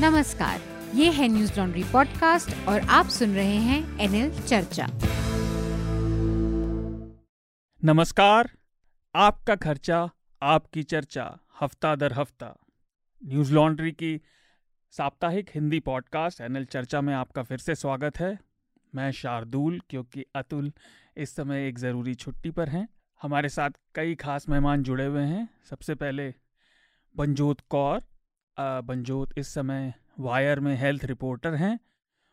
नमस्कार, ये है न्यूज़ लॉन्ड्री पॉडकास्ट और आप सुन रहे हैं एनएल चर्चा। नमस्कार, आपका खर्चा, आपकी चर्चा, हफ़्ता दर हफ़्ता। न्यूज़ लॉन्ड्री की साप्ताहिक हिंदी पॉडकास्ट एनएल चर्चा में आपका फिर से स्वागत है। मैं शार्दुल, क्योंकि अतुल इस समय एक ज़रूरी छुट्टी पर हैं। हमारे साथ कई खास मेहमान जुड़े हुए हैं। सबसे पहले बनजोत कौर बनजोत इस समय वायर में हेल्थ रिपोर्टर हैं।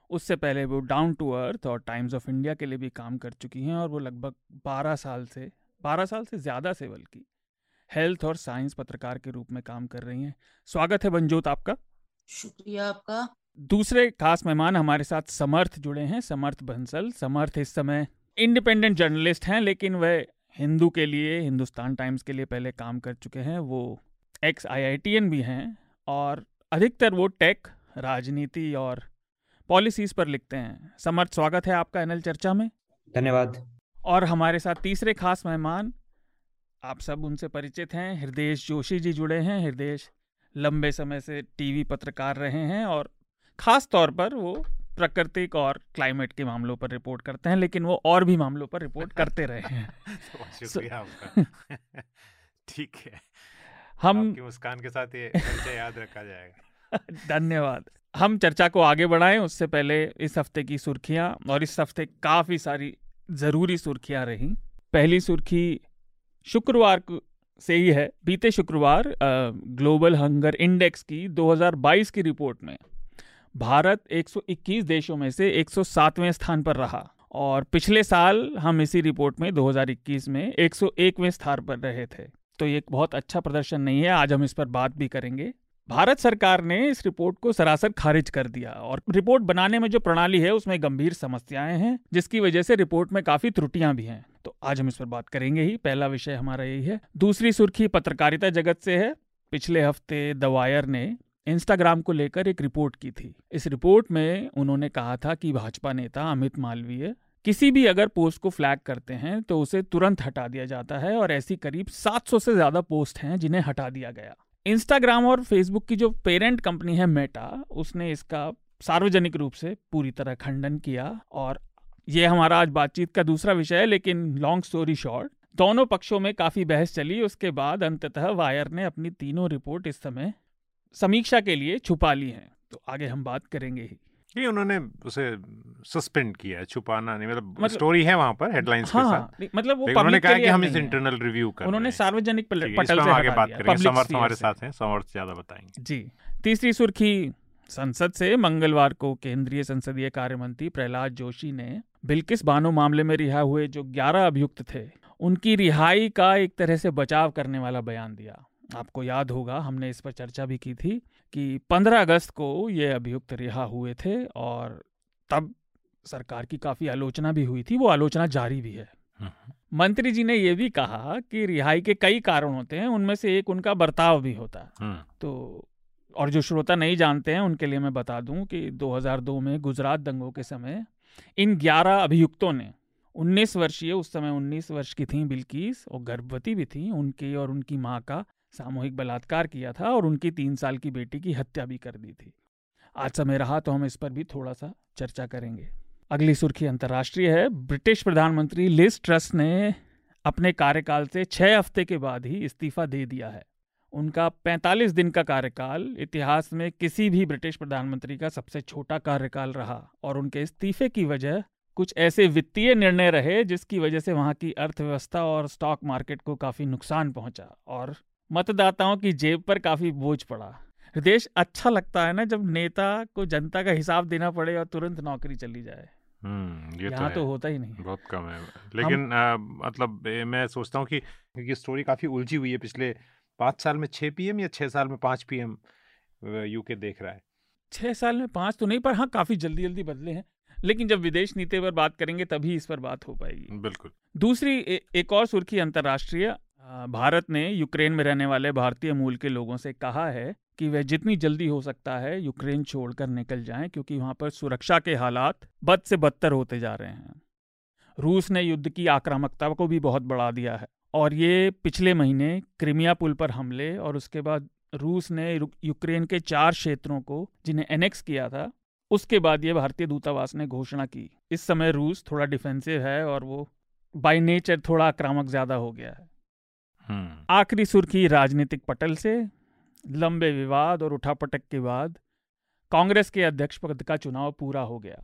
उससे पहले वो डाउन टू अर्थ और टाइम्स ऑफ़ इंडिया के लिए भी काम कर चुकी हैं और वो लगभग 12 साल से 12 साल से ज़्यादा से बल्कि हेल्थ और साइंस पत्रकार के रूप में काम कर रही हैं। स्वागत है बनजोत आपका। शुक्रिया आपका। दूसरे खास मेहमान हमारे साथ समर्थ जुड़े हैं समर्थ बंसल। समर्थ इस समय इंडिपेंडेंट जर्नलिस्ट हैं लेकिन वह हिंदू के लिए हिंदुस्तान टाइम्स के लिए पहले काम कर चुके हैं। वो एक्स आई भी हैं। और अधिकतर वो टेक राजनीति और पॉलिसीज़ पर लिखते हैं। समर्थ स्वागत है आपका एनएल चर्चा में। धन्यवाद। और हमारे साथ तीसरे खास मेहमान आप सब उनसे परिचित हैं। हृदय जोशी जी जुड़े हैं। हृदय लंबे समय से टीवी पत्रकार रहे हैं और ख़ास तौर पर वो प्राकृतिक और क्लाइमेट के मामलों पर रिपोर्ट करते हैं लेकिन वो और भी मामलों पर रिपोर्ट करते रहे हैं। ठीक है। हम मुस्कान के साथ ये याद रखा जाएगा। धन्यवाद। हम चर्चा को आगे बढ़ाएँ उससे पहले इस हफ़्ते की सुर्खियाँ और इस हफ़्ते काफ़ी सारी ज़रूरी सुर्खियाँ रही। पहली सुर्खी शुक्रवार से ही है। बीते शुक्रवार ग्लोबल हंगर इंडेक्स की 2022 की रिपोर्ट में भारत 121 देशों में से 107वें स्थान पर रहा और पिछले साल हम इसी रिपोर्ट में 2021 में 101वें स्थान पर रहे थे। तो ये बहुत अच्छा प्रदर्शन नहीं है, आज हम इस पर बात भी करेंगे। भारत सरकार ने इस रिपोर्ट को सरासर खारिज कर दिया और रिपोर्ट बनाने में जो प्रणाली है, उसमें गंभीर समस्याएँ हैं, जिसकी वजह से रिपोर्ट में काफ़ी त्रुटियाँ भी हैं। तो आज हम इस पर बात करेंगे ही, पहला विषय हमारा यही है। दूसरी सुर्खी पत्रकारिता जगत से है। पिछले हफ़्ते दवायर ने इंस्टाग्राम को लेकर एक रिपोर्ट की थी। इस रिपोर्ट में उन्होंने कहा था कि भाजपा नेता अमित मालवीय किसी भी अगर पोस्ट को फ्लैग करते हैं तो उसे तुरंत हटा दिया जाता है और ऐसी करीब 700 से ज़्यादा पोस्ट हैं जिन्हें हटा दिया गया। इंस्टाग्राम और फेसबुक की जो पेरेंट कंपनी है मेटा उसने इसका सार्वजनिक रूप से पूरी तरह खंडन किया और ये हमारा आज बातचीत का दूसरा विषय है, लेकिन लॉन्ग स्टोरी शॉर्ट दोनों पक्षों में काफ़ी बहस चली। उसके बाद अंततः वायर ने अपनी तीनों रिपोर्ट इस समय समीक्षा के लिए छुपा ली हैं। तो आगे हम बात करेंगे ही। ये उन्होंने उसे सस्पेंड किया है छुपाना नहीं मतलब, मतलब स्टोरी है वहाँ पर हेडलाइंस हाँ, के साथ मतलब वो उन्होंने कहा कि हम इस इंटरनल रिव्यू कर उन्होंने सार्वजनिक पटल से आगे बात करेंगे। समर्थ हमारे साथ हैं समर्थ ज़्यादा बताएँगे। जी तीसरी सुर्खी संसद से मंगलवार को केंद्रीय संसदीय कार्य मंत्री प्रहलाद जोशी ने बिल्किस बानो मामले में रिहा हुए जो 11 अभियुक्त थे उनकी रिहाई का एक तरह से बचाव करने वाला बयान दिया। आपको याद होगा हमने इस पर चर्चा भी की थी कि 15 अगस्त को ये अभियुक्त रिहा हुए थे और तब सरकार की काफ़ी आलोचना भी हुई थी वो आलोचना जारी भी है हम्म। मंत्री जी ने यह भी कहा कि रिहाई के कई कारण होते हैं उनमें से एक उनका बर्ताव भी होता है हम्म। तो और जो श्रोता नहीं जानते हैं उनके लिए मैं बता दूँ कि 2002 में गुजरात दंगों के समय इन 11 अभियुक्तों ने 19 वर्षीय उस समय 19 वर्ष की थी बिल्किस और गर्भवती भी थी उनकी और उनकी माँ का सामूहिक बलात्कार किया था और उनकी तीन साल की बेटी की हत्या भी कर दी थी। आज समय रहा तो हम इस पर भी थोड़ा सा चर्चा करेंगे। अगली सुर्खी अंतर्राष्ट्रीय है। ब्रिटिश प्रधानमंत्री लिस ट्रस्ट ने अपने कार्यकाल से छह हफ़्ते के बाद ही इस्तीफा दे दिया है। उनका 45 दिन का कार्यकाल इतिहास में किसी भी ब्रिटिश प्रधानमंत्री का सबसे छोटा कार्यकाल रहा और उनके इस्तीफे की वजह कुछ ऐसे वित्तीय निर्णय रहे जिसकी वजह से वहाँ की अर्थव्यवस्था और स्टॉक मार्केट को काफ़ी नुकसान पहुँचा और मतदाताओं की जेब पर काफ़ी बोझ पड़ा। देश अच्छा लगता है ना जब नेता को जनता का हिसाब देना पड़े और तुरंत नौकरी चली जाए। हम्म ये तो, तो होता ही नहीं। बहुत कम है। लेकिन हम, आ, मतलब मैं सोचता हूँ कि ये स्टोरी काफ़ी उलझी हुई है। पिछले पाँच साल में छः पीएम या छः साल में पाँच पीएम यूके देख रहा है। छः साल में पाँच तो नहीं पर हाँ काफ़ी जल्दी जल्दी बदले हैं। लेकिन जब विदेश नीति पर बात करेंगे तभी इस पर बात हो पाएगी। बिल्कुल। दूसरी ए, एक और सुर्खी अंतर्राष्ट्रीय। भारत ने यूक्रेन में रहने वाले भारतीय मूल के लोगों से कहा है कि वह जितनी जल्दी हो सकता है यूक्रेन छोड़कर निकल जाएँ, क्योंकि वहाँ पर सुरक्षा के हालात बद से बदतर होते जा रहे हैं रूस ने युद्ध की आक्रामकता को भी बहुत बढ़ा दिया है और ये पिछले महीने क्रिमिया पुल पर हमले और उसके बाद रूस ने यूक्रेन के चार क्षेत्रों को, जिन्हें एनेक्स किया था, उसके बाद ये भारतीय दूतावास ने घोषणा की इस समय रूस थोड़ा डिफेंसिव है और वो बाय नेचर थोड़ा आक्रामक ज़्यादा हो गया है। आखिरी सुर्खी राजनीतिक पटल से लंबे विवाद और उठापटक के बाद कांग्रेस के अध्यक्ष पद का चुनाव पूरा हो गया।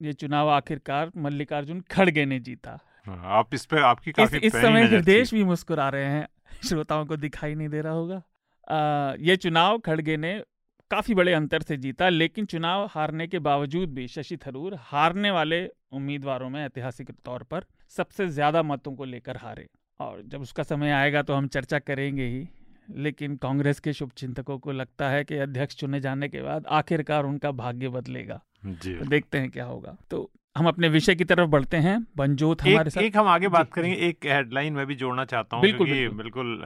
ये चुनाव आखिरकार मल्लिकार्जुन खड़गे ने जीता। हाँ, आप इस पे आपकी काफ़ी इस, इस समय हृदय भी मुस्कुरा रहे हैं। श्रोताओं को दिखाई नहीं दे रहा होगा। आ, ये चुनाव खड़गे ने काफ़ी बड़े अंतर से जीता लेकिन चुनाव हारने के बावजूद भी शशि थरूर हारने वाले उम्मीदवारों में ऐतिहासिक तौर पर सबसे ज़्यादा मतों को लेकर हारे। और जब उसका समय आएगा तो हम चर्चा करेंगे ही। लेकिन कांग्रेस के शुभ चिंतकों को लगता है कि अध्यक्ष चुने जाने के बाद आखिरकार उनका भाग्य बदलेगा। जी। तो देखते हैं क्या होगा। तो हम अपने विषय की तरफ़ बढ़ते हैं। बनजोत हमारे एक, साथ एक हम आगे बात करेंगे। एक हेडलाइन मैं भी जोड़ना चाहता हूँ बिल्कुल बिल्कुल, बिल्कुल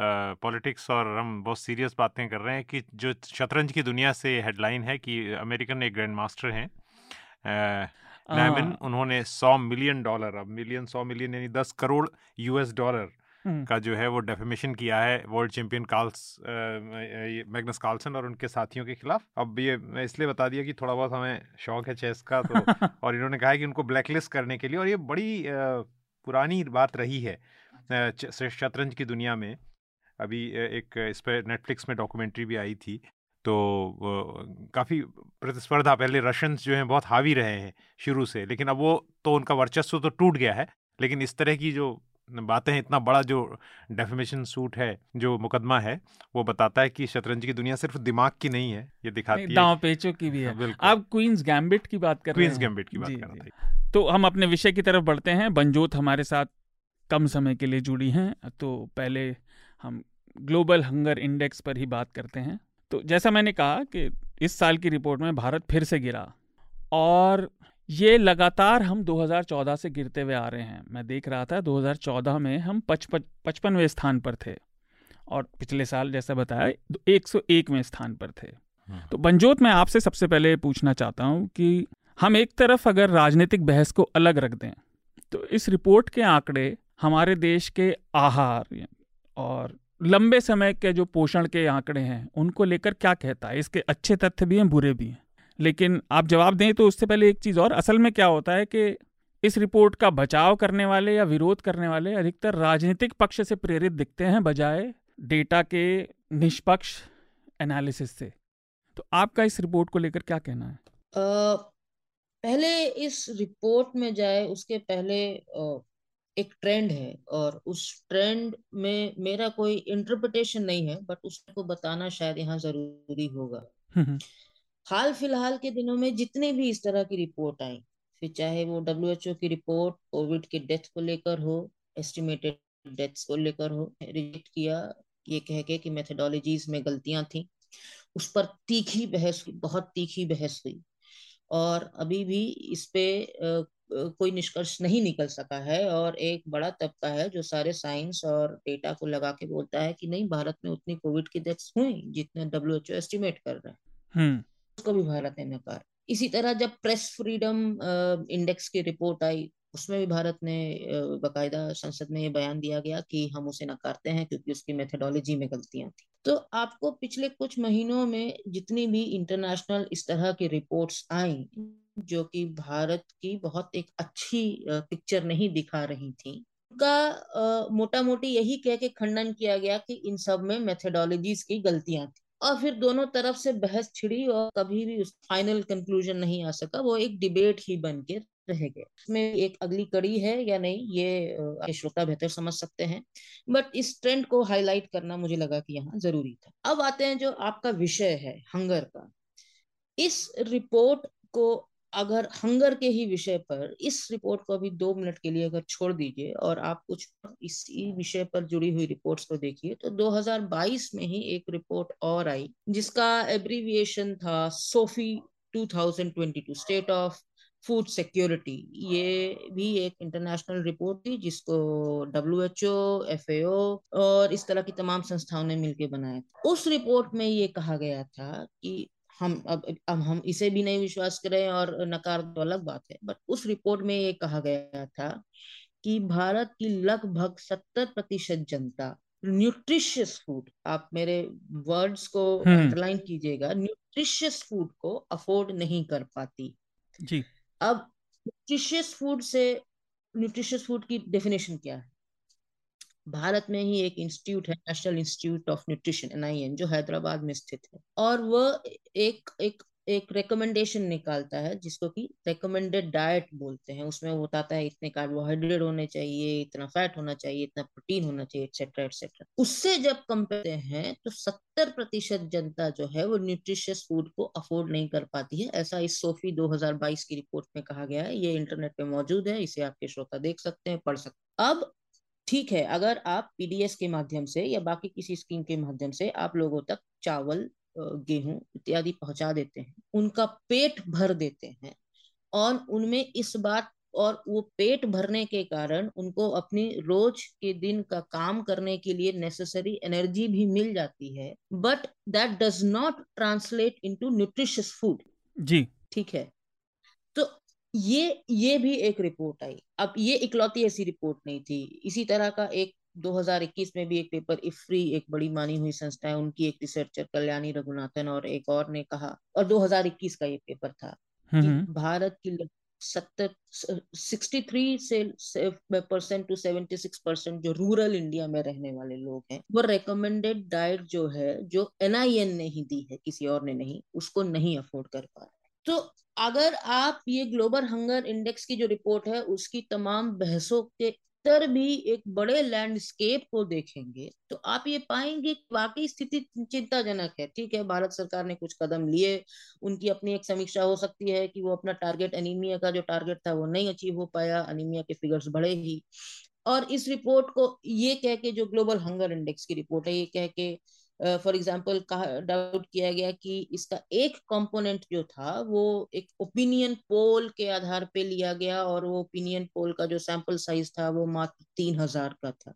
पॉलिटिक्स और हम बहुत सीरियस बातें कर रहे हैं कि जो शतरंज की दुनिया से हेडलाइन है कि अमेरिकन एक ग्रैंड मास्टर हैं नैमिन उन्होंने सौ मिलियन डॉलर अब मिलियन सौ मिलियन यानी दस करोड़ यूएस डॉलर। का जो है वो डेफेमेशन किया है world champion Carlsen Magnus Carlsen और उनके साथियों के खिलाफ। अब ये मैं इसलिए बता दिया कि थोड़ा बहुत हमें शौक है चेस का तो और इन्होंने कहा है कि उनको ब्लैकलिस्ट करने के लिए और ये बड़ी पुरानी बात रही है शतरंज की दुनिया में। अभी एक इस पर नेटफ्लिक्स में डॉक्यूमेंट्री भी आई थी तो काफ़ी प्रतिस्पर्धा पहले रशियंस जो हैं बहुत हावी रहे हैं शुरू से लेकिन अब वो तो उनका वर्चस्व तो टूट गया है लेकिन इस तरह की जो बातें इतना बड़ा जो डेफिमेशन सूट है जो मुकदमा है वो बताता है कि शतरंज की दुनिया सिर्फ़ दिमाग की नहीं है ये दिखाती है। दांव पेचों की भी है। आप क्वींस गैम्बिट की बात कर रहे हैं। गैम्बिट की बात कर रहे हैं तो हम अपने विषय की तरफ़ बढ़ते हैं। बनजोत हमारे साथ कम समय के लिए जुड़ी हैं तो पहले हम ग्लोबल हंगर इंडेक्स पर ही बात करते हैं। तो जैसा मैंने कहा कि इस साल की रिपोर्ट में भारत फिर से गिरा और ये लगातार हम 2014 से गिरते हुए आ रहे हैं। मैं देख रहा था 2014 में हम पचपन पचपनवें स्थान पर थे और पिछले साल जैसा बताया 101वें स्थान पर थे। हाँ। तो बनजोत मैं आपसे सबसे पहले पूछना चाहता हूँ कि हम एक तरफ़ अगर राजनीतिक बहस को अलग रख दें तो इस रिपोर्ट के आंकड़े हमारे देश के आहार और लंबे समय के जो पोषण के आंकड़े हैं उनको लेकर क्या कहता है? इसके अच्छे तथ्य भी हैं बुरे भी हैं। लेकिन आप जवाब दें तो उससे पहले एक चीज़ और। असल में क्या होता है कि इस रिपोर्ट का बचाव करने वाले या विरोध करने वाले अधिकतर राजनीतिक पक्ष से प्रेरित दिखते हैं बजाय डेटा के निष्पक्ष एनालिसिस से। तो आपका इस रिपोर्ट को लेकर क्या कहना है? आ, पहले इस रिपोर्ट में जाए उसके पहले एक ट्रेंड है और उस ट्रेंड में मेरा कोई इंटरप्रिटेशन नहीं है बट उसको बताना शायद यहाँ ज़रूरी होगा। हम्म, हम्म। हाल फ़िलहाल के दिनों में जितने भी इस तरह की रिपोर्ट आई, फिर चाहे वो डब्ल्यू एच ओ की रिपोर्ट, कोविड के डेथ को लेकर हो, एस्टिमेटेड डेथ्स को लेकर हो, रिजेक्ट किया, ये कह के कि मेथडोलॉजीज में गलतियाँ थी, उस पर तीखी बहस हुई, बहुत तीखी बहस हुई और अभी भी इस पे कोई निष्कर्ष नहीं निकल सका है और एक बड़ा तबका है जो सारे साइंस और डेटा को लगा के बोलता है कि नहीं, भारत में उतनी कोविड की डेथ्स हुई जितने डब्ल्यू एस्टिमेट कर रहे हैं हम्म। उसको भी भारत ने नकार। इसी तरह जब प्रेस फ्रीडम इंडेक्स की रिपोर्ट आई, उसमें भी भारत ने बकायदा संसद में ये बयान दिया गया कि हम उसे नकारते हैं क्योंकि उसकी मेथोडोलॉजी में गलतियाँ थी। तो आपको पिछले कुछ महीनों में जितनी भी इंटरनेशनल इस तरह की रिपोर्ट्स आई, जो कि भारत की बहुत एक अच्छी पिक्चर नहीं दिखा रही थी, उनका मोटा मोटी यही कह के खंडन किया गया कि इन सब में मेथोडोलॉजीज की गलतियाँ थी। और फिर दोनों तरफ़ से बहस छिड़ी और कभी भी उस फाइनल कंक्लूजन नहीं आ सका। वो एक डिबेट ही बन के रह गए इसमें एक अगली कड़ी है या नहीं, ये श्रोता बेहतर समझ सकते हैं। बट इस ट्रेंड को हाईलाइट करना मुझे लगा कि यहाँ ज़रूरी था। अब आते हैं जो आपका विषय है हंगर का। इस रिपोर्ट को अगर हंगर के ही विषय पर इस रिपोर्ट को अभी दो मिनट के लिए अगर छोड़ दीजिए और आप कुछ इसी विषय पर जुड़ी हुई रिपोर्ट्स को देखिए तो 2022 में ही एक रिपोर्ट और आई, जिसका एब्रीविएशन था SOFI 2022 state of food security ये भी एक इंटरनेशनल रिपोर्ट थी जिसको W H O F A और इस तरह की तमाम संस्थाओं ने मिलकर बनाया उस रिपोर्ट में ये कहा गया था कि हम अब अब हम इसे भी नहीं विश्वास करें और नकार तो अलग बात है। बट उस रिपोर्ट में ये कहा गया था कि भारत की लगभग सत्तर प्रतिशत जनता न्यूट्रिशियस फ़ूड आप मेरे वर्ड्स को अंडरलाइन हम्म। कीजिएगा न्यूट्रिशियस फ़ूड को अफोर्ड नहीं कर पाती। जी। अब न्यूट्रिशियस फ़ूड से न्यूट्रिशियस फ़ूड की डेफिनेशन क्या है? भारत में ही एक इंस्टीट्यूट है National Institute of Nutrition NIN जो हैदराबाद में स्थित है। और वह एक एक एक रिकमेंडेशन निकालता है, जिसको कि रिकमेंडेड डाइट बोलते हैं। उसमें वो बताता है इतने कार्बोहाइड्रेट होने चाहिए, इतना फैट होना चाहिए, इतना प्रोटीन होना चाहिए एक्सेट्रा एक्सेट्रा उससे जब कंपेयर हैं तो सत्तर प्रतिशत जनता जो है, वो न्यूट्रिशियस फ़ूड को अफोर्ड नहीं कर पाती है। ऐसा इस सोफी 2022 की रिपोर्ट में कहा गया है। ये इंटरनेट पे मौजूद है, इसे आपके श्रोता देख सकते हैं, पढ़ सकते हैं। अब ठीक है अगर आप पीडीएस के माध्यम से या बाकी किसी स्कीम के माध्यम से आप लोगों तक चावल गेहूँ इत्यादि पहुँचा देते हैं उनका पेट भर देते हैं और उनमें इस बात और वो पेट भरने के कारण उनको अपनी रोज के दिन का काम करने के लिए नेसेसरी एनर्जी भी मिल जाती है but that does not translate into nutritious food जी। ठीक है? ये ये भी एक रिपोर्ट आई। अब ये इकलौती ऐसी रिपोर्ट नहीं थी। इसी तरह का एक 2021 में भी एक पेपर इफ्री एक बड़ी मानी हुई संस्था है उनकी एक रिसर्चर कल्याणी रघुनाथन और एक और ने कहा और 2021 का ये पेपर था कि भारत की सत्तर सिक्सटी थ्री से percent to seventy six percent जो रूरल इंडिया में रहने वाले लोग हैं वो रिकमेंडेड डाइट जो है जो एनआईएन ने ही दी है किसी और ने नहीं उसको नहीं अफोर्ड कर पा रहे तो अगर आप ये ग्लोबल हंगर इंडेक्स की जो रिपोर्ट है, उसकी तमाम बहसों के तर भी एक बड़े लैंडस्केप को देखेंगे तो आप ये पाएँगे वाकई स्थिति चिंताजनक है। ठीक है, भारत सरकार ने कुछ कदम लिए, उनकी अपनी एक समीक्षा हो सकती है कि वो अपना टारगेट अनीमिया का जो टारगेट था, वो नहीं अचीव हो पाया अनिमिया के फिगर्स बढ़े ही और इस रिपोर्ट को ये कह के जो ग्लोबल हंगर इंडेक्स की रिपोर्ट है, ये कह के फॉर एग्ज़ाम्पल कहा डाउट किया गया कि इसका एक कंपोनेंट जो था वो एक ओपिनियन पोल के आधार पे लिया गया और वो ओपिनियन पोल का जो सैंपल साइज़ था वो मात्र तीन हज़ार का था।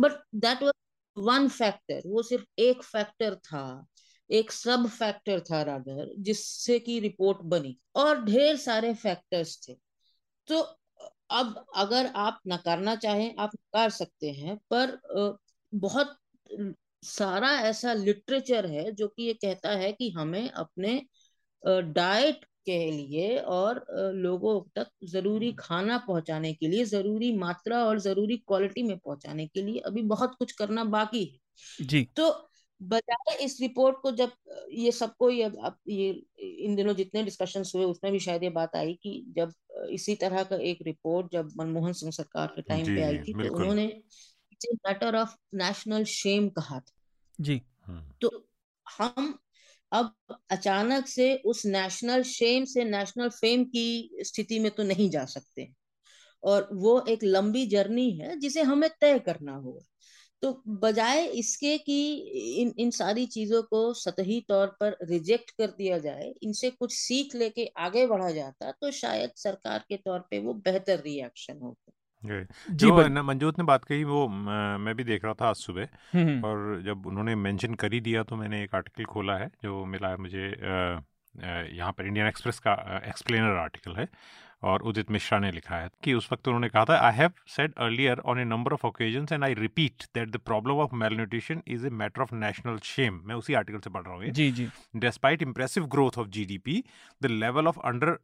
But that was one factor वो सिर्फ़ एक फैक्टर था एक सब फैक्टर था राधर जिससे की रिपोर्ट बनी और ढेर सारे फैक्टर्स थे। तो अब अगर आप नकारना चाहें आप नकार सकते हैं पर बहुत सारा ऐसा लिटरेचर है जो कि ये कहता है कि हमें अपने डाइट के लिए और लोगों तक ज़रूरी खाना पहुँचाने के लिए ज़रूरी मात्रा और ज़रूरी क्वालिटी में पहुँचाने के लिए अभी बहुत कुछ करना बाकी है। जी। तो बजाय इस रिपोर्ट को जब ये सबको ये ये इन दिनों जितने डिस्कशन हुए उसमें भी शायद ये बात आई कि जब इसी तरह का एक रिपोर्ट जब मनमोहन सिंह सरकार के टाइम पे आई थी तो उन्होंने मैटर ऑफ़ नेशनल शेम कहा था। जी। हम्म। तो हम अब अचानक से उस नेशनल शेम से नेशनल फेम की स्थिति में तो नहीं जा सकते। और वो एक लंबी जर्नी है जिसे हमें तय करना होगा। तो बजाय इसके कि इन इन सारी चीज़ों को सतही तौर पर रिजेक्ट कर दिया जाए इनसे कुछ सीख लेके आगे बढ़ा जाता तो शायद सरकार के तौर पे वो बेहतर रिएक्शन होता जी। जो मंजोत ने बात कही वो मैं भी देख रहा था आज सुबह। और जब उन्होंने मेंशन कर ही दिया तो मैंने एक आर्टिकल खोला है जो मिला है मुझे यहाँ पर इंडियन एक्सप्रेस का एक्सप्लेनर आर्टिकल है। और उदित मिश्रा ने लिखा है कि उस वक्त उन्होंने कहा था I have said earlier on a number of occasion and I repeat that the problem of malnutrition is a matter of national shame मैं उसी आर्टिकल से पढ़ रहा हूँ जी जी। Despite impressive growth of GDP the level of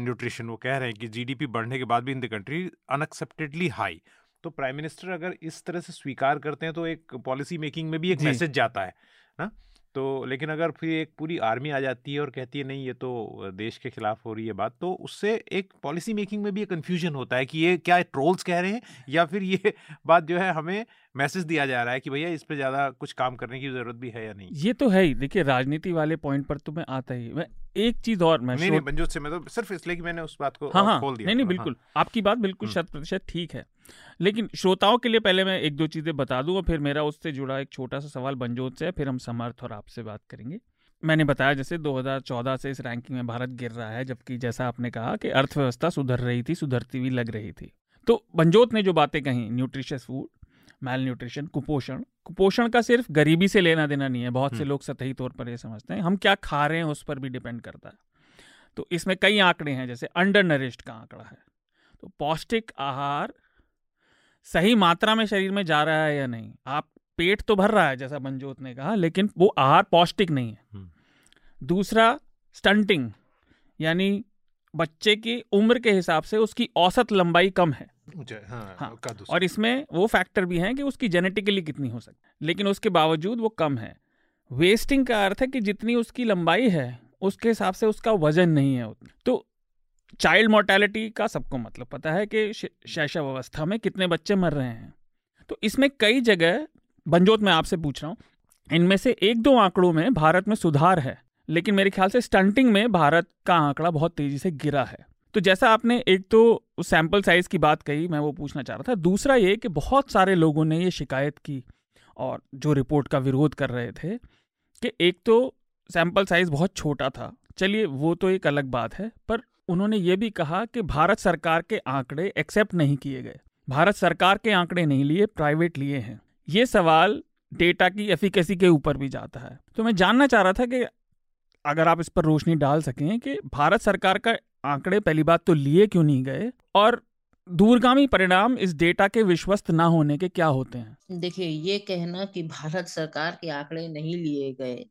undernutrition वो कह रहे हैं कि जीडीपी बढ़ने के बाद भी in the country unacceptedly high तो प्राइम मिनिस्टर अगर इस तरह से स्वीकार करते हैं तो एक पॉलिसी मेकिंग में भी एक मैसेज जाता है ना? तो लेकिन अगर फिर एक पूरी आर्मी आ जाती है और कहती है, नहीं, ये तो देश के खिलाफ हो रही है बात। तो उससे एक पॉलिसी मेकिंग में भी कन्फ्यूज़न होता है कि ये क्या ट्रोल्स कह रहे हैं या फिर ये बात जो है हमें मैसेज दिया जा रहा है कि भैया इस पर ज़्यादा कुछ काम करने की ज़रूरत भी है या नहीं? ये तो है ही। देखिए राजनीति वाले पॉइंट पर तो मैं आता ही। मैं एक चीज़ और मैं नहीं, नहीं मंजूत से मैं तो सिर्फ़ इसलिए कि मैंने उस बात को हाँ हाँ। खोल दिया। नहीं नहीं। बिल्कुल। हाँ। आपकी बात बिल्कुल हम्म। शत प्रतिशत ठीक है। लेकिन श्रोताओं के लिए पहले मैं एक दो चीज़ें बता दूँ और फिर मेरा उससे जुड़ा एक छोटा सा सवाल बनजोत से है फिर हम समर्थ और आपसे बात करेंगे। मैंने बताया जैसे 2014 से इस रैंकिंग में भारत गिर रहा है जबकि जैसा आपने कहा कि अर्थव्यवस्था सुधर रही थी सुधरती हुई लग रही थी। तो बनजोत ने जो बातें कही न्यूट्रिशियस फ़ूड मेल न्यूट्रिशन कुपोषण। कुपोषण का सिर्फ़ गरीबी से लेना देना नहीं है बहुत से हम्म। लोग सतही तौर पर ये समझते हैं। हम क्या खा रहे हैं उस पर भी डिपेंड करता है। तो इसमें कई आंकड़े हैं जैसे अंडर नरिश्ड का आंकड़ा है। तो पौष्टिक आहार सही मात्रा में शरीर में जा रहा है या नहीं? आप पेट तो भर रहा है जैसा मंजोत ने कहा लेकिन वो आहार पौष्टिक नहीं है। हम्म। दूसरा स्टंटिंग यानी बच्चे की उम्र के हिसाब से उसकी औसत लंबाई कम है। हाँ, हाँ। और इसमें वो फैक्टर भी है कि उसकी जेनेटिकली कितनी हो सकती है लेकिन उसके बावजूद वो कम है। वेस्टिंग का अर्थ है कि जितनी उसकी लंबाई है उसके हिसाब से उसका वज़न नहीं है उतना। तो चाइल्ड मोर्टेलिटी का सबको मतलब पता है कि शैशव अवस्था में कितने बच्चे मर रहे हैं। तो इसमें कई जगह बंजोत मैं आपसे पूछ रहा हूँ इनमें से एक दो आंकड़ों में भारत में सुधार है। लेकिन मेरे ख्याल से स्टंटिंग में भारत का आंकड़ा बहुत तेज़ी से गिरा है। तो जैसा आपने एक तो सैंपल साइज़ की बात कही, मैं वो पूछना चाह रहा था। दूसरा ये कि बहुत सारे लोगों ने ये शिकायत की और जो रिपोर्ट का विरोध कर रहे थे कि एक तो सैंपल साइज़ बहुत छोटा था। चलिए, वो तो एक अलग बात है, पर उन्होंने ये भी कहा कि भारत सरकार के आंकड़े एक्सेप्ट नहीं किए गए। भारत सरकार के आंकड़े नहीं लिए प्राइवेट लिए हैं। ये सवाल डेटा की एफिकेसी के ऊपर भी जाता है। तो मैं जानना चाह रहा था कि अगर आप इस पर रोशनी डाल सकें कि भारत सरकार का आंकड़े पहली बात तो लिए क्यों नहीं गए और दूरगामी परिणाम इस डेटा के विश्वस्त ना होने के क्या होते हैं? देखिए, ये कहना कि भारत सरकार के आंकड़े नहीं लिए गए।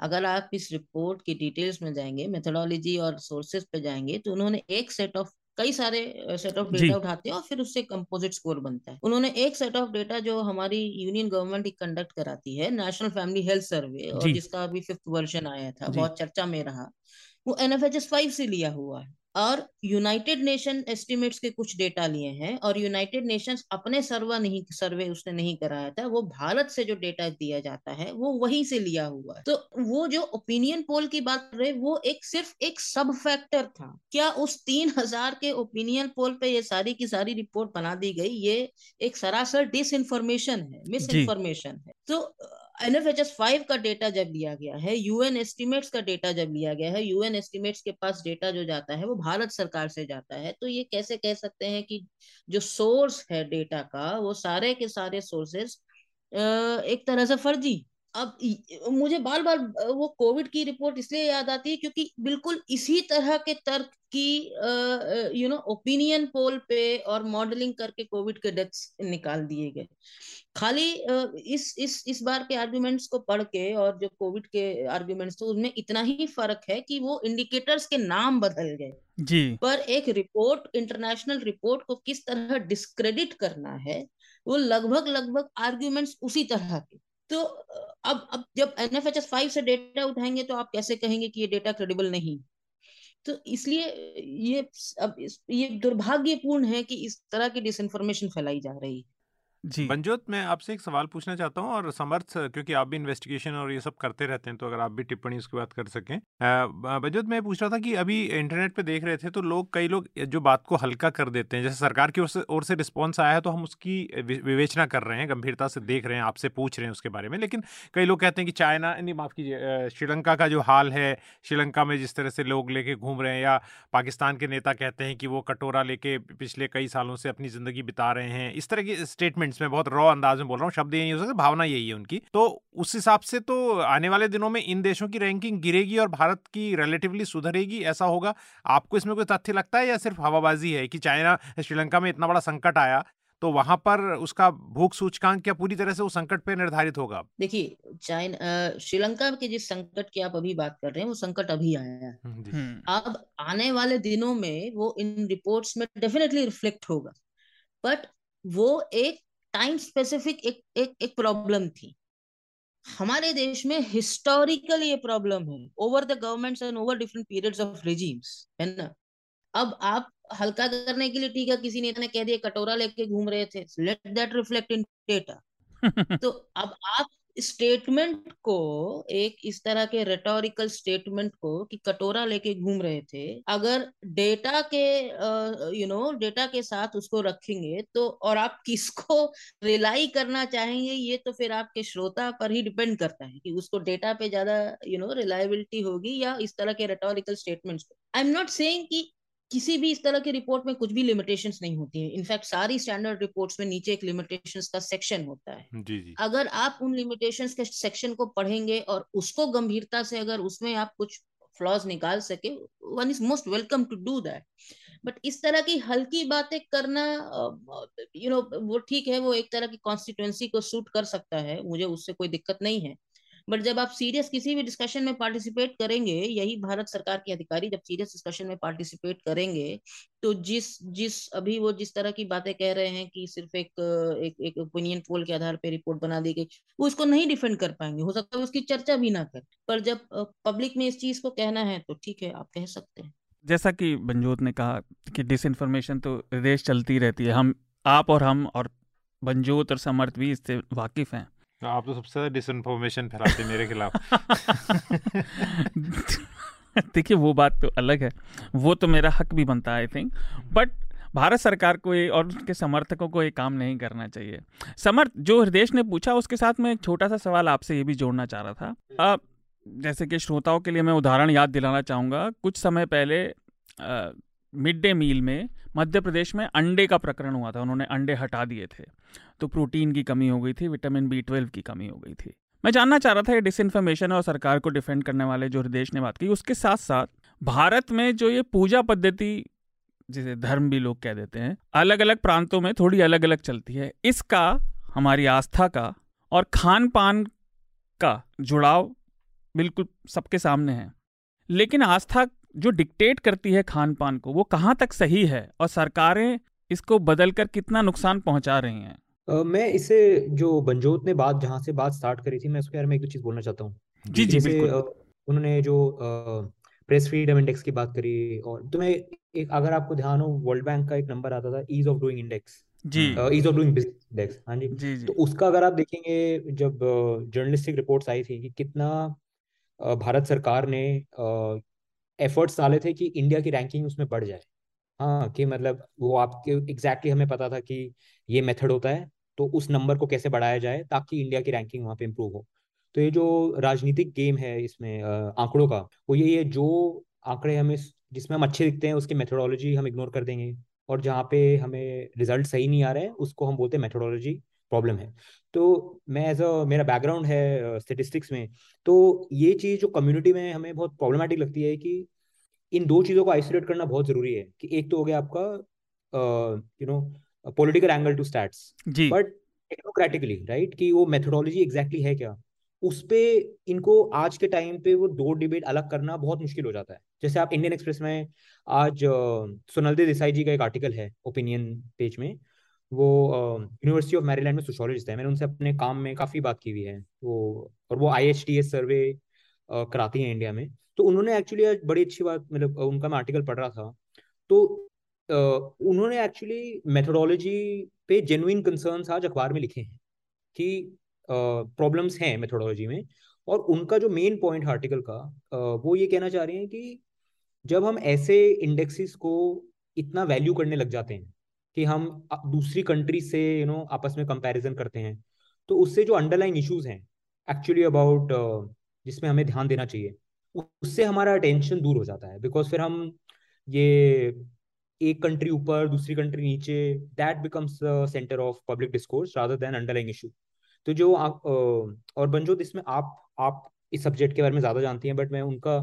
अगर आप इस रिपोर्ट की डिटेल्स में जाएँगे मेथोडोलॉजी और सोर्सेज पे जाएँगे तो उन्होंने एक सेट ऑफ़ कई सारे सेट ऑफ़ डेटा उठाते हैं और फिर उससे कंपोजिट स्कोर बनता है। उन्होंने एक सेट ऑफ़ डेटा जो हमारी यूनियन गवर्नमेंट कंडक्ट कराती है नेशनल फैमिली हेल्थ सर्वे और जिसका अभी फिफ्थ वर्जन आया था बहुत चर्चा में रहा वो N F H S five से लिया हुआ है। और यूनाइटेड नेशन एस्टिमेट्स के कुछ डेटा लिए हैं और यूनाइटेड नेशंस अपने सर्वा नहीं सर्वे उसने नहीं कराया था वो भारत से जो डेटा दिया जाता है वो वहीं से लिया हुआ है। तो वो जो ओपिनियन पोल की बात कर रहे वो एक सिर्फ़ एक सब फैक्टर था। क्या उस तीन हज़ार के ओपिनियन पोल पे ये सारी की सारी रिपोर्ट बना दी गई? ये एक सरासर डिस इन्फॉर्मेशन है मिस इन्फॉर्मेशन है। तो एनएफएचएस फाइव का डेटा जब लिया गया है यूएन एस्टिमेट्स का डेटा जब लिया गया है यूएन एस्टिमेट्स के पास डेटा जो जाता है, वो भारत सरकार से जाता है। तो ये कैसे कह सकते हैं कि जो सोर्स है डेटा का, वो सारे के सारे सोर्सेस एक तरह से फर्जी अब मुझे बार बार वो कोविड की रिपोर्ट इसलिए याद आती है क्योंकि बिल्कुल इसी तरह के तर्क की यू नो ओपिनियन पोल पे और मॉडलिंग करके कोविड के डेथ्स निकाल दिए गए। खाली इस इस इस बार के आर्ग्यूमेंट्स को पढ़ के और जो कोविड के आर्ग्यूमेंट्स थे उनमें इतना ही फ़र्क है कि वो इंडिकेटर्स के नाम बदल गए। जी। पर एक रिपोर्ट इंटरनेशनल रिपोर्ट को किस तरह डिस्क्रेडिट करना है वो लगभग लगभग आर्ग्यूमेंट्स उसी तरह के। तो अब अब जब N F H S five से डेटा उठाएँगे तो आप कैसे कहेंगे कि ये डेटा क्रेडिबल नहीं? तो इसलिए ये, अब ये दुर्भाग्यपूर्ण है कि इस तरह की डिसइंफॉर्मेशन फैलाई जा रही है। जी। मंजोत मैं आपसे एक सवाल पूछना चाहता हूँ और समर्थ, क्योंकि आप भी इन्वेस्टिगेशन और ये सब करते रहते हैं तो अगर आप भी टिप्पणी उसकी बात कर सकें। मंजोत मैं पूछ रहा था कि अभी इंटरनेट पे देख रहे थे तो लोग, कई लोग जो बात को हल्का कर देते हैं, जैसे सरकार की ओर से ओर से रिस्पॉन्स आया है तो हम उसकी विवेचना कर रहे हैं, गंभीरता से देख रहे हैं, आपसे पूछ रहे हैं उसके बारे में। लेकिन कई लोग कहते हैं कि चाइना नहीं, माफ़ कीजिए श्रीलंका का जो हाल है श्रीलंका में जिस तरह से लोग लेके घूम रहे हैं, या पाकिस्तान के नेता कहते हैं कि वो कटोरा लेके पिछले कई सालों से अपनी ज़िंदगी बिता रहे हैं, इस तरह की स्टेटमेंट सेंटेंस में बहुत रॉ अंदाज में बोल रहा हूँ शब्द यही हो सकते भावना यही है उनकी। तो उस हिसाब से तो आने वाले दिनों में इन देशों की रैंकिंग गिरेगी और भारत की रिलेटिवली सुधरेगी ऐसा होगा। आपको इसमें कोई तथ्य लगता है या सिर्फ़ हवाबाजी है कि चाइना श्रीलंका में इतना बड़ा संकट आया तो वहाँ पर उसका भूख सूचकांक क्या पूरी तरह से उस संकट पे निर्धारित होगा? देखिए चाइना श्रीलंका के जिस संकट की आप अभी बात कर रहे हैं वो संकट अभी आया है। हम्म, हम्म। अब आने वाले दिनों में वो इन रिपोर्ट्स में डेफिनेटली रिफ्लेक्ट होगा। बट वो एक टाइम स्पेसिफिक एक एक एक प्रॉब्लम थी। हमारे देश में हिस्टोरिकल ये प्रॉब्लम है over the governments and over different periods of regimes है ना? अब आप हल्का करने के लिए ठीक है किसी नेता ने कह दिया कटोरा लेके घूम रहे थे। Let that reflect in data तो अब आप स्टेटमेंट को, एक इस तरह के रेटोरिकल स्टेटमेंट को कि कटोरा लेके घूम रहे थे, अगर डेटा के यू नो डेटा के साथ उसको रखेंगे तो और आप किसको रिलाई करना चाहेंगे, ये तो फिर आपके श्रोता पर ही डिपेंड करता है कि उसको डेटा पे ज़्यादा यू नो रिलायबिलिटी होगी या इस तरह के rhetorical statements I am not saying कि किसी भी इस तरह की रिपोर्ट में कुछ भी लिमिटेशंस नहीं होती है। इनफैक्ट सारी स्टैंडर्ड रिपोर्ट्स में नीचे एक लिमिटेशंस का सेक्शन होता है। जी जी। अगर आप उन लिमिटेशंस के सेक्शन को पढ़ेंगे और उसको गंभीरता से अगर उसमें आप कुछ फ्लॉज निकाल सके one is most welcome to do that but इस तरह की हल्की बातें करना यू नो वो ठीक है वो एक तरह की कॉन्स्टिट्युएंसी को सूट कर सकता है। मुझे उससे कोई दिक्कत नहीं है। बट जब आप सीरियस किसी भी डिस्कशन में पार्टिसिपेट करेंगे, यही भारत सरकार के अधिकारी जब सीरियस डिस्कशन में पार्टिसिपेट करेंगे तो जिस जिस अभी वो जिस तरह की बातें कह रहे हैं कि सिर्फ़ एक एक एक ओपिनियन पोल के आधार पर रिपोर्ट बना दी गई, वो उसको नहीं डिफेंड कर पाएँगे। हो सकता है उसकी चर्चा भी ना कर। पर जब पब्लिक में इस चीज़ को कहना है तो ठीक है, आप कह सकते हैं। जैसा कि बंजोत ने कहा कि डिस तो देश चलती रहती है। हम, आप और हम और बंजोत और समर्थ भी इससे वाकिफ हैं। आप तो सबसे ज़्यादा डिसइंफॉर्मेशन फैलाते मेरे खिलाफ। देखिए वो बात तो अलग है। वो तो मेरा हक भी बनता है आई थिंक बट भारत सरकार को ये और उसके समर्थकों को ये काम नहीं करना चाहिए। समर्थ जो हृदय ने पूछा उसके साथ मैं एक छोटा सा सवाल आपसे ये भी जोड़ना चाह रहा था। आ, जैसे कि श्रोताओं के लिए मैं उदाहरण याद दिलाना चाहूँगा। कुछ समय पहले मिड डे मील में मध्य प्रदेश में अंडे का प्रकरण हुआ था। उन्होंने अंडे हटा दिए थे। तो प्रोटीन की कमी हो गई थी, विटामिन बी ट्वेल्व की कमी हो गई थी। मैं जानना चाह रहा था ये डिसइन्फॉर्मेशन और सरकार को डिफेंड करने वाले जो हृदय ने बात की, उसके साथ साथ भारत में जो ये पूजा पद्धति, जिसे धर्म भी लोग कह देते हैं अलग अलग प्रांतों में थोड़ी अलग अलग चलती है। इसका, हमारी आस्था का और खान पान का जुड़ाव बिल्कुल सबके सामने है। लेकिन आस्था जो डिक्टेट करती है खान पान को वो कहाँ तक सही है और सरकारें इसको बदलकर कितना नुकसान पहुँचा रही हैं? uh, मैं इसे जो बंजोत ने बात जहाँ से बात स्टार्ट करी थी मैं उसके बारे में एक दो चीज़ बोलना चाहता हूँ। जी जी बिल्कुल। uh, उन्होंने जो प्रेस फ्रीडम इंडेक्स की बात करी और तुम्हें एक अगर आपको ध्यान हो वर्ल्ड बैंक का एक नंबर आता था ease of doing index ji. Ease of doing business index हाँ जी। तो उसका अगर आप देखेंगे जब जर्नलिस्टिक रिपोर्ट्स आई थी कि कितना भारत सरकार ने एफर्ट्स डाले थे कि इंडिया की रैंकिंग उसमें बढ़ जाए। हाँ कि मतलब वो आपके एग्जैक्टली exactly हमें पता था कि ये मेथड होता है तो उस नंबर को कैसे बढ़ाया जाए ताकि इंडिया की रैंकिंग वहाँ पे इम्प्रूव हो। तो ये जो राजनीतिक गेम है इसमें आंकड़ों का, वो ये है जो आंकड़े हमें जिसमें हम अच्छे दिखते हैं, उसकी मेथोडोलॉजी हम इग्नोर कर देंगे। और जहाँ पे हमें रिज़ल्ट सही नहीं आ रहे हैं उसको हम बोलते हैं मेथोडोलॉजी प्रॉब्लम है। तो मैं एज अ मेरा बैकग्राउंड है स्टेटिस्टिक्स में। तो ये चीज़ जो कम्युनिटी में हमें बहुत प्रॉब्लमेटिक लगती है कि इन दो चीज़ों को आइसोलेट करना बहुत ज़रूरी है कि एक तो हो गया आपका you know political angle to stats but technocratically right कि वो मेथोडोलॉजी एग्जैक्टली है क्या? उस पे इनको आज के टाइम पे वो दो डिबेट अलग करना बहुत मुश्किल हो जाता है। जैसे आप इंडियन एक्सप्रेस में आज सोनलदे देसाई जी का एक आर्टिकल है ओपिनियन पेज में। वो यूनिवर्सिटी ऑफ़ मैरीलैंड में सोशोलॉजिस्ट है। मैंने उनसे अपने काम में काफ़ी बात की हुई है। वो, और वो आई सर्वे कराती हैं इंडिया में। तो उन्होंने एक्चुअली आज बड़ी अच्छी बात मतलब उनका मैं आर्टिकल पढ़ रहा था। तो उन्होंने एक्चुअली मेथोडोलॉजी पे जेनुइन कंसर्न्स आज अखबार में लिखे हैं कि प्रॉब्लम्स हैं मेथोडोलॉजी में। और उनका जो मेन पॉइंट आर्टिकल का वो ये कहना चाह रहे हैं कि जब हम ऐसे इंडेक्सेस को इतना वैल्यू करने लग जाते हैं कि हम दूसरी कंट्री से यू you नो know, आपस में कंपैरिजन करते हैं। तो उससे जो अंडरलाइन इश्यूज़ हैं एक्चुअली अबाउट जिसमें हमें ध्यान देना चाहिए उससे हमारा अटेंशन दूर हो जाता है। बिकॉज़ फिर हम ये एक कंट्री ऊपर दूसरी कंट्री नीचे that becomes centre of public discourse rather than underline issue तो जो आप और बंजोत इसमें आप आप इस सब्जेक्ट के बारे में ज़्यादा जानती हैं बट मैं उनका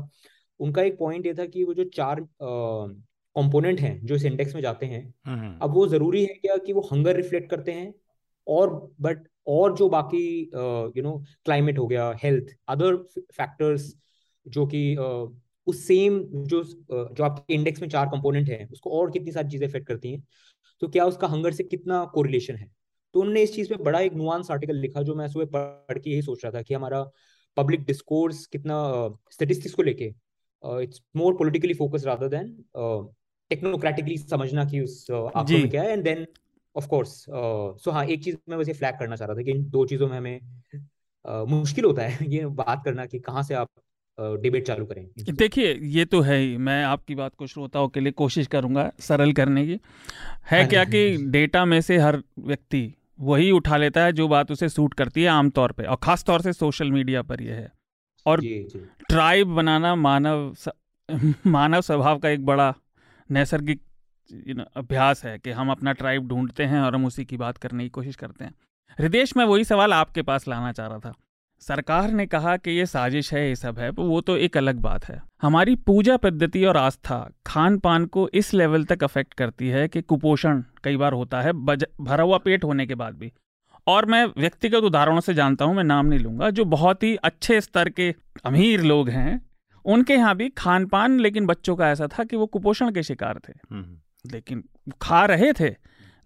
उनका एक पॉइंट ये था कि वो जो चार कंपोनेंट हैं जो इस इंडेक्स में जाते हैं। अब वो ज़रूरी है क्या कि वो हंगर रिफ्लेक्ट करते हैं? और बट और जो बाकी यू नो क्लाइमेट हो गया हेल्थ अदर फैक्टर्स जो कि uh, उस सेम जो uh, जो आपके इंडेक्स में चार कंपोनेंट हैं उसको और कितनी सारी चीज़ें इफ़ेक्ट करती हैं तो क्या उसका हंगर से कितना कोरिलेशन है? तो उन्होंने इस चीज़ पे बड़ा एक नुआंस आर्टिकल लिखा जो मैं सुबह पढ़ के यही सोच रहा था कि हमारा पब्लिक डिस्कोर्स कितना स्टेटिस्टिक्स uh, को लेके it's more politically focus rather than technocratically समझना कि उस आँखों में क्या है and then of course so हाँ एक चीज़ मैं वैसे फ्लैग करना चाह रहा था कि इन दो चीज़ों में हमें uh, मुश्किल होता है ये बात करना कि कहाँ से आप डिबेट चालू करें देखिए ये तो है ही। मैं आपकी बात को श्रोताओं के लिए कोशिश करूँगा सरल करने की। है हाँ क्या कि डेटा में से हर व्यक्ति वही उठा लेता है जो बात उसे सूट करती है आमतौर पे और खास तौर से सोशल मीडिया पर यह है। और ट्राइब बनाना मानव स, मानव स्वभाव का एक बड़ा नैसर्गिक अभ्यास है कि हम अपना ट्राइब ढूंढते हैं और हम उसी की बात करने की कोशिश करते हैं। हृदय मैं वही सवाल आपके पास लाना चाह रहा था। सरकार ने कहा कि ये साजिश है, ये सब है वो तो एक अलग बात है। हमारी पूजा पद्धति और आस्था खान पान को इस लेवल तक अफेक्ट करती है कि कुपोषण कई बार होता है भरा हुआ पेट होने के बाद भी। और मैं व्यक्तिगत उदाहरणों से जानता हूँ, मैं नाम नहीं लूँगा, जो बहुत ही अच्छे स्तर के अमीर लोग हैं उनके यहाँ भी खान पान लेकिन बच्चों का ऐसा था कि वो कुपोषण के शिकार थे हम्म। लेकिन खा रहे थे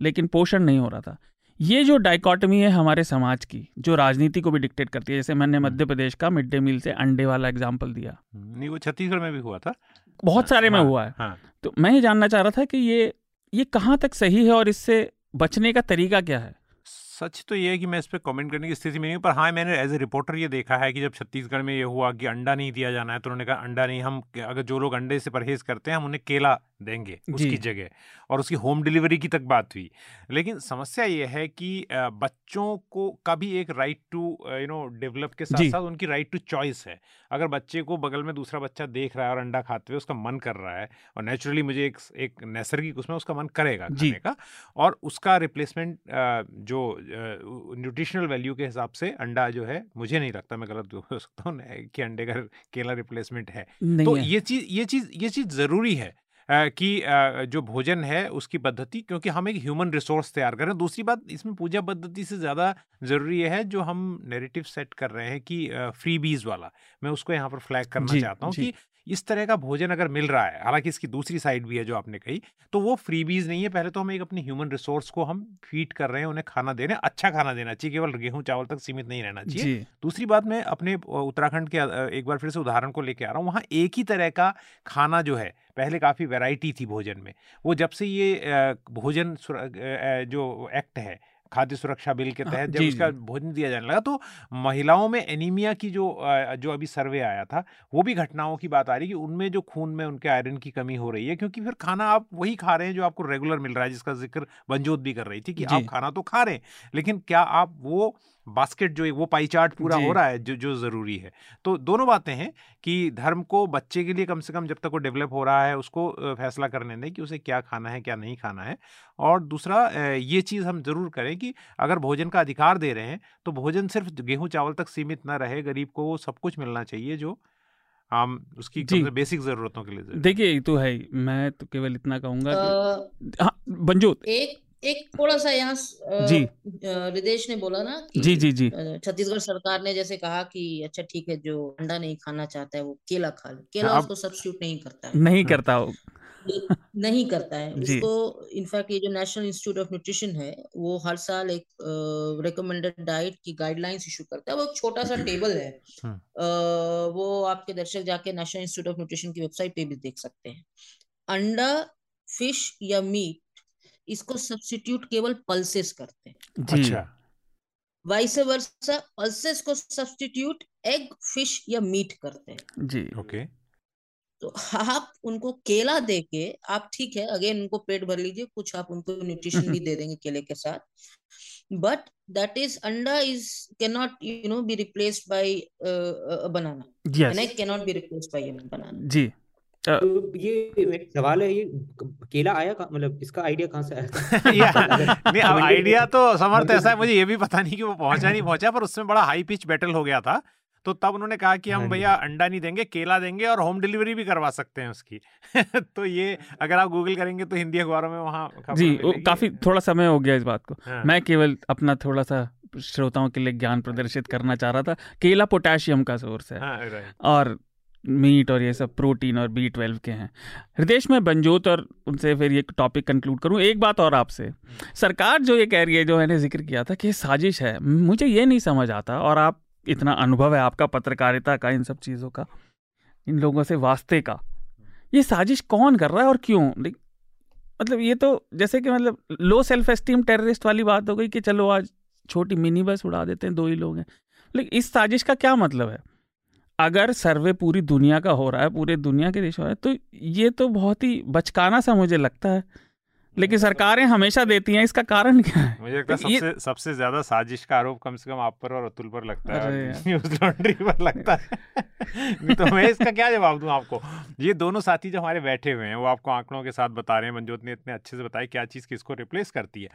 लेकिन पोषण नहीं हो रहा था ये जो डाइकॉटमी है हमारे समाज की जो राजनीति को भी डिक्टेट करती है जैसे मैंने हम्म। मध्य प्रदेश का मिड डे मील से अंडे वाला एग्ज़ाम्पल दिया हम्म, नहीं वो छत्तीसगढ़ में भी हुआ था बहुत सारे में हाँ, हुआ है हाँ। तो मैं ये जानना चाह रहा था कि ये ये कहाँ तक सही है और इससे बचने का तरीका क्या है सच तो ये है कि मैं इस पर कमेंट करने की स्थिति में नहीं हूँ पर हाँ मैंने एज ए रिपोर्टर ये देखा है कि जब छत्तीसगढ़ में ये हुआ कि अंडा नहीं दिया जाना है तो उन्होंने कहा अंडा नहीं हम अगर जो लोग अंडे से परहेज करते हैं हम उन्हें केला देंगे उसकी जगह और उसकी होम डिलीवरी की तक बात हुई। लेकिन समस्या ये है कि बच्चों को का भी एक right to you know develop के साथ साथ उनकी राइट टू चॉइस है। अगर बच्चे को बगल में दूसरा बच्चा देख रहा है और अंडा खाते हुए उसका मन कर रहा है और नेचुरली मुझे एक एक नैसर्गिक उसमें उसका मन करेगा खाने का और उसका रिप्लेसमेंट जो न्यूट्रिशनल वैल्यू के हिसाब से अंडा जो है मुझे नहीं लगता मैं गलत हो सकता हूँ कि अंडे का केला रिप्लेसमेंट है। तो है। ये चीज़ ये चीज़ ये चीज़ ज़रूरी है कि जो भोजन है उसकी पद्धति क्योंकि हम एक ह्यूमन रिसोर्स तैयार कर रहे हैं। दूसरी बात इसमें पूजा पद्धति से ज़्यादा ज़रूरी है जो हम नेरेटिव सेट कर रहे हैं कि फ्री बीज वाला मैं उसको यहाँ पर फ्लैग करना चाहता हूँ कि इस तरह का भोजन अगर मिल रहा है हालाँकि इसकी दूसरी साइड भी है जो आपने कही तो वो फ्रीबीज नहीं है। पहले तो हम एक अपनी ह्यूमन रिसोर्स को हम फ़ीड कर रहे हैं उन्हें खाना दे रहे हैं अच्छा खाना देना चाहिए केवल गेहूँ चावल तक सीमित नहीं रहना चाहिए। दूसरी बात मैं अपने उत्तराखंड के एक बार फिर से उदाहरण को लेकर आ रहा हूँ वहाँ एक ही तरह का खाना जो है पहले काफ़ी वैरायटी थी भोजन में वो जब से ये भोजन जो एक्ट है खाद्य सुरक्षा बिल के हाँ, तहत जब उसका भोजन दिया जाने लगा तो महिलाओं में एनीमिया की जो जो अभी सर्वे आया था वो भी घटनाओं की बात आ रही है कि उनमें जो खून में उनके आयरन की कमी हो रही है क्योंकि फिर खाना आप वही खा रहे हैं जो आपको रेगुलर मिल रहा है जिसका ज़िक्र बंजोत भी कर रही थी कि आप खाना तो खा रहे हैं लेकिन क्या आप वो बास्केट जो है वो पाई चार्ट पूरा हो रहा है जो जो ज़रूरी है। तो दोनों बातें हैं कि धर्म को बच्चे के लिए कम से कम जब तक वो डेवलप हो रहा है उसको फैसला करने दें कि उसे क्या खाना है क्या नहीं खाना है। और दूसरा ये चीज़ हम ज़रूर करें कि अगर भोजन का अधिकार दे रहे हैं तो भोजन सिर्फ़ गेहूँ चावल तक सीमित ना रहे गरीब को वो सब कुछ मिलना चाहिए जो आम उसकी बेसिक जरूरतों के लिए देखिए तो है मैं तो केवल इतना कहूँगा हाँ, बंजोत। एक एक थोड़ा सा यहाँ जी। रिदेश ने बोला ना कि जी जी जी। छत्तीसगढ़ सरकार ने जैसे कहा कि अच्छा ठीक है जो अंडा नहीं खाना चाहता है वो केला खा ले। केला हाँ, उसको सब्सिट्यूट नहीं करता है। नहीं करता वो। नहीं करता है। उसको इनफैक्ट ये जो नेशनल इंस्टीट्यूट ऑफ़ न्यूट्रिशन है वो हर साल एक रिकमेंडेड डाइट की गाइडलाइंस इशू करता है। वो एक छोटा सा टेबल है। हाँ। वो आपके दर्शक जाके नेशनल इंस्टीट्यूट ऑफ़ न्यूट्रिशन की वेबसाइट पे भी देख सकते हैं। अंडा फ़िश या मीट इसको सब्सिट्यूट केवल पल्सेस करते हैं। अच्छा। वाइस वर्सा पल्सेस को सब्सटीट्यूट एग फ़िश या मीट करते हैं। जी। ओके तो आप उनको केला दे के आप ठीक है अगेन उनको पेट भर लीजिए कुछ आप उनको न्यूट्रिशन भी दे देंगे केले के साथ। बट दैट इज़ अंडा is can not you know be replaced by banana egg can not be replaced by banana जी। तो ये एक सवाल है ये केला आया मतलब इसका आइडिया कहाँ से आया नहीं अब आइडिया तो समर्थ ऐसा है मुझे ये भी पता नहीं कि वो पहुँचा नहीं पहुँचा पर उसमें बड़ा हाई पिच बैटल हो गया था। तो तब उन्होंने कहा कि हम हाँ भैया अंडा नहीं देंगे केला देंगे और होम डिलीवरी भी करवा सकते हैं उसकी। तो ये अगर आप गूगल करेंगे तो हिंदी अखबारों में वहाँ जी काफ़ी थोड़ा समय हो गया इस बात को। हाँ। मैं केवल अपना थोड़ा सा श्रोताओं के लिए ज्ञान प्रदर्शित करना चाह रहा था। केला पोटेशियम का सोर्स है। हाँ, और मीट और ये सब प्रोटीन और बी ट्वेल्व के हैं। हृदेश में बंजोत और उनसे फिर ये टॉपिक कंक्लूड करूँ। एक बात और आपसे। सरकार जो ये कह रही है, जो मैंने ज़िक्र किया था कि साजिश है, मुझे ये नहीं समझ आता और आप इतना अनुभव है आपका पत्रकारिता का, इन सब चीज़ों का, इन लोगों से वास्ते का। ये साजिश कौन कर रहा है और क्यों? मतलब ये तो जैसे कि मतलब लो सेल्फ एस्टीम टेररिस्ट वाली बात हो गई कि चलो आज छोटी मिनी बस उड़ा देते हैं, दो ही लोग हैं। लेकिन इस साजिश का क्या मतलब है? अगर सर्वे पूरी दुनिया का हो रहा है, पूरे दुनिया के देश हो रहा है तो ये तो बहुत ही बचकाना सा मुझे लगता है। लेकिन सरकारें हमेशा देती हैं इसका कारण क्या है? मुझे लगता है सबसे सबसे ज़्यादा साजिश का आरोप कम से कम आप पर और अतुल पर लगता है। न्यूज़ लॉन्ड्री पर लगता है। तो मैं इसका क्या जवाब दूँ आपको? ये दोनों साथी जो हमारे बैठे हुए हैं वो आपको आंकड़ों के साथ बता रहे हैं। मंजोत ने इतने अच्छे से बताया क्या चीज़ किसको रिप्लेस करती है।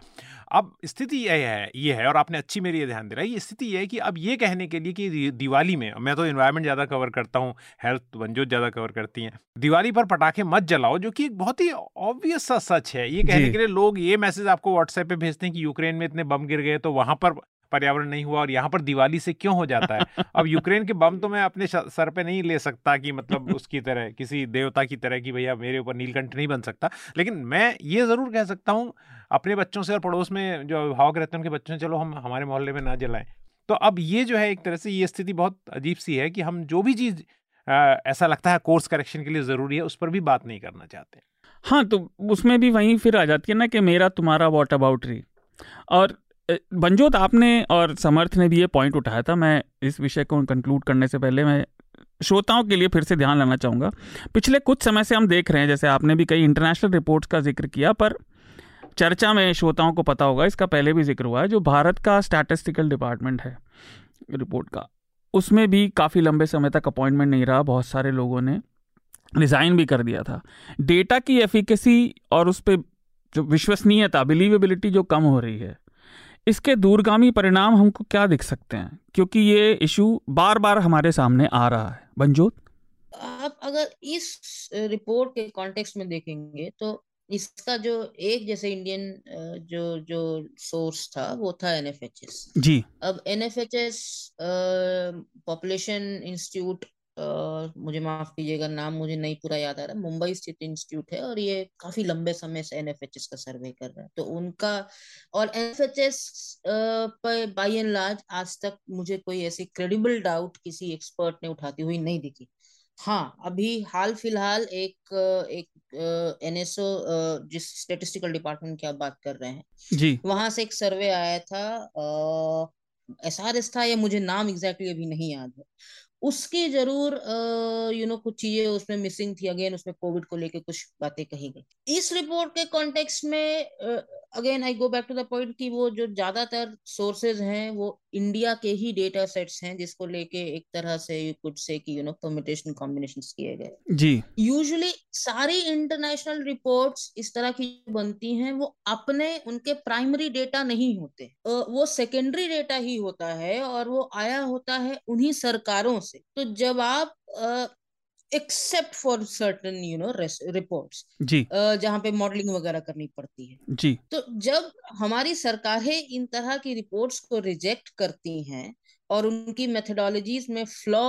अब स्थिति यह है ये है और आपने अच्छी मेरी ये ध्यान दिलाई ये स्थिति यह है कि अब ये कहने के लिए कि दिवाली में मैं तो इन्वायरमेंट ज़्यादा कवर करता हूँ हेल्थ मंजोत ज़्यादा कवर करती हैं। दिवाली पर पटाखे मत जलाओ जो कि एक बहुत ही ऑब्वियस सा सच है ये कहने के लिए लोग ये मैसेज आपको व्हाट्सएप पे भेजते हैं कि यूक्रेन में इतने बम गिर गए तो वहाँ पर पर्यावरण नहीं हुआ और यहाँ पर दिवाली से क्यों हो जाता है? अब यूक्रेन के बम तो मैं अपने सर पे नहीं ले सकता कि मतलब उसकी तरह किसी देवता की तरह कि भैया मेरे ऊपर नीलकंठ नहीं बन सकता। लेकिन मैं ये ज़रूर कह सकता हूँ अपने बच्चों से और पड़ोस में जो अभिभावक रहते हैं उनके बच्चों से चलो हम हमारे मोहल्ले में ना जलाएँ। तो अब ये जो है एक तरह से ये स्थिति बहुत अजीब सी है कि हम जो भी चीज़ ऐसा लगता है कोर्स करेक्शन के लिए ज़रूरी है उस पर भी बात नहीं करना चाहते। हाँ तो उसमें भी वहीं फिर आ जाती है ना कि मेरा तुम्हारा वॉट अबाउटरी और अ, बंजोत आपने और समर्थ ने भी ये पॉइंट उठाया था मैं इस विषय को कंक्लूड करने से पहले मैं श्रोताओं के लिए फिर से ध्यान लाना चाहूँगा। पिछले कुछ समय से हम देख रहे हैं जैसे आपने भी कई इंटरनेशनल रिपोर्ट्स का ज़िक्र किया पर चर्चा में श्रोताओं को पता होगा इसका पहले भी ज़िक्र हुआ है जो भारत का स्टैटिस्टिकल डिपार्टमेंट है रिपोर्ट का। उसमें भी काफ़ी लंबे समय तक अपॉइंटमेंट नहीं रहा बहुत सारे लोगों ने। रिज़ाइन भी कर दिया था। डेटा की एफिकेसी और उस पर जो विश्वसनीयता बिलीवेबिलिटी जो कम हो रही है इसके दूरगामी परिणाम हमको क्या दिख सकते हैं? क्योंकि ये इशू बार बार हमारे सामने आ रहा है। बनजोत आप अगर इस रिपोर्ट के कॉन्टेक्स्ट में देखेंगे तो इसका जो एक जैसे इंडियन जो जो सोर्स था वो था एनएफएचएस जी। अब एनएफएचएस पॉपुलेशन इंस्टीट्यूट मुझे माफ़ कीजिएगा नाम मुझे नहीं पूरा याद आ रहा। मुंबई स्थित इंस्टीट्यूट है और ये काफ़ी लंबे समय से एनएफएचएस का सर्वे कर रहा है। तो उनका और एनएफएचएस पर बाई एंड लार्ज आज तक मुझे कोई ऐसी क्रेडिबल डाउट किसी एक्सपर्ट ने उठाती हुई नहीं दिखी। हाँ अभी हाल फ़िलहाल एक एक एनएसओ जिस स्टेटिस्टिकल डिपार्टमेंट की आप बात कर रहे हैं जी। वहाँ से एक सर्वे आया था एस आर एस था या मुझे नाम एग्जैक्टली exactly अभी नहीं याद है। उसकी ज़रूर यू नो कुछ चीज़ें उसमें मिसिंग थी अगेन उसमें कोविड को लेके कुछ बातें कही गई। इस रिपोर्ट के कॉन्टेक्स्ट में again I go back to the point कि वो जो ज़्यादातर सोर्सेज हैं वो इंडिया के ही डेटा सेट्स हैं जिसको लेके एक तरह से यू कुड से कि यू नो परमिटेशन कॉम्बिनेशन किए गए। जी। यूजुअली सारी इंटरनेशनल रिपोर्ट्स इस तरह की बनती हैं वो अपने उनके प्राइमरी डेटा नहीं होते। वो सेकेंडरी डेटा ही होता है और वो आया होता है उन्हीं सरकारों से। तो जब आप except for certain you know reports जी। जहाँ पे मॉडलिंग वगैरह करनी पड़ती है। जी। तो जब हमारी सरकारें इन तरह की रिपोर्ट्स को रिजेक्ट करती हैं और उनकी मेथडोलॉजीज में flaw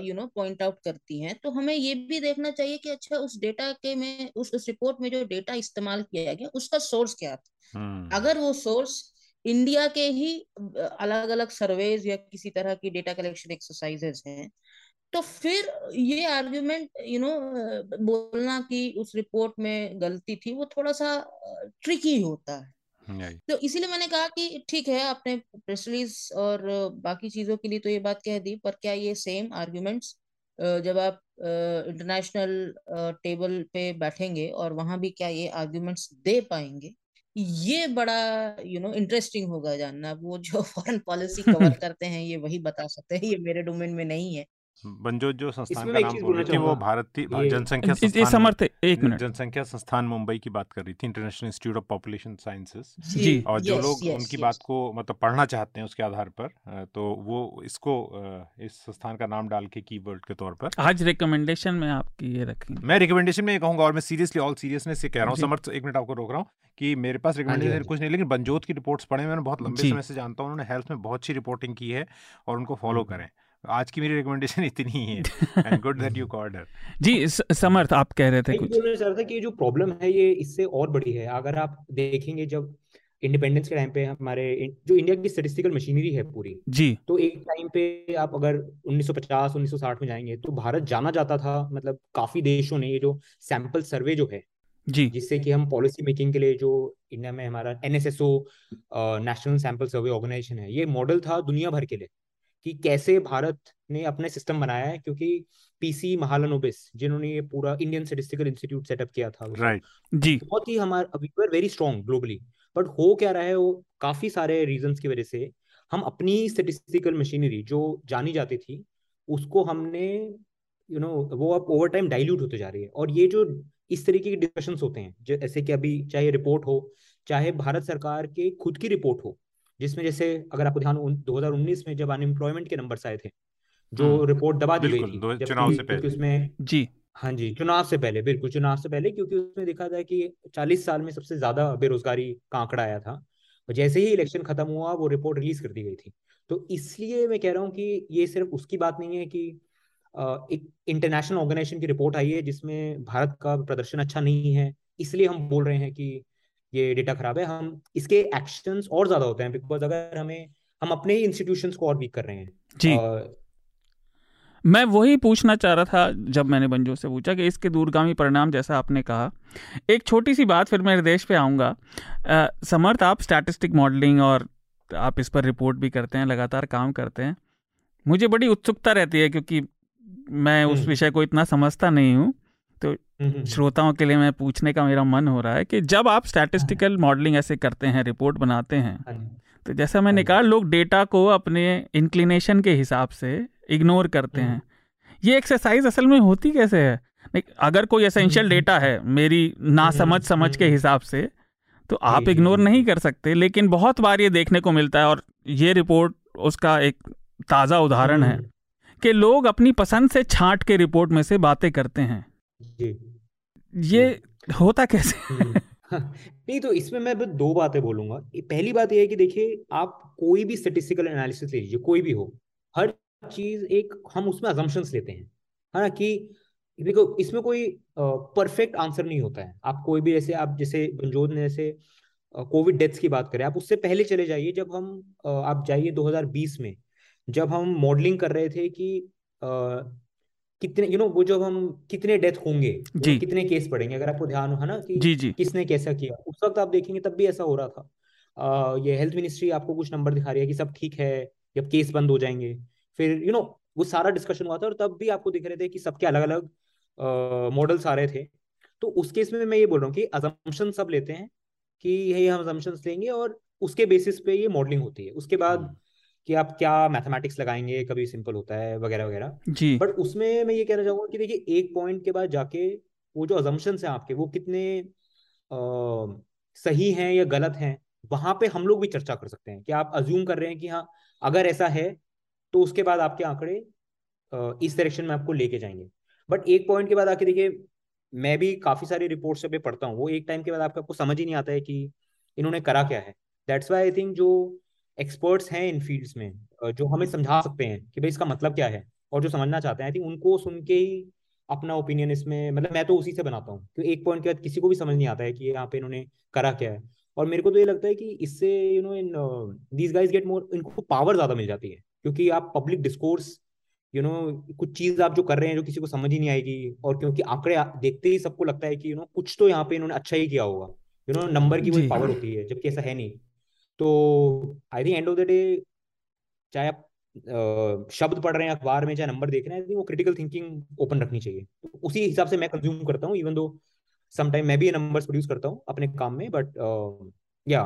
you know point out करती हैं तो हमें ये भी देखना चाहिए कि अच्छा उस डेटा के में उस उस रिपोर्ट में जो डेटा इस्तेमाल किया गया उसका सोर्स क्या था? अगर वो सोर्स इंडिया के ही अलग अलग सर्वेज या किसी तरह की डेटा कलेक्शन एक्सरसाइजेस हैं। तो फिर ये आर्ग्यूमेंट यू नो बोलना कि उस रिपोर्ट में गलती थी वो थोड़ा सा ट्रिकी होता है। तो इसीलिए मैंने कहा कि ठीक है आपने प्रेस रिलीज़ और बाकी चीज़ों के लिए तो ये बात कह दी पर क्या ये सेम आर्ग्यूमेंट्स जब आप इंटरनेशनल टेबल पे बैठेंगे और वहाँ भी क्या ये आर्ग्यूमेंट्स दे पाएँगे? ये बड़ा यू नो इंटरेस्टिंग होगा जानना वो जो फॉरेन पॉलिसी कवर करते हैं ये वही बता सकते हैं ये मेरे डोमेन में नहीं है। बंजो जो संस्थान का नाम बोल रही थी वो भारतीय जनसंख्या संस्थान समर्थ एक मिनट। जनसंख्या संस्थान मुंबई की बात कर रही थी international institute of population sciences जी। और जो लोग उनकी बात को मतलब पढ़ना चाहते हैं उसके आधार पर तो वो इसको इस संस्थान का नाम डाल के कीवर्ड के तौर पर। आज रिकमेंडेशन में आपकी ये रखेंगे मैं रिकमेंडेशन में कहूँगा और मैं सीरियसली ऑल सीरियसनेस से कह रहा हूँ। समर्थ एक मिनट आपको रोक रहा हूँ कि मेरे पास रिकमेंडेशन कुछ नहीं लेकिन बंजोत की रिपोर्ट्स पढ़े मैंने बहुत लंबे समय से जानता हूँ उन्होंने हेल्थ में बहुत अच्छी रिपोर्टिंग की है और उनको फॉलो करें। आज की मेरी रिकमेंडेशन इतनी ही है and good that you called her जी समर्थ आप कह रहे थे कुछ। बोलना चाह रहा था कि ये जो प्रॉब्लम है ये इससे और बड़ी है। अगर आप देखेंगे जब इंडिपेंडेंस के टाइम पे हमारे जो इंडिया की स्टेटिस्टिकल मशीनरी है पूरी जी। तो एक टाइम पे आप अगर 1950 1960 में जाएँगे तो भारत जाना जाता था मतलब काफ़ी देशों ने ये जो सैंपल सर्वे जो है जी। जिससे कि हम पॉलिसी मेकिंग के लिए जो इंडिया में हमारा NSSO national sample survey organisation है ये मॉडल था दुनिया भर के लिए। कि कैसे भारत ने अपने सिस्टम बनाया है क्योंकि पीसी महालनोबिस जिन्होंने ये पूरा इंडियन स्टेटिस्टिकल इंस्टीट्यूट सेटअप किया था राइट जी। बहुत ही हमारा we were very strong globally but हो क्या रहा है वो काफ़ी सारे रीजन की वजह से हम अपनी स्टेटिस्टिकल मशीनरी जो जानी जाती थी उसको हमने यू you नो know, वो अब ओवर टाइम डाइल्यूट होते जा रही है। और ये जो इस तरीके के डिस्कशन होते हैं जैसे कि अभी चाहे रिपोर्ट हो चाहे भारत सरकार के खुद की रिपोर्ट हो जिसमें जैसे अगर आपको ध्यान 2019 में जब अनएम्प्लॉयमेंट के नंबर्स आए थे जो रिपोर्ट हम्म, दबा दी गई थी चुनाव से पहले। उसमें जी। हाँ जी चुनाव से पहले बिल्कुल चुनाव से पहले क्योंकि उसमें देखा था कि 40 साल में सबसे ज़्यादा बेरोजगारी का आंकड़ा आया था और जैसे ही इलेक्शन खत्म हुआ वो रिपोर्ट रिलीज़ कर दी गई थी। तो इसलिए मैं कह रहा हूँ कि ये सिर्फ़ उसकी बात नहीं है कि एक इंटरनेशनल ऑर्गेनाइजेशन की रिपोर्ट आई है जिसमें भारत का प्रदर्शन अच्छा नहीं है इसलिए हम बोल रहे हैं कि ये डेटा खराब है हम इसके एक्शंस और ज़्यादा होते हैं बिकॉज़ अगर हमें हम अपने ही इंस्टीट्यूशंस को और वीक कर रहे हैं। जी। आ, मैं वही पूछना चाह रहा था जब मैंने बंजो से पूछा कि इसके दूरगामी परिणाम जैसा आपने कहा। एक छोटी सी बात फिर मैं देश पे आऊँगा। समर्थ आप स्टैटिस्टिक मॉडलिंग और आप इस पर रिपोर्ट भी करते हैं लगातार काम करते हैं। मुझे बड़ी उत्सुकता रहती है क्योंकि मैं उस हम्म। विषय को इतना समझता नहीं हूँ। तो हम्म, हम्म, श्रोताओं के लिए मैं पूछने का मेरा मन हो रहा है कि जब आप स्टैटिस्टिकल मॉडलिंग ऐसे करते हैं रिपोर्ट बनाते हैं हाँ तो जैसा मैंने हाँ कहा लोग डेटा को अपने इंक्लिनेशन के हिसाब से इग्नोर करते हैं। ये एक्सरसाइज असल में होती कैसे है? अगर कोई एसेंशियल डेटा है मेरी ना समझ समझ के हिसाब से तो आप इग्नोर नहीं कर सकते लेकिन बहुत बार ये देखने को मिलता है और ये रिपोर्ट उसका एक ताज़ा उदाहरण है कि लोग अपनी पसंद से छांट के रिपोर्ट में से बातें करते हैं। ये होता कैसे? हाँ, नहीं तो इसमें मैं दो बातें बोलूँगा। पहली बात यह है कि देखिए आप कोई भी स्टेटिस्टिकल एनालिसिस ले लीजिए कोई भी हो हर चीज़ एक हम उसमें अजम्पशंस लेते हैं। है ना कि देखो इसमें कोई परफेक्ट आंसर नहीं होता है। आप कोई भी जैसे आप जैसे बंजोद ने जैसे कोविड डेथ्स की बात करें आप उससे पहले चले जाइए जब हम आप जाइए 2020 में जब हम मॉडलिंग कर रहे थे कि कितने यू you नो know, वो जब हम कितने डेथ होंगे जी। कितने केस पड़ेंगे? अगर आपको ध्यान हो है ना कि जी जी। किसने कैसा किया? उस वक्त आप देखेंगे तब भी ऐसा हो रहा था। आ, ये हेल्थ मिनिस्ट्री आपको कुछ नंबर दिखा रही है कि सब ठीक है जब केस बंद हो जाएँगे। फिर यू you नो know, वो सारा डिस्कशन हुआ था और तब भी आपको दिख रहे थे कि सबके अलग अलग मॉडल्स आ रहे थे। तो उस केस में मैं ये बोल रहा हूँ कि अजम्पन सब लेते हैं कि यही हम अजम्पन लेंगे और उसके बेसिस पे ये मॉडलिंग होती है। उसके बाद हम्म। कि आप क्या मैथमेटिक्स लगाएँगे कभी सिंपल होता है वगैरह वगैरह। जी। बट उसमें मैं ये कहना चाहूँगा कि देखिए एक पॉइंट के बाद जाके वो जो अजम्पन है आपके वो कितने आ, सही हैं या गलत हैं वहाँ पे हम लोग भी चर्चा कर सकते हैं कि आप अज्यूम कर रहे हैं कि हाँ अगर ऐसा है तो उसके बाद आपके आंकड़े इस डायरेक्शन में आपको लेके जाएँगे। बट एक पॉइंट के बाद आके देखिए मैं भी काफ़ी सारी रिपोर्ट्स पे पढ़ता हूँ वो एक टाइम के बाद आपको समझ ही नहीं आता है कि इन्होंने करा क्या है। दैट्स वाई आई थिंक जो एक्सपर्ट्स हैं इन फील्ड्स में जो हमें समझा सकते हैं कि भाई इसका मतलब क्या है और जो समझना चाहते हैं आई थिंक उनको सुन के ही अपना ओपिनियन इसमें मतलब मैं तो उसी से बनाता हूँ क्योंकि एक पॉइंट के बाद किसी को भी समझ नहीं आता है कि यहाँ पे इन्होंने करा क्या है। और मेरे को तो ये लगता है कि इससे you know in these guys get more इनको पावर ज़्यादा मिल जाती है क्योंकि आप पब्लिक डिस्कोर्स यू नो कुछ चीज़ आप जो कर रहे हैं जो किसी को समझ ही नहीं आएगी और क्योंकि आंकड़े देखते ही सबको लगता है कि यू नो कुछ तो यहाँ पे इन्होंने अच्छा ही किया होगा। यू नो नंबर की वो पावर होती है जबकि ऐसा है नहीं। तो I think end of the day चाहे आप शब्द पढ़ रहे हैं अखबार में चाहे नंबर देख रहे हैं वो क्रिटिकल थिंकिंग ओपन रखनी चाहिए। तो उसी हिसाब से मैं कंज्यूम करता हूँ इवन दो समटाइम मैं भी नंबर्स प्रोड्यूस करता हूँ अपने काम में बट या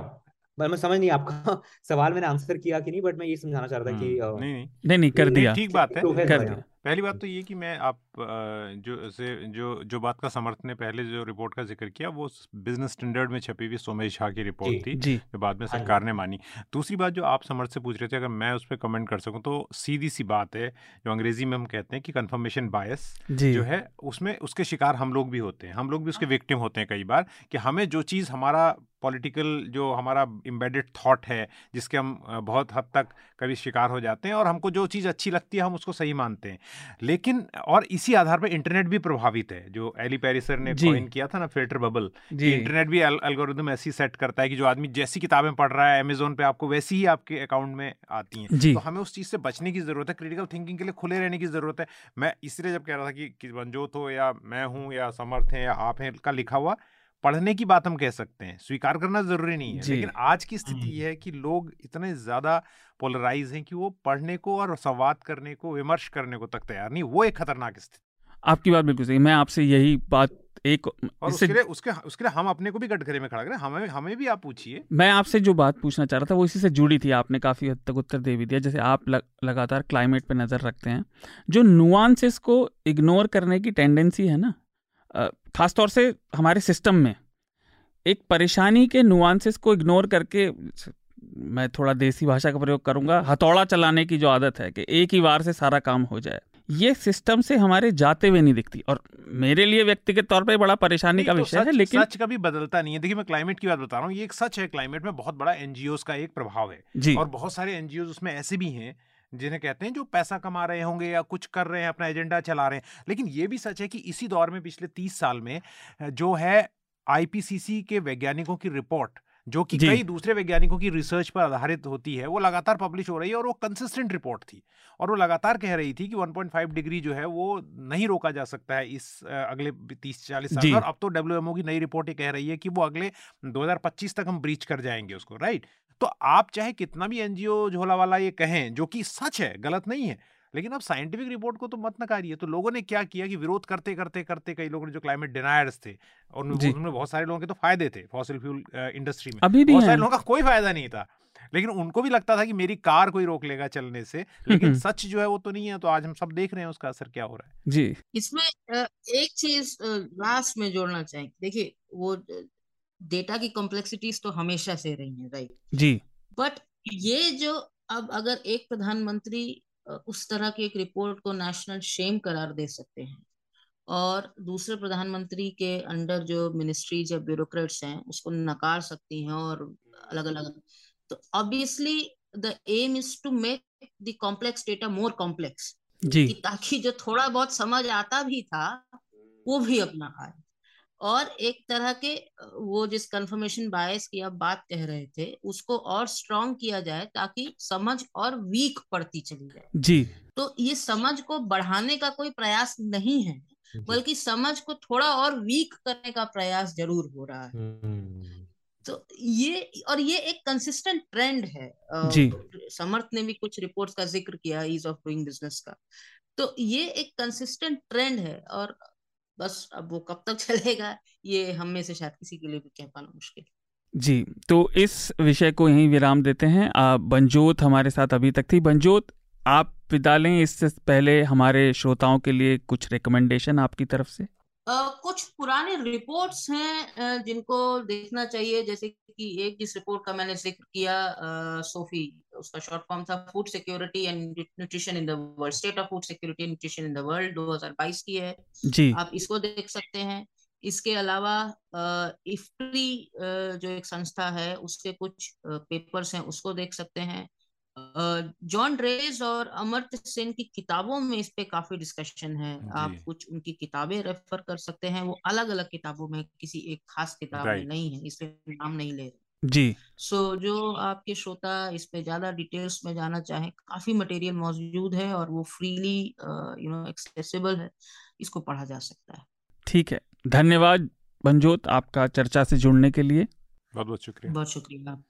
मैं समझ नहीं आपका सवाल मैंने आंसर किया कि नहीं बट मैं ये समझाना चाह रहा था कि हम्म, नहीं नहीं। नहीं नहीं कर दिया। ठीक बात है। कर दिया। पहली बात तो ये कि मैं आप जो से जो जो बात का समर्थ ने पहले जो रिपोर्ट का ज़िक्र किया वो बिज़नेस स्टैंडर्ड में छपी हुई सोमेश झा की रिपोर्ट जी, थी जी। जो बाद में हाँ सरकार ने मानी। दूसरी बात जो आप समर्थ से पूछ रहे थे अगर मैं उस पर कमेंट कर सकूँ तो सीधी सी बात है जो अंग्रेज़ी में हम कहते हैं कि कन्फर्मेशन बायस जो। है उसमें उसके शिकार हम लोग भी होते हैं। हम लोग भी उसके विक्टिम होते हैं कई बार कि हमें जो चीज़ हमारा पॉलिटिकल जो हमारा इम्बेडेड थॉट है जिसके हम बहुत हद तक कभी शिकार हो जाते हैं और हमको जो चीज़ अच्छी लगती है हम उसको सही मानते हैं। लेकिन और इसी आधार पर इंटरनेट भी प्रभावित है। जो एली पेरिसर ने कॉइन किया था ना फ़िल्टर बबल इंटरनेट भी एल्गोरिदम ऐसी सेट करता है कि जो आदमी जैसी किताबें पढ़ रहा है अमेजोन पे आपको वैसी ही आपके अकाउंट में आती हैं। तो हमें उस चीज़ से बचने की ज़रूरत है क्रिटिकल थिंकिंग के लिए खुले रहने की ज़रूरत है। मैं इसलिए जब कह रहा था कि, कि मंजोत हो या मैं हूँ या समर्थ हैं या आप हैं का लिखा हुआ पढ़ने की बात हम कह सकते हैं स्वीकार करना ज़रूरी नहीं है। लेकिन आज की स्थिति। यह है कि लोग इतने ज़्यादा पोलराइज हैं कि वो पढ़ने को और संवाद करने को विमर्श करने को तक तैयार नहीं वो एक खतरनाक स्थिति। आपकी बात बिल्कुल सही मैं आपसे यही बात एक और उसके लिए उसके उसके लिए हम अपने को भी कटघरे में खड़ा करें हमें हमें भी आप पूछिए। मैं आपसे जो बात पूछना चाह रहा था वो इसी से जुड़ी थी आपने काफ़ी हद तक उत्तर दे भी दिया। जैसे आप लग, लगातार क्लाइमेट पे नज़र रखते हैं जो नुआंसेस को इग्नोर करने की टेंडेंसी है ना खासतौर से हमारे सिस्टम में एक परेशानी के नुआंसेस को इग्नोर करके मैं थोड़ा देसी भाषा का प्रयोग करूँगा हथौड़ा चलाने की जो आदत है कि एक ही बार से सारा काम हो जाए। ये सिस्टम से हमारे जाते हुए नहीं दिखती और मेरे लिए व्यक्तिगत तौर पे बड़ा परेशानी का तो विषय है लेकिन सच कभी बदलता नहीं है। देखिए मैं क्लाइमेट की बात बता रहा हूँ। ये एक सच है क्लाइमेट में बहुत बड़ा एनजीओ का एक प्रभाव है। जी। और बहुत सारे एनजीओ उसमें ऐसे भी हैं जिन्हें कहते हैं जो पैसा कमा रहे होंगे या कुछ कर रहे हैं अपना एजेंडा चला रहे हैं। लेकिन ये भी सच है कि इसी दौर में पिछले तीस साल में जो है आईपीसीसी के वैज्ञानिकों की रिपोर्ट जो कि कई दूसरे वैज्ञानिकों की रिसर्च पर आधारित होती है वो लगातार पब्लिश हो रही है और वो कंसिस्टेंट रिपोर्ट थी। और वो लगातार कह रही थी कि 1.5 डिग्री जो है वो नहीं रोका जा सकता है इस अगले 30-40 साल और अब तो डब्ल्यूएमओ की नई रिपोर्ट ये कह रही है कि वो अगले 2025 तक हम ब्रीच कर जाएँगे उसको राइट? तो आप चाहे कितना भी एनजीओ झोला वाला ये कहें जो कि सच है गलत नहीं है लेकिन अब साइंटिफिक रिपोर्ट को तो मत नकारिए। तो लोगों ने क्या किया कि विरोध करते करते करते कई लोगों ने जो क्लाइमेट डिनायर्स थे और उनमें बहुत सारे लोगों के तो फ़ायदे थे फॉसिल फ्यूल इंडस्ट्री में। अभी भी बहुत सारे लोगों का कोई फ़ायदा नहीं था लेकिन उनको भी लगता था कि मेरी कार कोई रोक लेगा चलने से लेकिन सच जो है वो तो नहीं है तो आज हम सब देख रहे हैं उसका असर क्या हो रहा है। जी। इसमें एक चीज़ लास्ट में जोड़ना चाहेंगे देखिए वो डेटा की कॉम्प्लेक्सिटीज तो हमेशा से रही है राइट जी। बट ये जो अब अगर एक प्रधानमंत्री उस तरह की एक रिपोर्ट को नेशनल शेम करार दे सकते हैं और दूसरे प्रधानमंत्री के अंडर जो मिनिस्ट्रीज या ब्यूरोक्रेट्स हैं उसको नकार सकती हैं और अलग अलग तो obviously the aim is to make the complex data more complex जी। ताकि जो थोड़ा बहुत समझ आता भी था वो भी अपना आए। और एक तरह के वो जिस कंफर्मेशन बायस की आप बात कह रहे थे उसको और स्ट्रॉन्ग किया जाए ताकि समझ और वीक पड़ती चली जाए। जी। तो ये समझ को बढ़ाने का कोई प्रयास नहीं है बल्कि समझ को थोड़ा और वीक करने का प्रयास ज़रूर हो रहा है। हम्म। तो ये और ये एक कंसिस्टेंट ट्रेंड है जी। समर्थ ने भी कुछ रिपोर्ट्स का ज़िक्र किया ईज ऑफ़ डूइंग बिज़नेस का। तो ये एक कंसिस्टेंट ट्रेंड है और बस अब वो कब तक चलेगा ये हम में से शायद किसी के लिए भी कह पाना मुश्किल। जी तो इस विषय को यहीं विराम देते हैं। बंजोत हमारे साथ अभी तक थी। बंजोत आप विदा लें इससे पहले हमारे श्रोताओं के लिए कुछ रिकमेंडेशन आपकी तरफ़ से? Uh, कुछ पुराने रिपोर्ट्स हैं जिनको देखना चाहिए। जैसे कि एक जिस रिपोर्ट का मैंने ज़िक्र किया uh, सोफी उसका शॉर्ट फॉर्म था food security and nutrition in the world state of food security and nutrition in the world 2022 की है। जी। आप इसको देख सकते हैं। इसके अलावा इफ्ट्री जो एक संस्था है उसके कुछ पेपर्स हैं उसको देख सकते हैं। जॉन ड्रेज और अमर्त सेन की किताबों में इस पे काफ़ी डिस्कशन है। आप कुछ उनकी किताबें रेफर कर सकते हैं। वो अलग अलग किताबों में किसी एक खास किताब में नहीं है इसलिए नाम नहीं ले रहे। जी। सो so, जो आपके श्रोता इस पे ज़्यादा डिटेल्स में जाना चाहें काफ़ी मटेरियल मौजूद है और वो फ्रीली यू नो एक्सेसिबल है इसको पढ़ा जा सकता है। ठीक है। धन्यवाद मंजोत आपका चर्चा से जुड़ने के लिए। बहुत बहुत शुक्रिया। बहुत शुक्रिया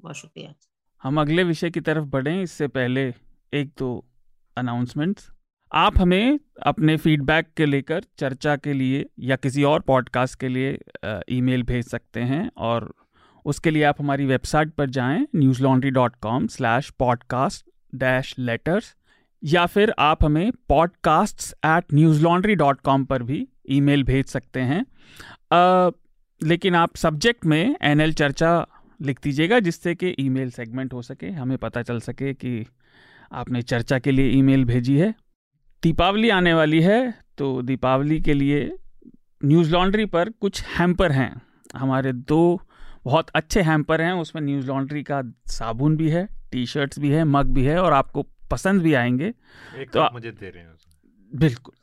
बहुत शुक्रिया। हम अगले विषय की तरफ़ बढ़ें इससे पहले एक दो अनाउंसमेंट्स। आप हमें अपने फीडबैक के लेकर चर्चा के लिए या किसी और पॉडकास्ट के लिए ईमेल भेज सकते हैं और उसके लिए आप हमारी वेबसाइट पर जाएँ Newslaundry dot com slash podcast dash letters या फिर आप हमें podcast at Newslaundry dot com पर भी ईमेल भेज सकते हैं। आ, लेकिन आप सब्जेक्ट में एनएल चर्चा लिख दीजिएगा जिससे कि ईमेल सेगमेंट हो सके हमें पता चल सके कि आपने चर्चा के लिए ईमेल भेजी है। दीपावली आने वाली है तो दीपावली के लिए न्यूज़ लॉन्ड्री पर कुछ हैम्पर हैं। हमारे दो बहुत अच्छे हैम्पर हैं उसमें न्यूज़ लॉन्ड्री का साबुन भी है टी शर्ट्स भी है मग भी है और आपको पसंद भी आएँगे। एक तो आप मुझे दे रहे हैं बिल्कुल।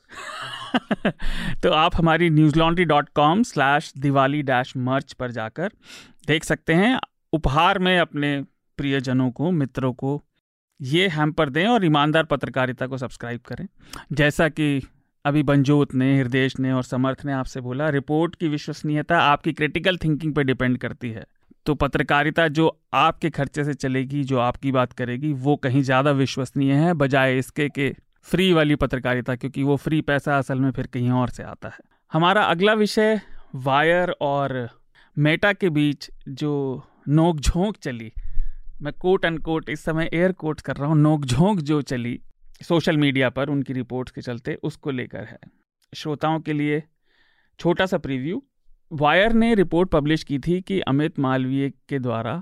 तो आप हमारी Newslaundry dot com slash Diwali dash merch पर जाकर देख सकते हैं। उपहार में अपने प्रियजनों को मित्रों को ये हैम्पर दें और ईमानदार पत्रकारिता को सब्सक्राइब करें। जैसा कि अभी बंजोत ने हृदय ने और समर्थ ने आपसे बोला, रिपोर्ट की विश्वसनीयता आपकी क्रिटिकल थिंकिंग पर डिपेंड करती है। तो पत्रकारिता जो आपके खर्चे से चलेगी, जो आपकी बात करेगी, वो कहीं ज़्यादा विश्वसनीय है, बजाय इसके के फ्री वाली पत्रकारिता, क्योंकि वो फ्री पैसा असल में फिर कहीं और से आता है। हमारा अगला विषय, वायर और मेटा के बीच जो नोक झोंक चली, मैं कोट एंड कोट इस समय एयर कोट कर रहा हूँ नोक झोंक जो चली सोशल मीडिया पर उनकी रिपोर्ट्स के चलते उसको लेकर है। श्रोताओं के लिए छोटा सा प्रीव्यू, वायर ने रिपोर्ट पब्लिश की थी कि अमित मालवीय के द्वारा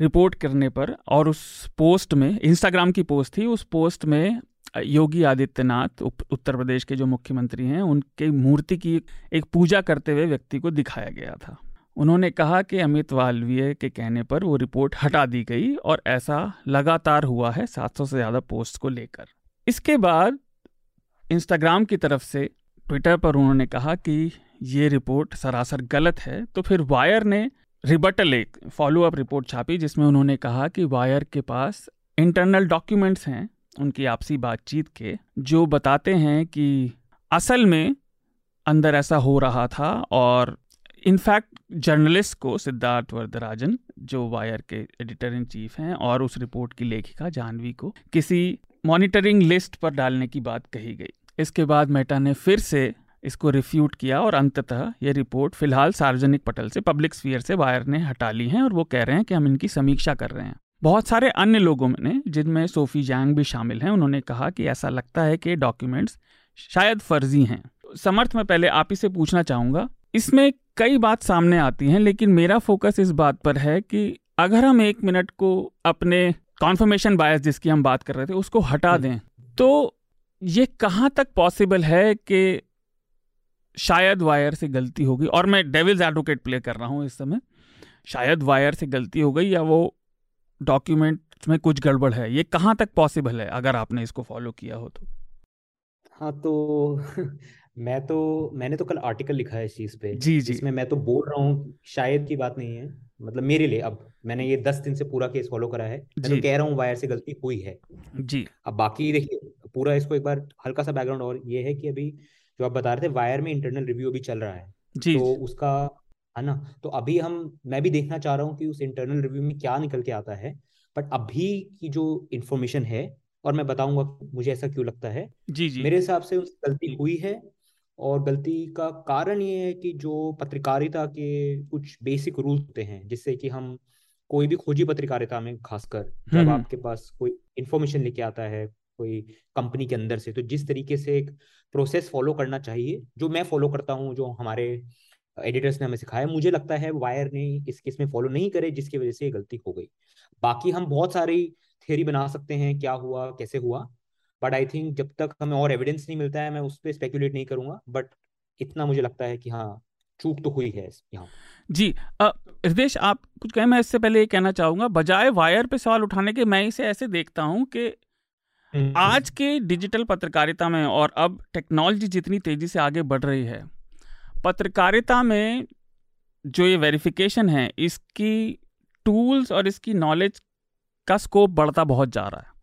रिपोर्ट करने पर और उस पोस्ट में, इंस्टाग्राम की पोस्ट थी, उस पोस्ट में योगी आदित्यनाथ उत्तर प्रदेश के जो मुख्यमंत्री हैं, उनके मूर्ति की एक पूजा करते हुए व्यक्ति को दिखाया गया था। उन्होंने कहा कि अमित मालवीय के कहने पर वो रिपोर्ट हटा दी गई और ऐसा लगातार हुआ है 700 से ज़्यादा पोस्ट को लेकर। इसके बाद इंस्टाग्राम की तरफ़ से ट्विटर पर उन्होंने कहा कि ये रिपोर्ट सरासर गलत है तो फिर वायर ने रिबटल एक फॉलो अप रिपोर्ट छापी, जिसमें उन्होंने कहा कि वायर के पास इंटरनल डॉक्यूमेंट्स हैं, उनकी आपसी बातचीत के, जो बताते हैं कि असल में अंदर ऐसा हो रहा था और इनफैक्ट जर्नलिस्ट को सिद्धार्थ वरदराजन, जो वायर के एडिटर इन चीफ हैं, और उस रिपोर्ट की लेखिका जानवी को किसी मॉनिटरिंग लिस्ट पर डालने की बात कही गई। इसके बाद मेटा ने फिर से इसको रिफ्यूट किया और अंततः ये रिपोर्ट फ़िलहाल सार्वजनिक पटल से पब्लिक स्फीयर से वायर ने हटा ली है और वो कह रहे हैं कि हम इनकी समीक्षा कर रहे हैं। बहुत सारे अन्य लोगों ने जिनमें सोफी जैंग भी शामिल हैं, उन्होंने कहा कि ऐसा लगता है कि डॉक्यूमेंट्स शायद फर्जी हैं। समर्थ, में पहले आप ही से पूछना चाहूँगा। इसमें कई बात सामने आती हैं, लेकिन मेरा फोकस इस बात पर है कि अगर हम एक मिनट को अपने कॉन्फर्मेशन बायस जिसकी हम बात कर रहे थे उसको हटा हम्म। दें। तो ये कहाँ तक पॉसिबल है कि शायद वायर से गलती होगी और मैं डेविल्स एडवोकेट प्ले कर रहा हूँ इस समय। शायद वायर से गलती हो गई या वो डॉक्यूमेंट में कुछ गड़बड़ है? ये कहाँ तक पॉसिबल है अगर आपने इसको फॉलो किया हो तो? हाँ तो मैं तो मैंने तो कल आर्टिकल लिखा है इस चीज़ पे। जी जी। इसमें मैं तो बोल रहा हूँ शायद की बात नहीं है। मतलब मेरे लिए अब मैंने ये दस दिन से पूरा केस फॉलो करा है मैं तो कह रहा हूँ वायर से गलती हुई है। जी। अब बाकी देखिए पूरा इसको एक बार हल्का सा बैकग्राउंड और ये है कि अभी जो आप बता रहे थे वायर में इंटरनल रिव्यू अभी चल रहा है। जी तो उसका है ना? तो अभी हम मैं भी देखना चाह रहा हूँ कि उस इंटरनल रिव्यू में क्या निकल के आता है बट अभी की जो इन्फॉर्मेशन है और मैं बताऊँगा मुझे ऐसा क्यों लगता है जी जी। मेरे हिसाब से गलती हुई है और गलती का कारण ये है कि जो पत्रकारिता के कुछ बेसिक रूल होते हैं जिससे कि हम कोई भी खोजी पत्रकारिता में खासकर जब हम्म। आपके पास कोई इंफॉर्मेशन लेके आता है कोई कंपनी के अंदर से तो जिस तरीके से एक प्रोसेस फॉलो करना चाहिए जो मैं फॉलो करता हूँ जो हमारे एडिटर्स ने हमें सिखाया मुझे लगता है वायर ने इस केस में फॉलो नहीं करे जिसकी वजह से ये गलती हो गई बाकी हम बहुत सारी थियोरी बना सकते हैं क्या हुआ कैसे हुआ बट आई थिंक जब तक हमें और एविडेंस नहीं मिलता है मैं उस पर स्पेकुलेट नहीं करूँगा। बट इतना मुझे लगता है कि हाँ चूक तो हुई है यहाँ। जी हृदय आप कुछ कहें मैं इससे पहले ये कहना चाहूँगा बजाय वायर पे सवाल उठाने के मैं इसे ऐसे देखता हूँ कि हम्म, आज हम्म। के डिजिटल पत्रकारिता में और अब टेक्नोलॉजी जितनी तेज़ी से आगे बढ़ रही है पत्रकारिता में जो ये वेरिफिकेशन है इसकी टूल्स और इसकी नॉलेज का स्कोप बढ़ता बहुत जा रहा है।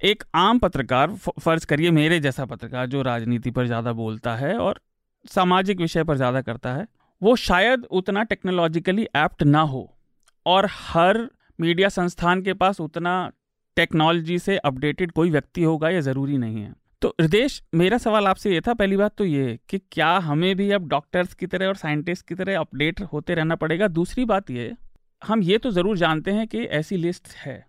एक आम पत्रकार फ़र्ज़ करिए मेरे जैसा पत्रकार जो राजनीति पर ज़्यादा बोलता है और सामाजिक विषय पर ज़्यादा करता है, वो शायद उतना टेक्नोलॉजिकली एप्ट ना हो और हर मीडिया संस्थान के पास उतना टेक्नोलॉजी से अपडेटेड कोई व्यक्ति होगा ये ज़रूरी नहीं है। तो हृदय मेरा सवाल आपसे ये था, पहली बात तो ये कि क्या हमें भी अब डॉक्टर्स की तरह और साइंटिस्ट की तरह अपडेट होते रहना पड़ेगा? दूसरी बात ये, हम ये तो ज़रूर जानते हैं कि ऐसी लिस्ट है।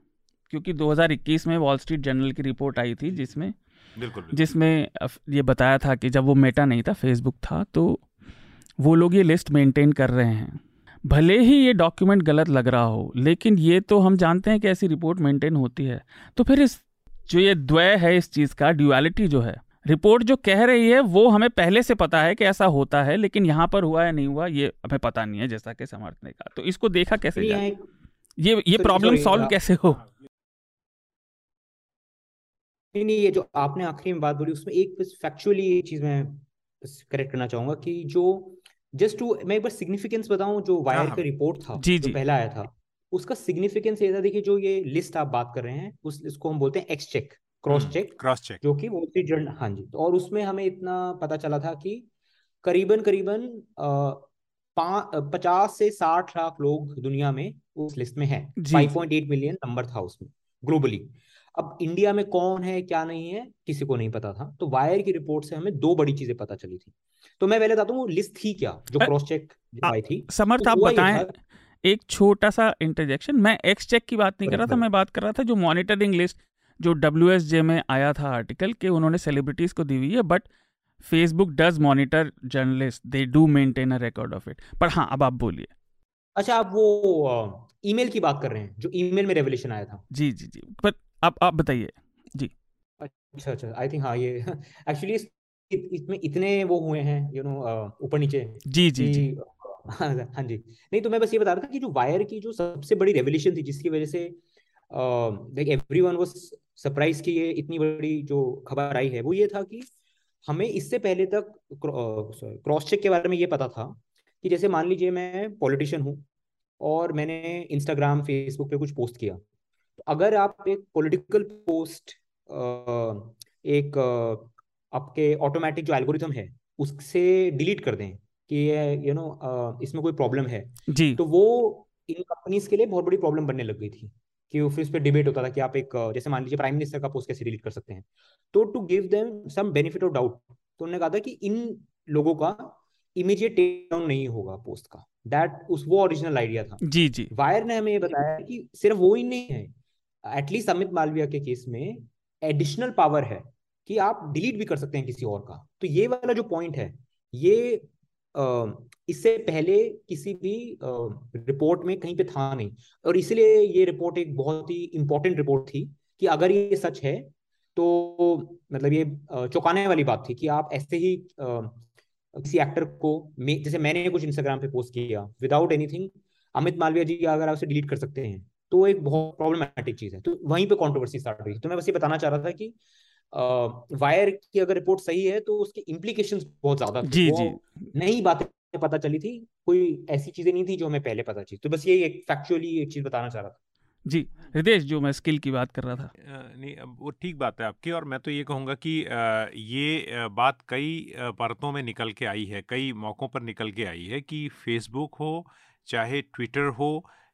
क्योंकि 2021 में वॉल स्ट्रीट जर्नल की रिपोर्ट आई थी जिसमें बिल्कुल जिसमें ये बताया था कि जब वो मेटा नहीं था फेसबुक था तो वो लोग ये लिस्ट मेंटेन कर रहे हैं। भले ही ये डॉक्यूमेंट गलत लग रहा हो लेकिन ये तो हम जानते हैं कि ऐसी रिपोर्ट मेंटेन होती है। तो फिर इस जो ये द्वय है इस चीज़ का ड्यूअलिटी जो है रिपोर्ट जो कह रही है वो हमें पहले से पता है कि ऐसा होता है लेकिन यहाँ पर हुआ या नहीं हुआ ये हमें पता नहीं है जैसा कि समर्थ ने कहा। तो इसको देखा कैसे जाए? ये ये प्रॉब्लम सॉल्व कैसे हो। नहीं नहीं ये जो आपने आखिरी में बात बोली उसमें एक बस फैक्चुअली चीज़ मैं करेक्ट करना चाहूँगा कि जो जस्ट टू मैं एक बार सिग्निफिकेंस बताऊँ जो वायर हाँ, का रिपोर्ट था जी, जो. पहला आया था उसका सिग्निफिकेंस ये था देखिए जो ये लिस्ट आप बात कर रहे हैं उस इसको हम बोलते हैं X check cross check cross check जो कि वॉल स्ट्रीट जर्नल हाँ जी और उसमें हमें इतना पता चला था कि करीबन करीबन पचास से साठ लाख लोग दुनिया में उस लिस्ट में हैं। Five point eight million number था उसमें ग्लोबली अब इंडिया में कौन है क्या नहीं है किसी को नहीं पता था। तो वायर की रिपोर्ट से हमें दो बड़ी चीज़ें पता चली थी। तो मैं पहले बताता हूँ लिस्ट थी क्या जो क्रॉस चेक आई थी? समर्थ तो आप बताएँ एक छोटा सा इंटरजेक्शन मैं एक्स चेक की बात नहीं कर रहा था मैं बात कर रहा था जो मॉनिटरिंग लिस्ट जो डब्ल्यू में आया था आर्टिकल के उन्होंने सेलिब्रिटीज को दी हुई है but Facebook does monitor journalist they do maintain a record of it पर हाँ अब आप बोलिए। अच्छा आप वो ईमेल की बात कर रहे हैं जो ईमेल में रेवोल्यूशन आया था। जी जी जी पर आप आप बताइए। जी। अच्छा अच्छा। आई थिंक हाँ ये एक्चुअली इसमें इतने वो हुए हैं यू नो ऊपर नीचे जी जी जी। हाँ हाँ जी। नहीं तो मैं बस ये बता रहा था कि जो वायर की जो सबसे बड़ी रेवोल्यूशन थी जिसकी वजह से लाइक एवरीवन वाज सरप्राइज़ कि ये इतनी बड़ी जो खबर आई है वो ये था कि हमें इससे पहले तक क्रॉस चेक के बारे में ये पता था कि जैसे मान लीजिए मैं पॉलिटिशियन हूँ और मैंने इंस्टाग्राम फेसबुक पे कुछ पोस्ट किया। अगर आप एक पॉलिटिकल पोस्ट एक आपके ऑटोमेटिक जो एल्गोरिथम है उससे डिलीट कर दें कि ये यू नो इसमें कोई प्रॉब्लम है जी। तो वो इन कंपनीज़ के लिए बहुत बड़ी प्रॉब्लम बनने लग गई थी कि फिर उस पर डिबेट होता था कि आप एक जैसे मान लीजिए प्राइम मिनिस्टर का पोस्ट कैसे डिलीट कर सकते हैं। तो to give them some benefit of doubt तो उन्होंने कहा था कि इन लोगों का इमीडिएट टेक डाउन नहीं होगा पोस्ट का। दैट उस वो ओरिजिनल आइडिया था। जी जी। वायर ने हमें ये बताया कि सिर्फ़ वो ही नहीं है एटलीस्ट अमित मालविया के केस में एडिशनल पावर है कि आप डिलीट भी कर सकते हैं किसी और का। तो ये वाला जो पॉइंट है, ये इससे पहले किसी भी रिपोर्ट में कहीं पे था नहीं। और इसलिए ये रिपोर्ट एक बहुत ही इंपॉर्टेंट रिपोर्ट थी कि अगर ये सच है तो मतलब ये चौंकाने वाली बात थी कि आप ऐसे ही किसी एक्टर को जैसे मैंने कुछ इंस्टाग्राम पे पोस्ट किया विदाउट एनीथिंग अमित मालविया जी, अगर आप उसे डिलीट कर सकते हैं तो एक बहुत प्रॉब्लमेटिक चीज़ है। तो वहीं पे कंट्रोवर्सी स्टार्ट हुई। तो मैं बस ये बताना चाह रहा था कि वायर की अगर रिपोर्ट सही है तो उसके इम्प्लीकेशंस बहुत ज़्यादा जी जी। नई बातें पता चली थी कोई ऐसी चीज़ें नहीं थी जो हमें पहले पता चली। तो बस ये एक फैक्चुअली एक चीज़ बताना चाह रहा था। जी हृदय जो मैं स्किल की बात कर रहा था। नहीं वो ठीक बात है आपकी और मैं तो ये कहूँगा कि ये बात कई परतों में निकल के आई है कई मौक़ों पर निकल के आई है कि फेसबुक हो चाहे ट्विटर हो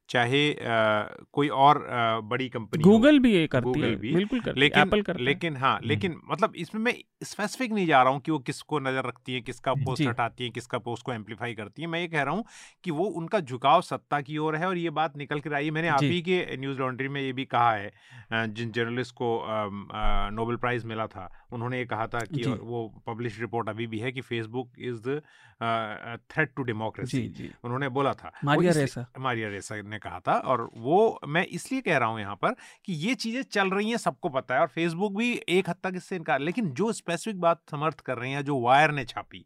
चाहे आ, कोई और आ, बड़ी कंपनी गूगल भी ये करती है भी बिल्कुल करती लेकिन एप्पल करता लेकिन हाँ हम्म। लेकिन मतलब इसमें मैं स्पेसिफिक नहीं जा रहा हूँ कि वो किसको नज़र रखती है किसका पोस्ट हटाती है किसका पोस्ट को एम्पलीफाई करती है। मैं ये कह रहा हूँ कि वो उनका झुकाव सत्ता की ओर है और ये बात निकल कर आई है। मैंने आप ही के न्यूज़ लॉन्ड्री में ये भी कहा है जिन जर्नलिस्ट को नोबेल प्राइज मिला था उन्होंने ये कहा था कि वो पब्लिश रिपोर्ट अभी भी है कि Facebook is the threat to democracy उन्होंने बोला था। मारिया रेसा। मारिया रेसा ने कहा था और वो मैं इसलिए कह रहा हूँ यहाँ पर कि ये चीज़ें चल रही हैं सबको पता है और फेसबुक भी एक हद तक इससे इनकार लेकिन जो स्पेसिफिक बात समर्थ कर रहे हैं जो वायर ने छापी।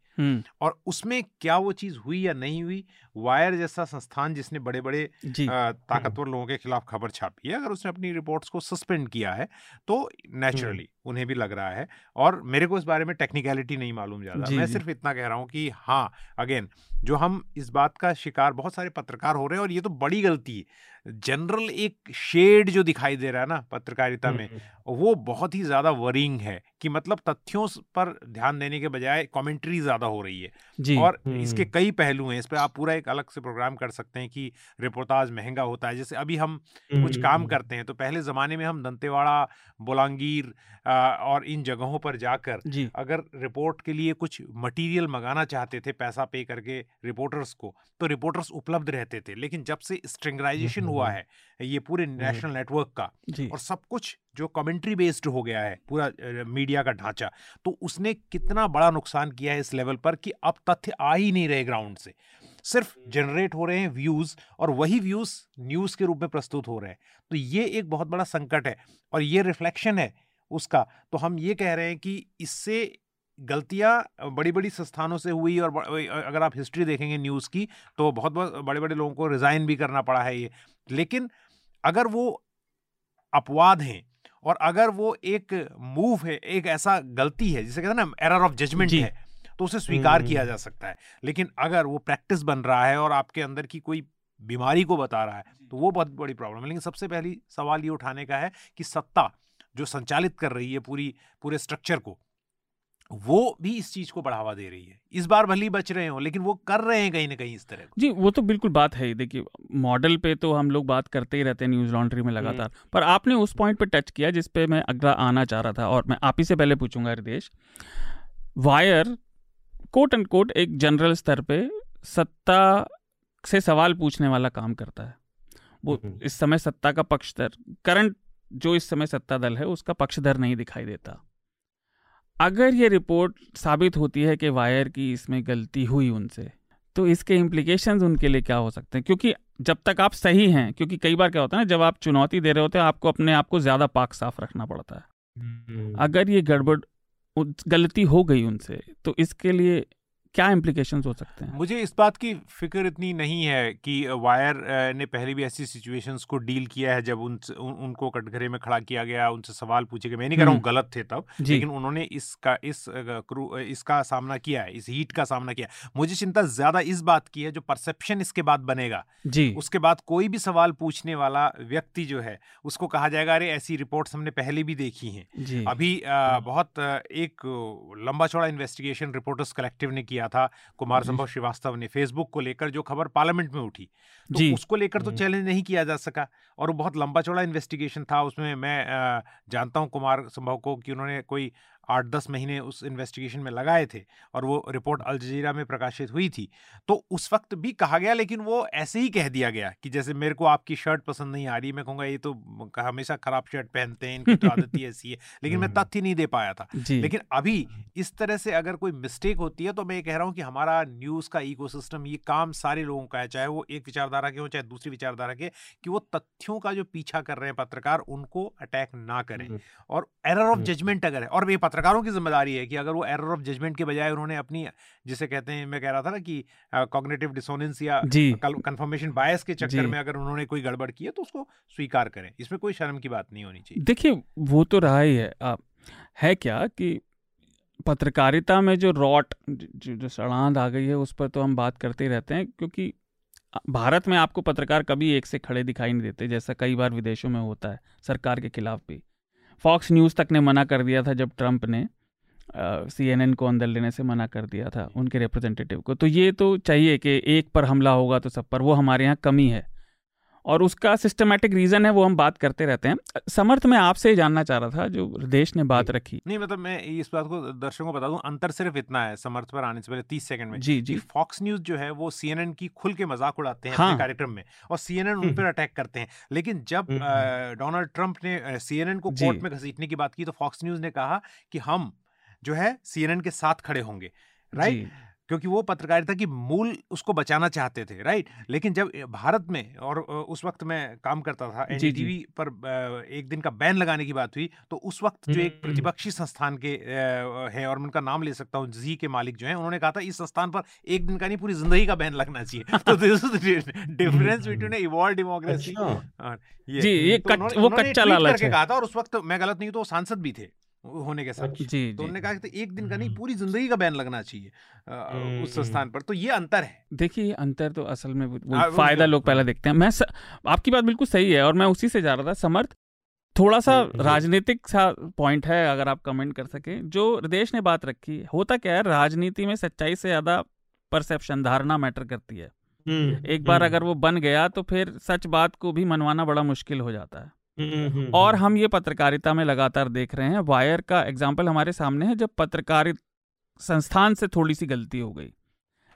और उसमें क्या वो चीज़ हुई या नहीं हुई वायर जैसा संस्थान जिसने बड़े बड़े ताकतवर लोगों के खिलाफ खबर छापी है अगर उसने अपनी रिपोर्ट्स को सस्पेंड किया है तो नेचुरली उन्हें भी लग रहा है। और मेरे को इस बारे में टेक्निकलिटी नहीं मालूम ज़्यादा। मैं सिर्फ़ इतना कह रहा हूँ कि हाँ अगेन जो हम इस बात का शिकार बहुत सारे पत्रकार हो रहे हैं और ये तो बड़ी गलती है। जनरल एक शेड जो दिखाई दे रहा है ना पत्रकारिता में वो बहुत ही ज़्यादा वरिंग है कि मतलब तथ्यों पर ध्यान देने के बजाय कमेंट्री ज़्यादा हो रही है। जी, और इसके कई पहलू हैं इस पर आप पूरा एक अलग से प्रोग्राम कर सकते हैं कि रिपोर्टाज महँगा होता है। जैसे अभी हम कुछ काम करते हैं तो पहले ज़माने में हम दंतेवाड़ा बोलांगीर और इन जगहों पर जाकर अगर रिपोर्ट के लिए कुछ मटीरियल मंगाना चाहते थे पैसा पे करके रिपोर्टर्स को तो रिपोर्टर्स उपलब्ध रहते थे। लेकिन जब से स्ट्रिंगराइजेशन हुआ है ये पूरे नेशनल नेटवर्क का। और सब कुछ जो कमेंट्री बेस्ड हो गया है पूरा मीडिया का ढांचा तो उसने कितना बड़ा नुकसान किया है इस लेवल पर कि अब तथ्य आ ही नहीं रहे ग्राउंड से। सिर्फ़ जनरेट हो रहे हैं व्यूज़ और वही व्यूज़ न्यूज़ के रूप में प्रस्तुत हो रहे हैं। तो ये एक बहुत बड़ा संकट है और ये रिफ्लेक्शन है उसका। तो हम ये कह रहे हैं कि इससे गलतियाँ बड़ी बड़ी संस्थानों से हुई और अगर आप हिस्ट्री देखेंगे न्यूज़ की तो बहुत बहुत बड़े बड़े लोगों को रिज़ाइन भी करना पड़ा है ये। लेकिन अगर वो अपवाद हैं और अगर वो एक मूव है एक ऐसा गलती है जिसे कहते हैं ना एरर ऑफ़ जजमेंट है तो उसे स्वीकार किया हम्म। जा सकता है। लेकिन अगर वो प्रैक्टिस बन रहा है और आपके अंदर की कोई बीमारी को बता रहा है तो वो बहुत बड़ी प्रॉब्लम है। लेकिन सबसे पहली सवाल ये उठाने का है कि सत्ता जो संचालित कर रही है पूरी पूरे स्ट्रक्चर को वो भी इस चीज़ को बढ़ावा दे रही है। इस बार भली बच रहे हो लेकिन वो कर रहे हैं कहीं ना कहीं इस तरह जी वो तो बिल्कुल बात है देखिए मॉडल पे तो हम लोग बात करते ही रहते हैं न्यूज़ लॉन्ड्री में लगातार। हम्म। पर आपने उस पॉइंट पे टच किया जिस पे मैं अगला आना चाह रहा था और मैं आप ही से पहले पूछूँगा Hridesh Wire quote and quote एक जनरल स्तर पे सत्ता से सवाल पूछने वाला काम करता है। वो हम्म। इस समय सत्ता का पक्षधर करंट जो इस समय सत्ता दल है उसका पक्षधर नहीं दिखाई देता। अगर ये रिपोर्ट साबित होती है कि वायर की इसमें गलती हुई उनसे तो इसके इम्प्लीकेशन उनके लिए क्या हो सकते हैं क्योंकि जब तक आप सही हैं क्योंकि कई बार क्या होता है ना जब आप चुनौती दे रहे होते हैं आपको अपने आप को ज़्यादा पाक साफ़ रखना पड़ता है हम्म। अगर ये गड़बड़ गलती हो गई उनसे तो इसके लिए क्या इम्प्लीकेशन हो सकते हैं? मुझे इस बात की फ़िक्र इतनी नहीं है कि वायर ने पहले भी ऐसी सिचुएशंस को डील किया है जब उन, उन उनको कटघरे में खड़ा किया गया उनसे सवाल पूछे गए। मैं नहीं कह रहा हूँ हम्म। गलत थे तब लेकिन उन्होंने इसका इस इसका सामना किया है इस हीट का सामना किया मुझे चिंता ज़्यादा इस बात की है जो परसेप्शन इसके बाद बनेगा। जी। उसके बाद कोई भी सवाल पूछने वाला व्यक्ति जो है उसको कहा जाएगा अरे ऐसी रिपोर्ट्स हमने पहले भी देखी हैं। अभी बहुत एक लंबा चौड़ा इन्वेस्टिगेशन रिपोर्टर्स कलेक्टिव ने किया था कुमार संभव श्रीवास्तव ने फेसबुक को लेकर जो खबर पार्लियामेंट में उठी तो जी। उसको लेकर तो चैलेंज नहीं किया जा सका और वो बहुत लंबा चौड़ा इन्वेस्टिगेशन था उसमें मैं जानता हूँ कुमार संभव को कि उन्होंने कोई आठ दस महीने उस इन्वेस्टिगेशन में लगाए थे और वो रिपोर्ट अल जजीरा में प्रकाशित हुई थी तो उस वक्त भी कहा गया लेकिन वो ऐसे ही कह दिया गया कि जैसे मेरे को आपकी शर्ट पसंद नहीं आ रही मैं कहूँगा ये तो हमेशा खराब शर्ट पहनते हैं इनकी तो आदत ही ऐसी है लेकिन मैं। तथ्य नहीं दे पाया था लेकिन अभी इस तरह से अगर कोई मिस्टेक होती है तो मैं ये कह रहा हूँ कि हमारा न्यूज़ का इको ये काम सारे लोगों का है चाहे वो एक विचारधारा के हो चाहे दूसरी विचारधारा के कि वो तथ्यों का जो पीछा कर रहे हैं पत्रकार उनको अटैक ना करें। और एरर ऑफ़ जजमेंट अगर है और ये पत्रकारों की ज़िम्मेदारी है कि अगर वो एरर ऑफ़ जजमेंट के बजाय उन्होंने अपनी जिसे कहते हैं मैं कह रहा था ना कि कॉग्नेटिव डिसोनेंस या कंफर्मेशन बायस के चक्कर में अगर उन्होंने कोई गड़बड़ की है तो उसको स्वीकार करें। इसमें कोई शर्म की बात नहीं होनी चाहिए। देखिए वो तो रहा ही है। आ, है क्या कि पत्रकारिता में जो रॉट जो, जो सड़ांध आ गई है उस पर तो हम बात करते ही रहते हैं क्योंकि भारत में आपको पत्रकार कभी एक से खड़े दिखाई नहीं देते जैसा कई बार विदेशों में होता है सरकार के खिलाफ भी। फॉक्स न्यूज़ तक ने मना कर दिया था जब ट्रंप ने सी एन एन को अंदर लेने से मना कर दिया था उनके रिप्रेजेंटेटिव को। तो ये तो चाहिए कि एक पर हमला होगा तो सब पर, वो हमारे यहाँ कमी है। और उसका सिस्टमेटिक रीजन है वो हम बात करते रहते हैं। समर्थ मैं आपसे जानना चाह रहा था जो देश ने बात रखी। नहीं मतलब मैं इस बात को दर्शकों को बता दूँ अंतर सिर्फ़ इतना है समर्थ पर आने से पहले तीस सेकंड में। जी जी। फॉक्स न्यूज़ जो है वो सीएनएन की खुल के मज़ाक उड़ाते हैं हाँ। अपने कार्यक्रम में और सीएनएन उन पर अटैक करते हैं। लेकिन जब हम्म, हम्म। डोनाल्ड ट्रंप ने सीएनएन को कोर्ट में घसीटने की बात की तो फॉक्स न्यूज़ ने कहा कि हम जो है सीएनएन के साथ खड़े होंगे राइट क्योंकि वो पत्रकारिता की मूल उसको बचाना चाहते थे राइट? लेकिन जब भारत में और उस वक्त मैं काम करता था एनडीटीवी पर एक दिन का बैन लगाने की बात हुई तो उस वक्त जो एक हम्म। प्रतिपक्षी संस्थान के है और उनका नाम ले सकता हूँ जी के मालिक जो है उन्होंने कहा था इस संस्थान पर एक दिन का नहीं पूरी ज़िंदगी का बैन लगना चाहिए। तो डिफरेंस बिटवीन इवॉल्व डेमोक्रेसी जी ये तो वो कच्चा लालच है। कहा था और उस वक्त मैं गलत नहीं तो वो सांसद भी थे। होने के साथ। जी तो उन्होंने कहा कि तो एक दिन का नहीं हम्म। पूरी ज़िंदगी का बैन लगना चाहिए उस हम्म, स्थान हम्म। पर। तो ये अंतर है। देखिए अंतर तो असल में वो फ़ायदा लोग पहले देखते हैं। मैं स, आपकी बात बिल्कुल सही है और मैं उसी से जा रहा था। समर्थ थोड़ा सा राजनीतिक सा पॉइंट है अगर आप कमेंट कर सके। जो देश ने बात रखी होता क्या है राजनीति में सच्चाई से ज़्यादा परसेप्शन धारणा मैटर करती है। एक बार अगर वो बन गया तो फिर सच बात को भी मनवाना बड़ा मुश्किल हो जाता है। हम्म, हम्म, और हम्म। हम ये पत्रकारिता में लगातार देख रहे हैं वायर का एग्ज़ाम्पल हमारे सामने है जब पत्रकारित संस्थान से थोड़ी सी गलती हो गई।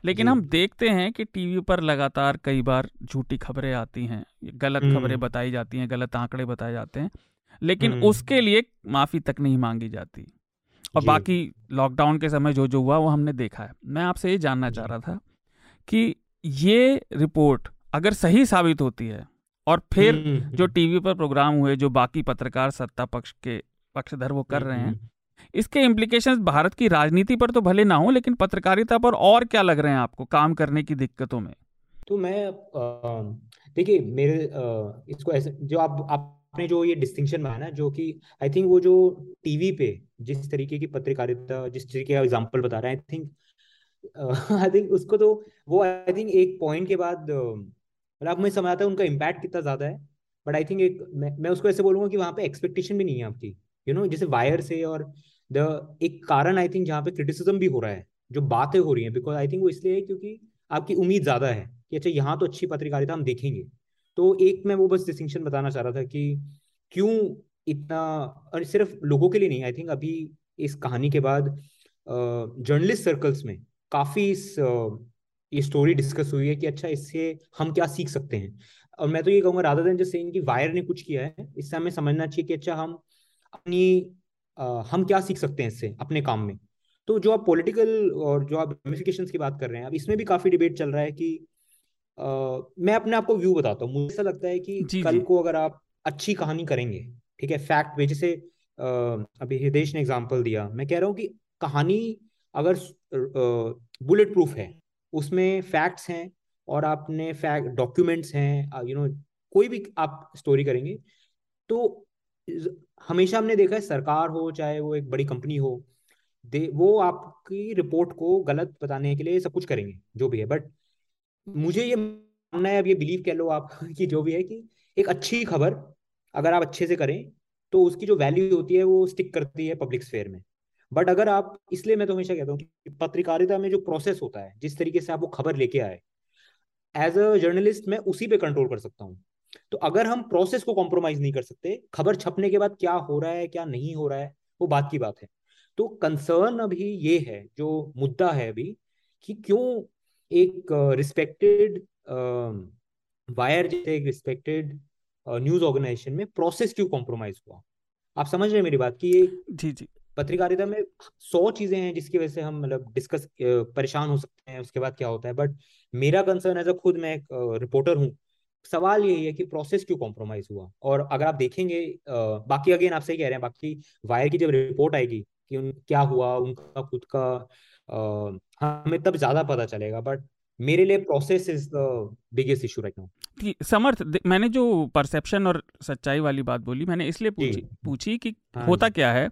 लेकिन हम देखते हैं कि टीवी पर लगातार कई बार झूठी खबरें आती हैं गलत खबरें बताई जाती हैं गलत आंकड़े बताए जाते हैं लेकिन उसके लिए माफ़ी तक नहीं मांगी जाती। और बाकी लॉकडाउन के समय जो जो हुआ वो हमने देखा है। मैं आपसे ये जानना चाह रहा था कि ये रिपोर्ट अगर सही साबित होती है और फिर हम्म, हम्म, जो हम्म। टीवी पर प्रोग्राम हुए जो बाकी पत्रकार सत्ता पक्ष के पक्षधर वो कर रहे हैं इसके इम्प्लीकेशंस भारत की राजनीति पर तो भले ना हो लेकिन पत्रकारिता पर और क्या लग रहे हैं आपको काम करने की दिक्कतों में तो मैं देखिए मेरे इसको ऐसे जो आप आपने जो ये डिस्टिंक्शन बनाया ना जो कि आई थिंक वो जो टीवी पे जिस तरीके की पत्रकारिता जिस तरीके का एग्जांपल बता रहे हैं आई थिंक आई थिंक उसको तो वो आई थिंक एक पॉइंट के बाद मतलब मुझे समझ आता है उनका इम्पैक्ट कितना ज़्यादा है। बट आई थिंक एक मैं, मैं उसको ऐसे बोलूँगा कि वहाँ पे एक्सपेक्टेशन भी नहीं है आपकी। यू नो जैसे वायर से और द एक कारण आई थिंक जहाँ पे क्रिटिसिज्म भी हो रहा है जो बातें हो रही हैं बिकॉज़ आई थिंक वो इसलिए है क्योंकि आपकी उम्मीद ज़्यादा है कि अच्छा यहाँ तो अच्छी पत्रकारिता हम देखेंगे। तो एक मैं वो बस डिस्टिंक्शन बताना चाह रहा था कि क्यों इतना और सिर्फ़ लोगों के लिए नहीं आई थिंक अभी इस कहानी के बाद जर्नलिस्ट सर्कल्स में काफ़ी इस ये स्टोरी डिस्कस हुई है कि अच्छा इससे हम क्या सीख सकते हैं? और मैं तो ये कहूँगा राधा दिन जैसे इनकी वायर ने कुछ किया है इससे हमें समझना चाहिए कि अच्छा हम अपनी आ, हम क्या सीख सकते हैं इससे अपने काम में? तो जो आप पॉलिटिकल और जो आप रेमिफिकेशन की बात कर रहे हैं अब इसमें भी काफ़ी डिबेट चल रहा है कि आ, मैं अपने आपको व्यू बताता हूँ। मुझे ऐसा लगता है कि जी, कल जी. को अगर आप अच्छी कहानी करेंगे ठीक है फैक्ट वे जैसे अभी हृदेश ने एग्ज़ाम्पल दिया मैं कह रहा हूँ कि कहानी अगर बुलेट प्रूफ है उसमें फैक्ट्स हैं और आपने फैक्ट डॉक्यूमेंट्स हैं यू नो कोई भी आप स्टोरी करेंगे तो हमेशा हमने देखा है सरकार हो, चाहे वो एक बड़ी कंपनी हो, दे, वो आपकी रिपोर्ट को गलत बताने के लिए सब कुछ करेंगे, जो भी है। बट मुझे ये मानना है, अब ये बिलीव कह लो आप, कि जो भी है कि एक अच्छी खबर अगर आप अच्छे से करें तो उसकी जो वैल्यू होती है वो स्टिक करती है पब्लिक स्फेयर में। बट अगर आप, इसलिए मैं तो हमेशा कहता हूँ कि पत्रकारिता में जो प्रोसेस होता है, जिस तरीके से आप वो खबर लेके आए एज अ जर्नलिस्ट मैं उसी पे कंट्रोल कर सकता हूँ। तो अगर हम प्रोसेस को कॉम्प्रोमाइज नहीं कर सकते, खबर छपने के बाद क्या हो रहा है, क्या नहीं हो रहा है, वो बात की बात है। तो कंसर्न अभी ये है, जो मुद्दा है अभी, कि क्यों एक रिस्पेक्टेड वायर जैसे एक रिस्पेक्टेड न्यूज़ ऑर्गेनाइजेशन में प्रोसेस क्यों कॉम्प्रोमाइज हुआ? आप समझ रहे हैं मेरी बात कि ये जी जी। पत्रकारिता में सौ चीज़ें हैं जिसकी वजह से हम मतलब डिस्कस परेशान हो सकते हैं उसके बाद क्या होता है। बट मेरा कंसर्न एज अ खुद मैं एक रिपोर्टर हूँ। सवाल यही है कि प्रोसेस क्यों कॉम्प्रोमाइज हुआ? और अगर आप देखेंगे बाकी अगेन आप सही कह रहे हैं बाकी वायर की जब रिपोर्ट आएगी कि उन क्या हुआ उनका खुद का आ, हमें तब ज़्यादा पता चलेगा। बट मेरे लिए process is the biggest issue right now Samarth मैंने जो परसेप्शन और सच्चाई वाली बात बोली मैंने इसलिए पूछी पूछी कि हाँ होता क्या है?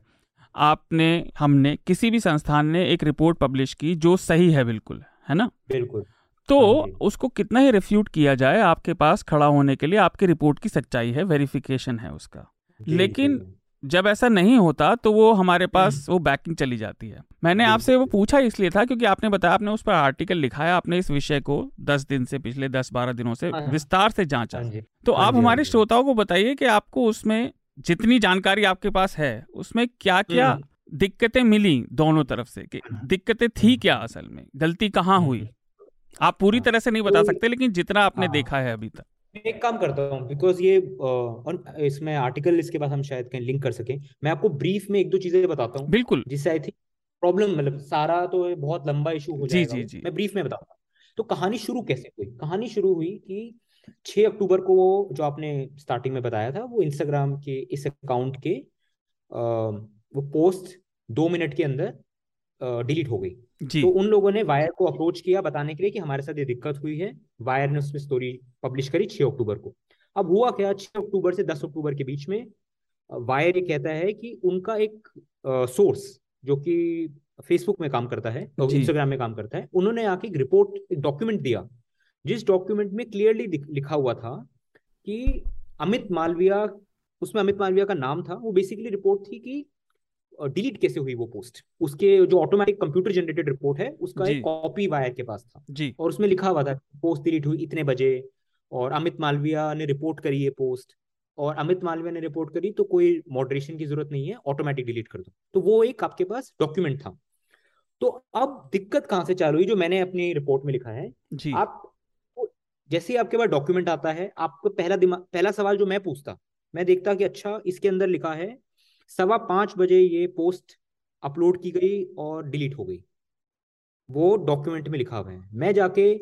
आपने हमने किसी भी संस्थान ने एक रिपोर्ट पब्लिश की जो सही है बिल्कुल है ना? बिल्कुल। तो हाँ उसको कितना ही रिफ्यूट किया जाए आपके पास खड़ा होने के लिए आपकी रिपोर्ट की सच्चाई है वेरिफिकेशन है उसका। लेकिन जब ऐसा नहीं होता तो वो हमारे पास हम्म। वो बैकिंग चली जाती है। मैंने आपसे वो पूछा इसलिए था क्योंकि आपने बताया आपने उस पर आर्टिकल लिखा है आपने इस विषय को दस दिन से पिछले दस बारह दिनों से हाँ, हाँ। विस्तार से जांचा। तो आप हमारे श्रोताओं को बताइए कि आपको उसमें जितनी जानकारी आपके पास है उसमें क्या क्या हम्म। दिक्कतें मिली दोनों तरफ़ से कि दिक्कतें थी क्या असल में? गलती कहाँ हुई? आप पूरी तरह से नहीं बता तो सकते लेकिन जितना आपने देखा है अभी तक। एक काम करता हूँ बिकॉज़ ये आ, इसमें आर्टिकल इसके बाद हम शायद कहीं लिंक कर सकें। मैं आपको ब्रीफ में एक दो चीज़ें बताता हूँ बिल्कुल। जिससे आई थिंक प्रॉब्लम मतलब सारा तो बहुत लंबा इशू हो जाएगा। जी, जी, जी. मैं ब्रीफ में बताऊँगा। तो कहानी शुरू कैसे हुई? कहानी शुरू हुई कि 6 अक्टूबर को वो जो आपने स्टार्टिंग में बताया था वो इंस्टाग्राम के इस अकाउंट के आ, वो पोस्ट दो मिनट के अंदर डिलीट हो गई। जी. तो उन लोगों ने वायर को अप्रोच किया बताने के लिए कि हमारे साथ ये दिक्कत हुई है। वायर ने उसमें स्टोरी पब्लिश करी छह अक्टूबर को। अब हुआ क्या? छह अक्टूबर से दस अक्टूबर के बीच में वायर ये कहता है कि उनका एक सोर्स जो कि फेसबुक में काम करता है इंस्टाग्राम में काम करता है उन्होंने आके एक रिपोर्ट एक डॉक्यूमेंट दिया। जिस डॉक्यूमेंट में क्लियरली लिखा हुआ था कि अमित मालविया उसमें अमित मालविया का नाम था वो बेसिकली रिपोर्ट थी कि डिलीट कैसे हुई वो पोस्ट उसके जो ऑटोमेटिक कंप्यूटर जनरेटेड रिपोर्ट है उसका एक कॉपी वायर के पास था। जी। और उसमें लिखा हुआ था पोस्ट डिलीट हुई इतने बजे और अमित मालविया ने रिपोर्ट करी है पोस्ट और अमित मालविया ने रिपोर्ट करी तो कोई मॉडरेशन की ज़रूरत नहीं है ऑटोमेटिक डिलीट कर दो। तो वो एक आपके पास डॉक्यूमेंट था। तो अब दिक्कत कहाँ से चालू हुई जो मैंने अपनी रिपोर्ट में लिखा है जी। आप जैसे ही आपके पास डॉक्यूमेंट आता है आपको पहला दिमाग पहला सवाल जो मैं पूछता मैं देखता कि अच्छा इसके अंदर लिखा है सवा पाँच बजे ये पोस्ट अपलोड की गई और डिलीट हो गई। वो डॉक्यूमेंट में लिखा हुआ है। मैं जाके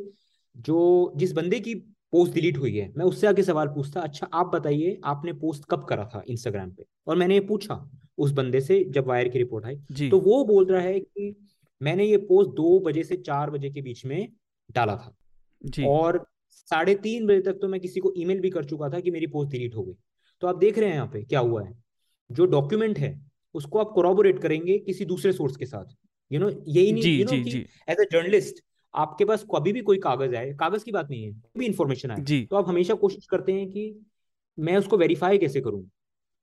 जो जिस बंदे की पोस्ट डिलीट हुई है मैं उससे आगे सवाल पूछता अच्छा आप बताइए आपने पोस्ट कब करा था इंस्टाग्राम पे? और मैंने ये पूछा उस बंदे से जब वायर की रिपोर्ट आई। तो वो बोल रहा है कि मैंने ये पोस्ट दो बजे से चार बजे के बीच में डाला था। जी. और साढ़े तीन बजे तक तो मैं किसी को ईमेल भी कर चुका था कि मेरी पोस्ट डिलीट हो गई। तो आप देख रहे हैं यहाँ पे क्या हुआ है। जो डॉक्यूमेंट है उसको आप कोरोबोरेट करेंगे किसी दूसरे सोर्स के साथ। यू नो यही नहीं यू नो कि एज अ जर्नलिस्ट आपके पास कभी भी कोई कागज़ आए कागज़ की बात नहीं है कोई भी इंफॉर्मेशन आए तो आप हमेशा कोशिश करते हैं कि मैं उसको वेरीफाई कैसे करूँ?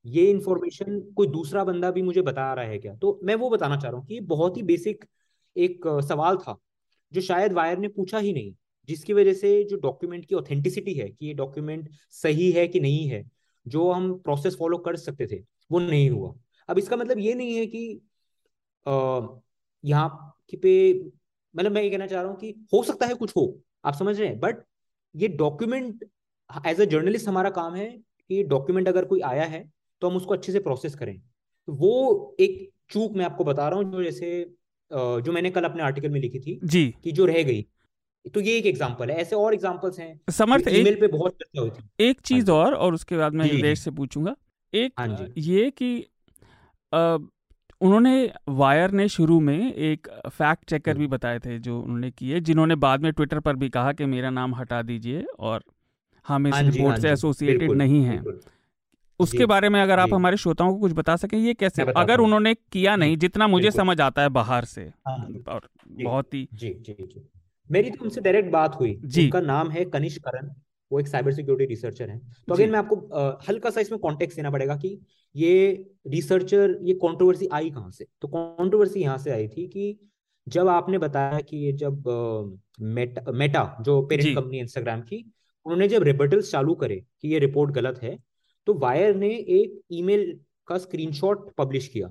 ये इन्फॉर्मेशन कोई दूसरा बंदा भी मुझे बता रहा है क्या? तो मैं वो बताना चाह रहा हूँ कि बहुत ही बेसिक एक सवाल था जो शायद वायर ने पूछा ही नहीं। जिसकी वजह से जो डॉक्यूमेंट की ऑथेंटिसिटी है कि ये डॉक्यूमेंट सही है कि नहीं है जो हम प्रोसेस फॉलो कर सकते थे वो नहीं हुआ। अब इसका मतलब ये नहीं है कि यहाँ पे मतलब मैं ये कहना चाह रहा हूँ कि हो सकता है कुछ हो आप समझ रहे हैं बट ये डॉक्यूमेंट एज अ जर्नलिस्ट हमारा काम है कि डॉक्यूमेंट अगर कोई आया है तो हम उसको अच्छे से प्रोसेस करें। वो एक चूक मैं आपको बता रहा हूँ जो जैसे जो मैंने कल अपने आर्टिकल में लिखी थी जी। कि जो रह गई। तो ये एक एग्जांपल है ऐसे और एग्जांपल्स हैं समर्थ ईमेल पे बहुत चर्चा हुई थी। एक चीज़ हाँ और और उसके बाद मैं हृदय से पूछूँगा। एक हाँ ये कि उन्होंने वायर ने शुरू में एक फैक्ट चेकर भी बताए थे जो उन्होंने किए जिन्होंने बाद में ट्विटर पर भी कहा कि मेरा नाम हटा दीजिए और हम इस रिपोर्ट हाँ से एसोसिएटेड नहीं हैं। उसके बारे में अगर आप हमारे श्रोताओं को कुछ बता सकें ये कैसे अगर उन्होंने किया नहीं जितना मुझे समझ आता है बाहर से और बहुत ही मेरी तो उनसे डायरेक्ट बात हुई। जी। उनका नाम है कनिष्क करण वो एक साइबर सिक्योरिटी रिसर्चर है। तो अगेन मैं आपको हल्का सा इसमें कॉन्टेक्ट देना पड़ेगा कि ये रिसर्चर ये कंट्रोवर्सी आई कहाँ से? तो कंट्रोवर्सी यहाँ से आई थी कि जब आपने बताया कि ये जब मेटा मेटा जो पेरेंट कंपनी इंस्टाग्राम की उन्होंने जब रिबर्टल्स चालू करे कि ये रिपोर्ट गलत है तो वायर ने एक ईमेल का स्क्रीनशॉट पब्लिश किया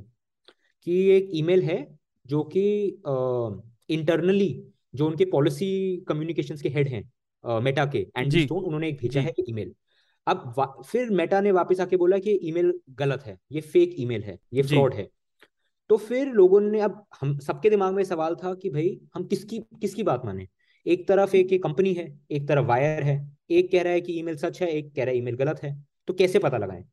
कि एक ईमेल है जो कि इंटरनली जो उनके पॉलिसी कम्युनिकेशंस के हेड हैं मेटा के एंडी स्टोन उन्होंने एक भेजा है ईमेल अब फिर मेटा ने वापस आके बोला कि ईमेल गलत है ये फेक ईमेल है ये फ्रॉड है। तो फिर लोगों ने अब हम सबके दिमाग में सवाल था कि भाई हम किसकी किसकी बात माने? एक तरफ़ एक कंपनी है एक तरफ़ वायर है एक कह रहा है कि ईमेल सच है एक कह रहा है ईमेल गलत है तो कैसे पता लगाएँ?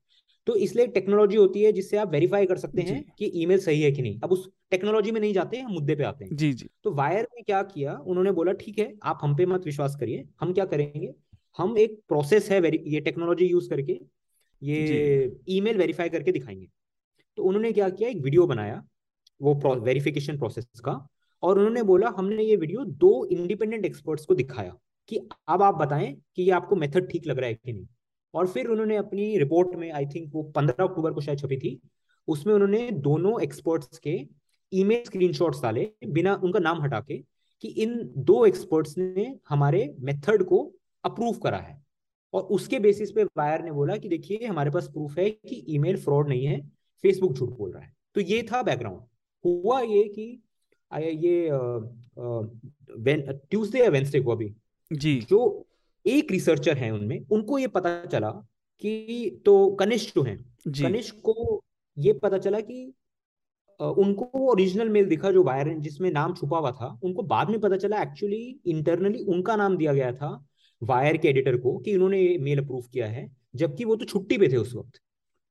तो इसलिए टेक्नोलॉजी होती है जिससे आप वेरीफाई कर सकते हैं कि ईमेल सही है कि नहीं। अब उस टेक्नोलॉजी में नहीं जाते हैं हम मुद्दे पे आते हैं। जी जी। तो वायर ने क्या किया उन्होंने बोला ठीक है आप हम पे मत विश्वास करिए हम क्या करेंगे हम एक प्रोसेस है ये टेक्नोलॉजी यूज़ करके ये ईमेल वेरीफाई करके दिखाएँगे। तो उन्होंने क्या किया एक वीडियो बनाया वो वेरिफिकेशन प्रोसेस का और उन्होंने बोला हमने ये वीडियो दो इंडिपेंडेंट एक्सपर्ट्स को दिखाया कि अब आप बताएँ कि ये आपको मेथड ठीक लग रहा है कि नहीं। और फिर उन्होंने अपनी रिपोर्ट में आई थिंक वो पंद्रह अक्टूबर को शायद छपी थी उसमें उन्होंने दोनों एक्सपर्ट्स के ईमेल स्क्रीनशॉट्स डाले बिना उनका नाम हटा के कि इन दो एक्सपर्ट्स ने हमारे मेथड को अप्रूव करा है। और उसके बेसिस पे वायर ने बोला कि देखिए हमारे पास प्रूफ है कि ईमेल फ्रॉड नहीं है फेसबुक झूठ बोल रहा है। तो ये था बैकग्राउंड हुआ ये कि ये ट्यूसडे या वेंसडे को अभी जी। जो एक रिसर्चर है उनमें उनको ये पता चला कि तो कनिष्क जो है कनिष्क को ये पता चला कि उनको ओरिजिनल मेल दिखा जो वायर जिसमें नाम छुपा हुआ था, उनको बाद में पता चला एक्चुअली इंटरनली उनका नाम दिया गया था वायर के एडिटर को कि इन्होंने मेल अप्रूव किया है, जबकि वो तो छुट्टी पे थे उस वक्त।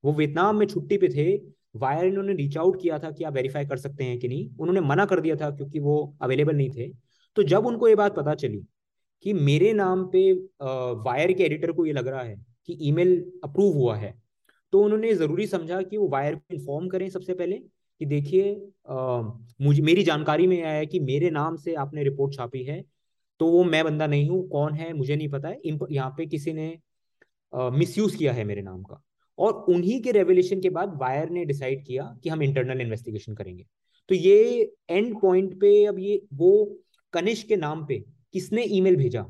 वो वियतनाम में छुट्टी पे थे वायर इन्होंने रीच आउट किया था कि आप वेरीफाई कर सकते हैं कि नहीं, उन्होंने मना कर दिया था क्योंकि वो अवेलेबल नहीं थे। तो जब उनको ये बात पता चली कि मेरे नाम पे वायर के एडिटर को ये लग रहा है कि ईमेल अप्रूव हुआ है तो उन्होंने ज़रूरी समझा कि वो वायर को इन्फॉर्म करें सबसे पहले कि देखिए मुझे मेरी जानकारी में आया है कि मेरे नाम से आपने रिपोर्ट छापी है तो वो मैं बंदा नहीं हूँ कौन है मुझे नहीं पता है। यहाँ पे किसी ने मिसयूज किया है मेरे नाम का। और उन्हीं के रेवल्यूशन के बाद वायर ने डिसाइड किया कि हम इंटरनल इन्वेस्टिगेशन करेंगे। तो ये एंड पॉइंट पे अब ये वो कनिष्क के नाम पे किसने ईमेल भेजा?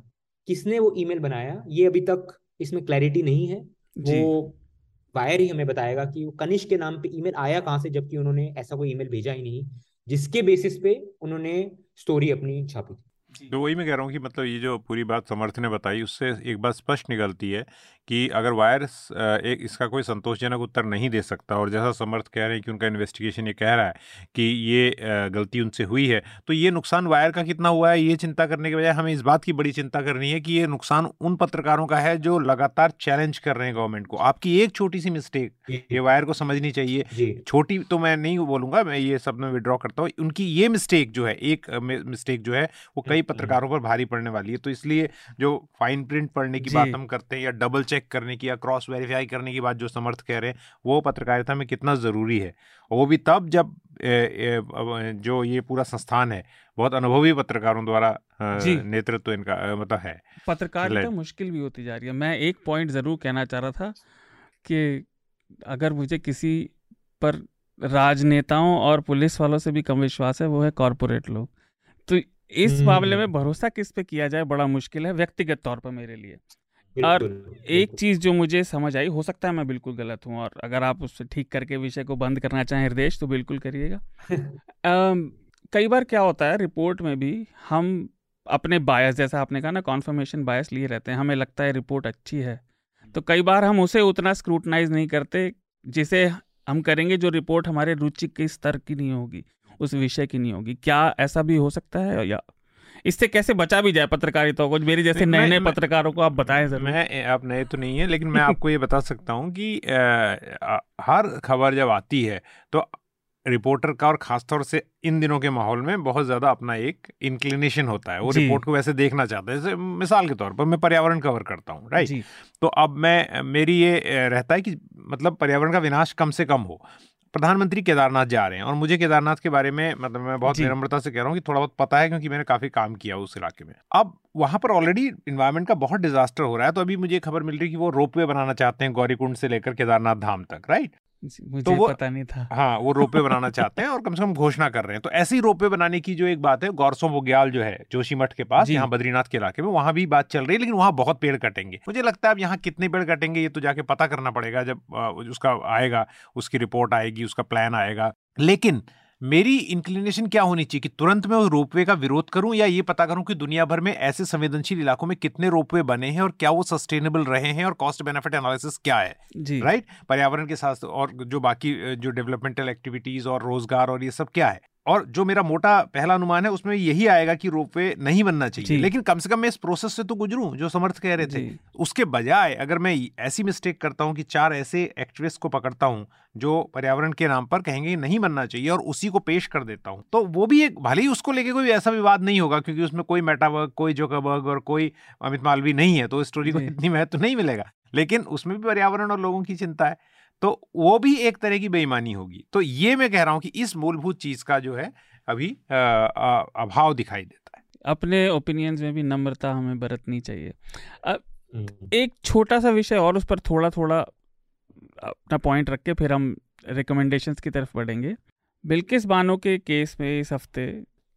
किसने वो ईमेल बनाया? ये अभी तक इसमें क्लैरिटी नहीं है। वो वायर ही हमें बताएगा कि वो कनिष्क के नाम पे ईमेल आया कहाँ से, जबकि उन्होंने ऐसा कोई ईमेल भेजा ही नहीं, जिसके बेसिस पे उन्होंने स्टोरी अपनी छापी थी। तो वही मैं कह रहा हूँ कि मतलब ये जो पूरी बात समर्थ ने बताई उससे एक बात स्पष्ट निकलती है कि अगर वायरस एक इसका कोई संतोषजनक उत्तर नहीं दे सकता और जैसा समर्थ कह रहे हैं कि उनका इन्वेस्टिगेशन ये कह रहा है कि ये गलती उनसे हुई है तो ये नुकसान वायर का कितना हुआ है ये चिंता करने के बजाय हमें इस बात की बड़ी चिंता करनी है कि ये नुकसान उन पत्रकारों का है जो लगातार चैलेंज कर रहे हैं गवर्नमेंट को। आपकी एक छोटी सी मिस्टेक ये वायर को समझनी चाहिए। छोटी तो मैं नहीं बोलूँगा मैं ये सब में विड्रॉ करता हूँ। उनकी ये मिस्टेक जो है एक मिस्टेक जो है वो कई पत्रकारों पर भारी पड़ने वाली है तो इसलिए जो फाइन प्रिंट पढ़ने की बात हम करते हैं या डबल चेक करने की या क्रॉस वेरीफाई करने की बात जो समर्थ कह रहे हैं वो पत्रकारिता में कितना ज़रूरी है? और वो भी तब जब जो ये पूरा संस्थान है बहुत अनुभवी पत्रकारों द्वारा नेतृत्व तो इनका मतलब है। पत्रकारिता मुश्किल भी होती जा रही है। मैं एक पॉइंट ज़रूर कहना चाह रहा था कि अगर मुझे किसी पर राजनेताओं और पुलिस वालों से भी कम विश्वास है वो है कॉरपोरेट लोग। तो इस हम्म, मामले में हम्म। भरोसा किस पे किया जाए बड़ा मुश्किल है व्यक्तिगत तौर पर मेरे लिए। और एक चीज़ जो मुझे समझ आई हो सकता है मैं बिल्कुल गलत हूँ और अगर आप उससे ठीक करके विषय को बंद करना चाहें हृदय तो बिल्कुल करिएगा। कई बार क्या होता है रिपोर्ट में भी हम अपने बायस जैसा आपने कहा ना कॉन्फर्मेशन बायस लिए रहते हैं हमें लगता है रिपोर्ट अच्छी है। तो कई बार हम उसे उतना स्क्रूटनाइज नहीं करते जिसे हम करेंगे जो रिपोर्ट हमारे रुचि के स्तर की नहीं होगी। उस विषय की नहीं होगी। क्या ऐसा भी हो सकता है या इससे कैसे बचा भी जाए पत्रकारिता को? मेरी जैसे नए नए पत्रकारों को आप बताएँ सर मैं आप नए तो नहीं है लेकिन मैं आपको ये बता सकता हूँ कि आ, हर खबर जब आती है तो रिपोर्टर का और खासतौर से इन दिनों के माहौल में बहुत ज़्यादा अपना एक इंक्लिनेशन होता है। वो रिपोर्ट को वैसे देखना चाहता है। जैसे मिसाल के तौर पर मैं पर्यावरण कवर करता हूँ राइट? तो अब मैं मेरी ये रहता है कि मतलब पर्यावरण का विनाश कम से कम हो। प्रधानमंत्री केदारनाथ जा रहे हैं और मुझे केदारनाथ के बारे में मतलब मैं बहुत विनम्रता से कह रहा हूँ कि थोड़ा बहुत पता है क्योंकि मैंने काफ़ी काम किया उस इलाके में। अब वहाँ पर ऑलरेडी इन्वायरमेंट का बहुत डिजास्टर हो रहा है तो अभी मुझे खबर मिल रही है कि वो रोप वे बनाना चाहते हैं गौरीकुंड से लेकर केदारनाथ धाम तक राइट मुझे तो वो पता नहीं था। हाँ वो रोपवे बनाना चाहते हैं और कम से कम घोषणा कर रहे हैं। तो ऐसी रोपे रोपवे बनाने की जो एक बात है गौरसो बुग्याल जो है जोशीमठ के पास यहाँ बद्रीनाथ के इलाके में वहाँ भी बात चल रही है लेकिन वहाँ बहुत पेड़ कटेंगे। मुझे लगता है अब यहाँ कितने पेड़ कटेंगे ये तो जाके पता करना पड़ेगा जब उसका आएगा उसकी रिपोर्ट आएगी उसका प्लान आएगा। लेकिन मेरी इंक्लिनेशन क्या होनी चाहिए कि तुरंत मैं उस रोपवे का विरोध करूँ या ये पता करूँ कि दुनिया भर में ऐसे संवेदनशील इलाकों में कितने रोपवे बने हैं और क्या वो सस्टेनेबल रहे हैं और कॉस्ट बेनिफिट एनालिसिस क्या है? जी। राइट पर्यावरण के साथ और जो बाकी जो डेवलपमेंटल एक्टिविटीज़ और रोज़गार और ये सब क्या है? और जो मेरा मोटा पहला अनुमान है उसमें यही आएगा कि रोपवे नहीं बनना चाहिए। लेकिन कम से कम मैं इस प्रोसेस से तो गुजरूं जो समर्थ कह रहे थे। उसके बजाय अगर मैं ऐसी मिस्टेक करता हूँ कि चार ऐसे एक्टिविस्ट को पकड़ता हूँ जो पर्यावरण के नाम पर कहेंगे नहीं बनना चाहिए और उसी को पेश कर देता हूँ तो वो भी एक भले ही उसको लेके कोई ऐसा विवाद नहीं होगा क्योंकि उसमें कोई मेटावर्ग कोई जोकाबर्ग और कोई अमित मालवी नहीं है तो स्टोरी को इतनी महत्व नहीं मिलेगा। लेकिन उसमें भी पर्यावरण और लोगों की चिंता है। तो वो भी एक तरह की बेईमानी होगी। तो ये मैं कह रहा हूँ कि इस मूलभूत चीज़ का जो है अभी अभाव दिखाई देता है। अपने ओपिनियंस में भी नम्रता हमें बरतनी चाहिए। हम्म। एक छोटा सा विषय और उस पर थोड़ा थोड़ा अपना पॉइंट रख के फिर हम रिकमेंडेशंस की तरफ़ बढ़ेंगे। बिल्किस बानो के केस में इस हफ़्ते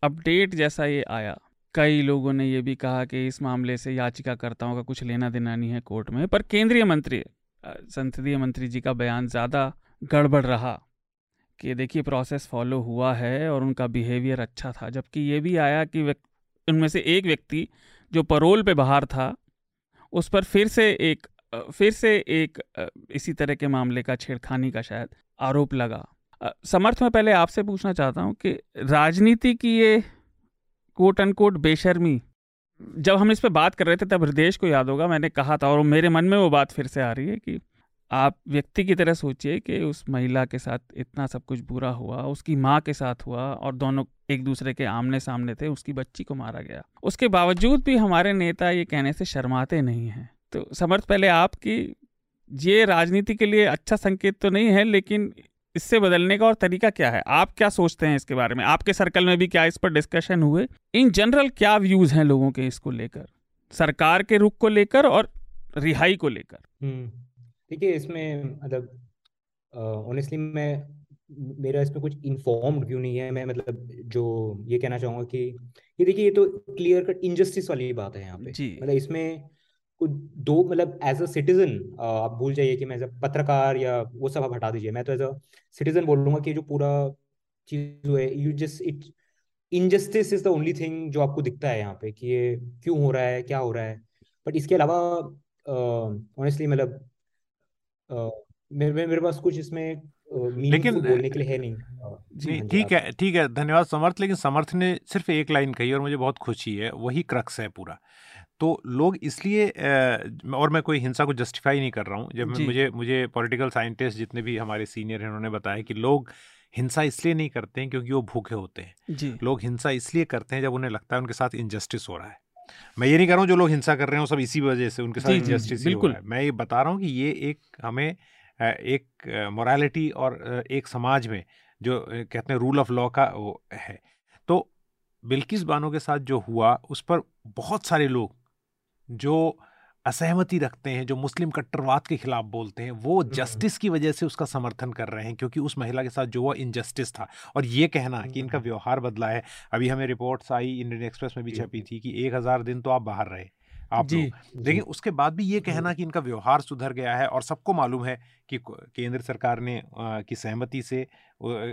अपडेट जैसा ये आया। कई लोगों ने ये भी कहा कि इस मामले से याचिकाकर्ताओं का कुछ लेना देना नहीं है कोर्ट में पर केंद्रीय मंत्री संसदीय मंत्री जी का बयान ज़्यादा गड़बड़ रहा कि देखिए प्रोसेस फॉलो हुआ है और उनका बिहेवियर अच्छा था, जबकि ये भी आया कि उनमें से एक व्यक्ति जो परोल पे बाहर था, उस पर फिर से एक फिर से एक इसी तरह के मामले का छेड़खानी का शायद आरोप लगा। समर्थ में पहले आपसे पूछना चाहता हूँ कि राजनीति की ये कोट अनकोट बेशर्मी जब हम इस पर बात कर रहे थे, तब हृदय को याद होगा, मैंने कहा था, और मेरे मन में वो बात फिर से आ रही है कि आप व्यक्ति की तरह सोचिए कि उस महिला के साथ इतना सब कुछ बुरा हुआ, उसकी माँ के साथ हुआ, और दोनों एक दूसरे के आमने सामने थे, उसकी बच्ची को मारा गया। उसके बावजूद भी हमारे नेता ये कहने से शर्माते नहीं हैं। तो समर्थ, पहले आपकी, ये राजनीति के लिए अच्छा संकेत तो नहीं है, लेकिन इससे बदलने का और तरीका क्या है? आप क्या सोचते हैं इसके बारे में? आपके सर्कल में भी क्या इस पर डिस्कशन हुए? इन जनरल क्या व्यूज़ हैं लोगों के इसको लेकर? सरकार के रुख को लेकर और रिहाई को लेकर? हम्म, देखिए इसमें मतलब ऑनेस्टली मैं मेरा इसमें कुछ इन्फॉर्म्ड व्यू नहीं है। मैं मतलब जो ये कहना चाहूँगा कि ये देखिए ये तो क्लियर कट इनजस्टिस वाली बात है यहाँ पे। मतलब इसमें दो मतलब एज अ सिटीजन आप भूल जाइए कि मैं एज अ पत्रकार या वो सब आप हटा दीजिए। मैं तो एज अ सिटीजन बोलूँगा कि जो पूरा चीज़ है you just it injustice is the only thing जो आपको दिखता है यहाँ पे कि ये क्यों हो रहा है क्या हो रहा है। बट इसके अलावा ऑनेस्टली मतलब मेरे मेरे पास कुछ इसमें लेकिन बोलने के लिए है नहीं। हाँ ठीक है ठीक है धन्यवाद समर्थ लेकिन समर्थ ने सिर्फ़ एक लाइन कही और मुझे बहुत खुशी है वही क्रक्स है पूरा। तो लोग इसलिए और मैं कोई हिंसा को जस्टिफाई नहीं कर रहा हूँ। जब मुझे मुझे पॉलिटिकल साइंटिस्ट जितने भी हमारे सीनियर हैं उन्होंने बताया कि लोग हिंसा इसलिए नहीं करते हैं क्योंकि वो भूखे होते हैं। लोग हिंसा इसलिए करते हैं जब उन्हें लगता है उनके साथ इनजस्टिस हो रहा है। मैं ये नहीं कर रहा हूँ जो लोग हिंसा कर रहे हैं सब इसी वजह से उनके साथ इनजस्टिस बिल्कुल हो रहा है। मैं ये बता रहा हूँ कि ये एक हमें एक मोरालिटी और एक समाज में जो कहते हैं रूल ऑफ़ लॉ का वो है। तो बिल्किस बानो के साथ जो हुआ उस पर बहुत सारे लोग जो असहमति रखते हैं जो मुस्लिम कट्टरवाद के खिलाफ बोलते हैं वो जस्टिस की वजह से उसका समर्थन कर रहे हैं क्योंकि उस महिला के साथ जो वो इनजस्टिस था। और ये कहना कि इनका व्यवहार बदला है। अभी हमें रिपोर्ट्स आई इंडियन एक्सप्रेस में भी छपी थी कि एक हज़ार दिन तो आप बाहर रहे आप जी, लेकिन उसके बाद भी ये कहना कि इनका व्यवहार सुधर गया है और सबको मालूम है कि केंद्र सरकार ने की सहमति से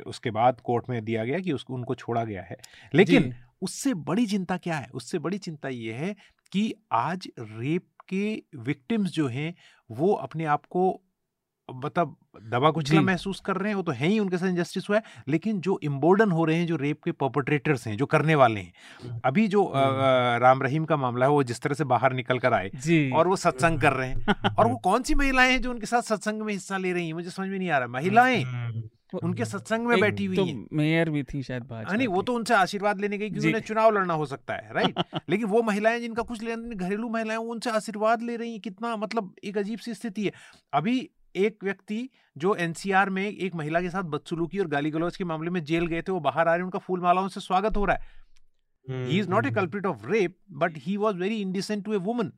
उसके बाद कोर्ट में दिया गया कि उसको उनको छोड़ा गया है। लेकिन उससे बड़ी चिंता क्या है? उससे बड़ी चिंता ये है कि आज रेप के विक्टिम्स जो हैं वो अपने आप को मतलब दबा कुचला महसूस कर रहे हैं वो तो है ही उनके साथ इंजस्टिस हुआ है लेकिन जो इम्बोर्डन हो रहे हैं जो रेप के पर्पट्रेटर्स हैं जो करने वाले हैं हम्म। अभी जो आ, हम्म। राम रहीम का मामला है वो जिस तरह से बाहर निकल कर आए और वो सत्संग कर रहे हैं और वो कौन सी महिलाएँ हैं जो उनके साथ सत्संग में हिस्सा ले रही हैं मुझे समझ में नहीं आ रहा महिलाएँ हम्म। उनके सत्संग में बैठी हुई तो हैं। मेयर भी थी शायद भाजपा नहीं वो तो उनसे आशीर्वाद लेने गई क्योंकि उन्हें चुनाव लड़ना हो सकता है राइट लेकिन वो महिलाएँ जिनका कुछ लेना घरेलू महिलाएँ उनसे आशीर्वाद ले रही हैं। कितना मतलब एक अजीब सी स्थिति है। अभी एक व्यक्ति जो एनसीआर में एक महिला के साथ बदसलूकी और गाली गलौज के मामले में जेल गए थे वो बाहर आ रहे हैं उनका फूल मालाओं से स्वागत हो रहा है। He is not a culprit of rape but he was very indecent to a woman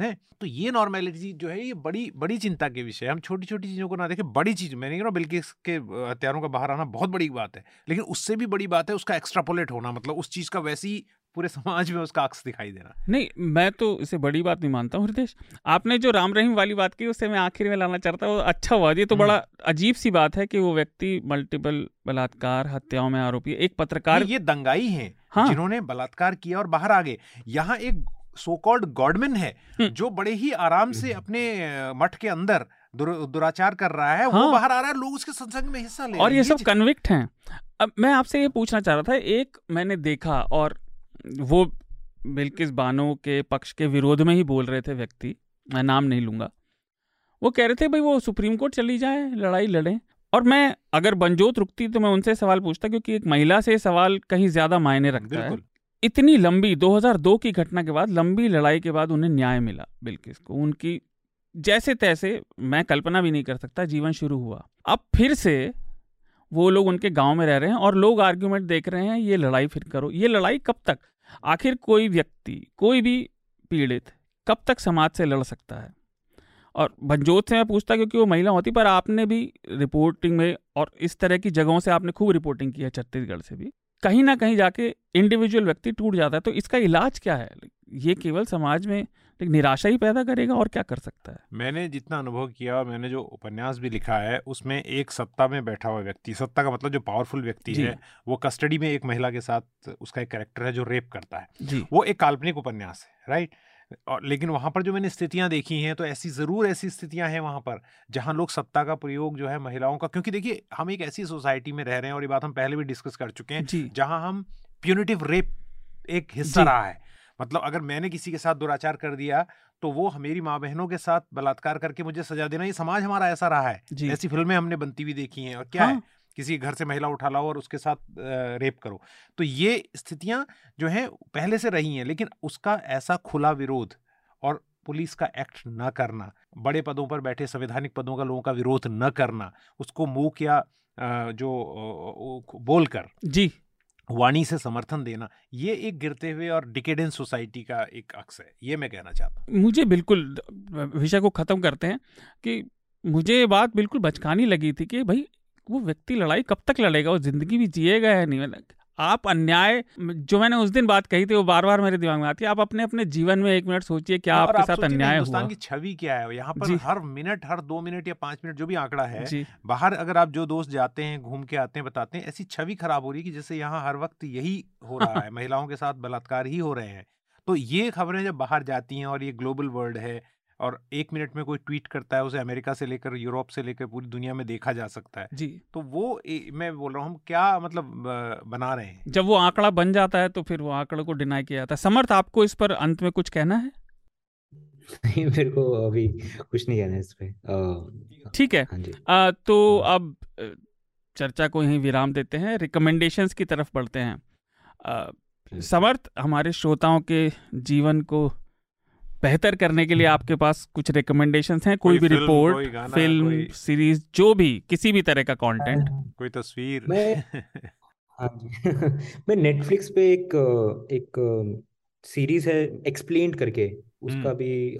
है? तो ये नॉर्मेलिटी जो है ये बड़ी बड़ी चिंता के विषय हम छोटी छोटी चीज़ों को ना देखें बड़ी चीज़ मैंने कहा बिल्किस के हत्यारों का बाहर आना बहुत बड़ी बात है। लेकिन उससे भी बड़ी बात है उसका एक्स्ट्रापोलेट होना मतलब उस चीज़ का वैसे ही पूरे समाज में उसका अक्स दिखाई देना। नहीं मैं तो इसे बड़ी बात नहीं मानता हूँ हृदय आपने जो राम रहीम वाली बात की उससे मैं आखिर में लाना चाहता हूँ अच्छा हुआ। ये तो बड़ा हम्म। अजीब सी बात है कि वो व्यक्ति मल्टीपल बलात्कार हत्याओं में आरोपी एक पत्रकार ये दंगाई है हाँ? जिन्होंने बलात्कार किया और बाहर आ गए। यहाँ एक सो कॉल्ड गॉडमैन है हम्म। जो बड़े ही आराम से। अपने मठ के अंदर दुराचार कर रहा है हाँ। वो बाहर आ रहा है लोग उसके सत्संग में हिस्सा ले और ये सब कन्विक्ट हैं अब मैं आपसे ये पूछना चाह रहा था एक मैंने देखा और वो बिल्किस बानो के पक्ष के विरोध में ही बोल रहे थे व्यक्ति मैं नाम नहीं लूँगा वो कह रहे थे भाई वो सुप्रीम कोर्ट चली जाए लड़ाई लड़ें और मैं अगर बनजोत रुकती तो मैं उनसे सवाल पूछता क्योंकि एक महिला से सवाल कहीं ज़्यादा मायने रखता है इतनी लंबी 2002 की घटना के बाद लंबी लड़ाई के बाद उन्हें न्याय मिला, बिल्किस को। उनकी जैसे तैसे मैं कल्पना भी नहीं कर सकता, जीवन शुरू हुआ। अब फिर से वो लोग उनके गाँव में रह रहे हैं और लोग आर्ग्यूमेंट देख रहे हैं, ये लड़ाई फिर करो। ये लड़ाई कब तक? आखिर कोई व्यक्ति, कोई भी पीड़ित कब तक समाज से लड़ सकता है? और भंजोत से मैं पूछता क्योंकि वो महिला होती, पर आपने भी रिपोर्टिंग में और इस तरह की जगहों से आपने खूब रिपोर्टिंग की है, छत्तीसगढ़ से भी। कहीं ना कहीं जाके इंडिविजुअल व्यक्ति टूट जाता है तो इसका इलाज क्या है? ये केवल समाज में निराशा ही पैदा करेगा और क्या कर सकता है? मैंने जितना अनुभव किया और मैंने जो उपन्यास भी लिखा है उसमें एक सत्ता में बैठा हुआ व्यक्ति सत्ता का मतलब जो पावरफुल व्यक्ति है वो कस्टडी में एक महिला के साथ उसका एक करेक्टर है जो रेप करता है। वो एक काल्पनिक उपन्यास है राइट और लेकिन वहाँ पर जो मैंने स्थितियाँ देखी हैं तो ऐसी ज़रूर ऐसी स्थितियाँ हैं वहाँ पर जहाँ लोग सत्ता का प्रयोग जो है महिलाओं का क्योंकि देखिए हम एक ऐसी सोसाइटी में रह रहे हैं और ये बात हम पहले भी डिस्कस कर चुके हैं जहाँ हम प्यूनिटिव रेप एक हिस्सा रहा है। मतलब अगर मैंने किसी के साथ दुराचार कर दिया तो वो मेरी माँ बहनों के साथ बलात्कार करके मुझे सजा देना ये समाज हमारा ऐसा रहा है। ऐसी फ़िल्में हमने बनती हुई देखी हैं और क्या हाँ? है? किसी घर से महिला उठा लाओ और उसके साथ रेप करो। तो ये स्थितियाँ जो हैं पहले से रही हैं लेकिन उसका ऐसा खुला विरोध और पुलिस का एक्ट न करना बड़े पदों पर बैठे संवैधानिक पदों का लोगों का विरोध न करना उसको मुँह या जो बोलकर जी। वाणी से समर्थन देना ये एक गिरते हुए और डिकेडेंस सोसाइटी का एक अक्स है ये मैं कहना चाहता हूँ। मुझे बिल्कुल विषय को ख़त्म करते हैं कि मुझे ये बात बिल्कुल बचकानी लगी थी कि भाई वो व्यक्ति लड़ाई कब तक लड़ेगा? वो ज़िंदगी भी जिएगा या नहीं? आप अन्याय जो मैंने उस दिन बात कही थी वो बार बार मेरे दिमाग में आती है। आप अपने अपने जीवन में एक मिनट सोचिए क्या आपके आप साथ अन्याय हुआ। की छवि क्या है? यहाँ पर हर मिनट हर दो मिनट या पाँच मिनट जो भी आंकड़ा है बाहर अगर आप जो दोस्त जाते हैं घूम के आते हैं बताते हैं ऐसी छवि खराब हो रही है कि जैसे यहाँ हर वक्त यही हो रहा है। महिलाओं के साथ बलात्कार ही हो रहे हैं। तो ये खबरें जब बाहर जाती हैं और ये ग्लोबल वर्ल्ड है और एक मिनट में कोई ट्वीट करता है उसे अमेरिका से लेकर यूरोप से लेकर पूरी दुनिया में देखा जा सकता है। जी। तो वो ए, मैं बोल रहा हूँ हम क्या मतलब बना रहे हैं? जब वो आंकड़ा बन जाता है तो फिर वो आंकड़े को डिनाई किया जाता है। समर्थ आपको इस पर अंत में कुछ कहना है? नहीं मेरे को अभी कुछ नहीं कहना है इस पे। ठीक है। हाँ आ, तो हाँ। अब चर्चा को यहीं विराम देते हैं। रिकमेंडेशंस की तरफ़ बढ़ते हैं। आ, समर्थ हमारे श्रोताओं के जीवन को बेहतर करने के लिए हम्म। आपके पास कुछ रिकमेंडेशन हैं कोई, कोई भी रिपोर्ट फ़िल्म सीरीज़ जो भी किसी भी तरह का कंटेंट कोई तस्वीर। मैं हाँ मैं नेटफ्लिक्स पे एक एक सीरीज़ है एक्सप्लेन करके। उसका हम्म। भी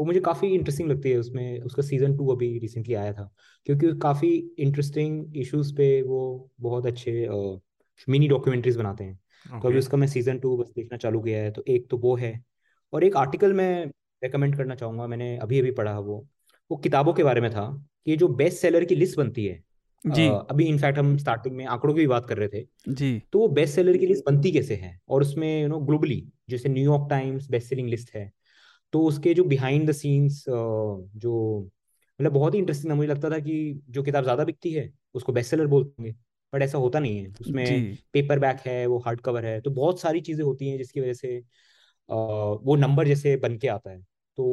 वो मुझे काफ़ी इंटरेस्टिंग लगती है उसमें। उसका सीज़न टू अभी रिसेंटली आया था। क्योंकि काफ़ी इंटरेस्टिंग इश्यूज़ पे वो बहुत अच्छे मिनी डॉक्यूमेंट्रीज बनाते हैं। okay. तो अभी उसका मैं सीज़न टू बस देखना चालू किया है। तो एक तो वो है और एक आर्टिकल मैं रेकमेंड करना चाहूँगा मैंने अभी अभी पढ़ा वो वो किताबों के बारे में था कि जो बेस्ट सेलर की लिस्ट बनती है जी। uh, अभी इनफैक्ट हम स्टार्टिंग में आंकड़ों की भी बात कर रहे थे जी। तो वो बेस्ट सेलर की लिस्ट बनती कैसे है? और उसमें यू नो ग्लोबली जैसे New York Times best selling list है तो उसके जो बिहाइंड द सीन्स जो मतलब बहुत ही इंटरेस्टिंग था मुझे लगता था कि जो किताब ज़्यादा बिकती है उसको बेस्ट सेलर बोलते हैं बट ऐसा होता नहीं है। उसमें पेपर बैक है वो हार्ड कवर है तो बहुत सारी चीज़ें होती हैं जिसकी वजह से वो नंबर जैसे बन के आता है। तो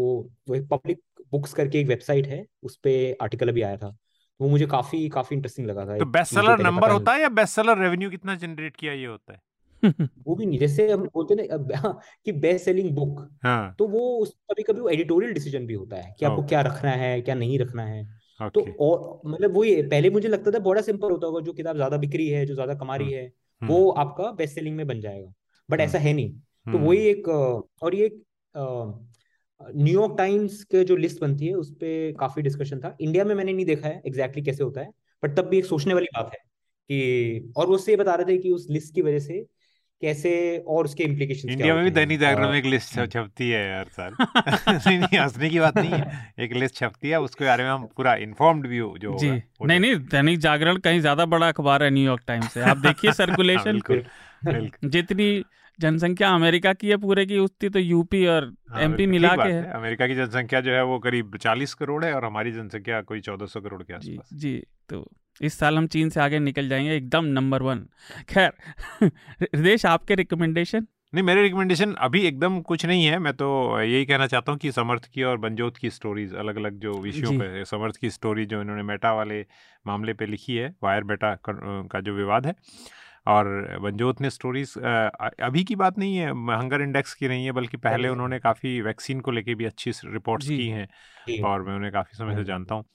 वो एक पब्लिक बुक्स करके एक वेबसाइट है उस पर आर्टिकल अभी आया था। वो मुझे काफ़ी काफ़ी इंटरेस्टिंग लगा था। तो बेस्ट सेलर नंबर होता है या बेस्ट सेलर रेवेन्यू कितना जनरेट किया ये होता है? वो भी नहीं जैसे हम बोलते ना हाँ, कि बेस्ट सेलिंग बुक हाँ. तो वो उस कभी कभी वो एडिटोरियल डिसीज़न भी होता है कि आपको क्या रखना है क्या नहीं रखना है। तो और मतलब वही पहले मुझे लगता था बड़ा सिंपल होता होगा जो किताब ज़्यादा बिक्री है जो ज़्यादा कमा रही है वो आपका बेस्ट सेलिंग में बन जाएगा। बट ऐसा है नहीं। तो वही एक और ये न्यूयॉर्क टाइम्स के जो लिस्ट बनती है उस पर काफ़ी डिस्कशन था। इंडिया में मैंने नहीं देखा है एग्जैक्टली exactly कैसे होता है बट तब भी एक सोचने वाली बात है कि और वो उससे बता रहे थे कि उस लिस्ट की वजह से कैसे और उसके इम्प्लीकेशन इंडिया में भी दैनिक जागरण में एक लिस्ट छपती है यार सर नहीं नहीं हंसने की बात नहीं है। एक लिस्ट छपती है उसके बारे में हम पूरा इन्फॉर्म्ड भी हो जो जी। नहीं नहीं दैनिक जागरण कहीं ज़्यादा बड़ा अखबार है न्यूयॉर्क टाइम्स से। आप देखिए सर्कुलेशन जितनी जनसंख्या अमेरिका की है पूरे की उसकी तो यूपी और एमपी हाँ, मिला के है। अमेरिका की जनसंख्या जो है वो करीब चालीस करोड़ है और हमारी जनसंख्या कोई चौदह सौ करोड़ के आसपास। जी, जी तो इस साल हम चीन से आगे निकल जाएँगे एकदम नंबर वन। खैर हृदय आपके रिकमेंडेशन नहीं मेरे रिकमेंडेशन अभी एकदम कुछ नहीं है। मैं तो यही कहना चाहता हूँ कि समर्थ की और बंजोत की स्टोरीज अलग अलग जो विषयों पे समर्थ की स्टोरी जो इन्होंने मेटा वाले मामले पे लिखी है वायर बेटा का जो विवाद है। और बंजोत ने स्टोरीज अभी की बात नहीं है हंगर इंडेक्स की नहीं है बल्कि पहले उन्होंने काफ़ी वैक्सीन को लेके भी अच्छी रिपोर्ट्स की हैं और मैं उन्हें काफ़ी समय से जानता हूँ।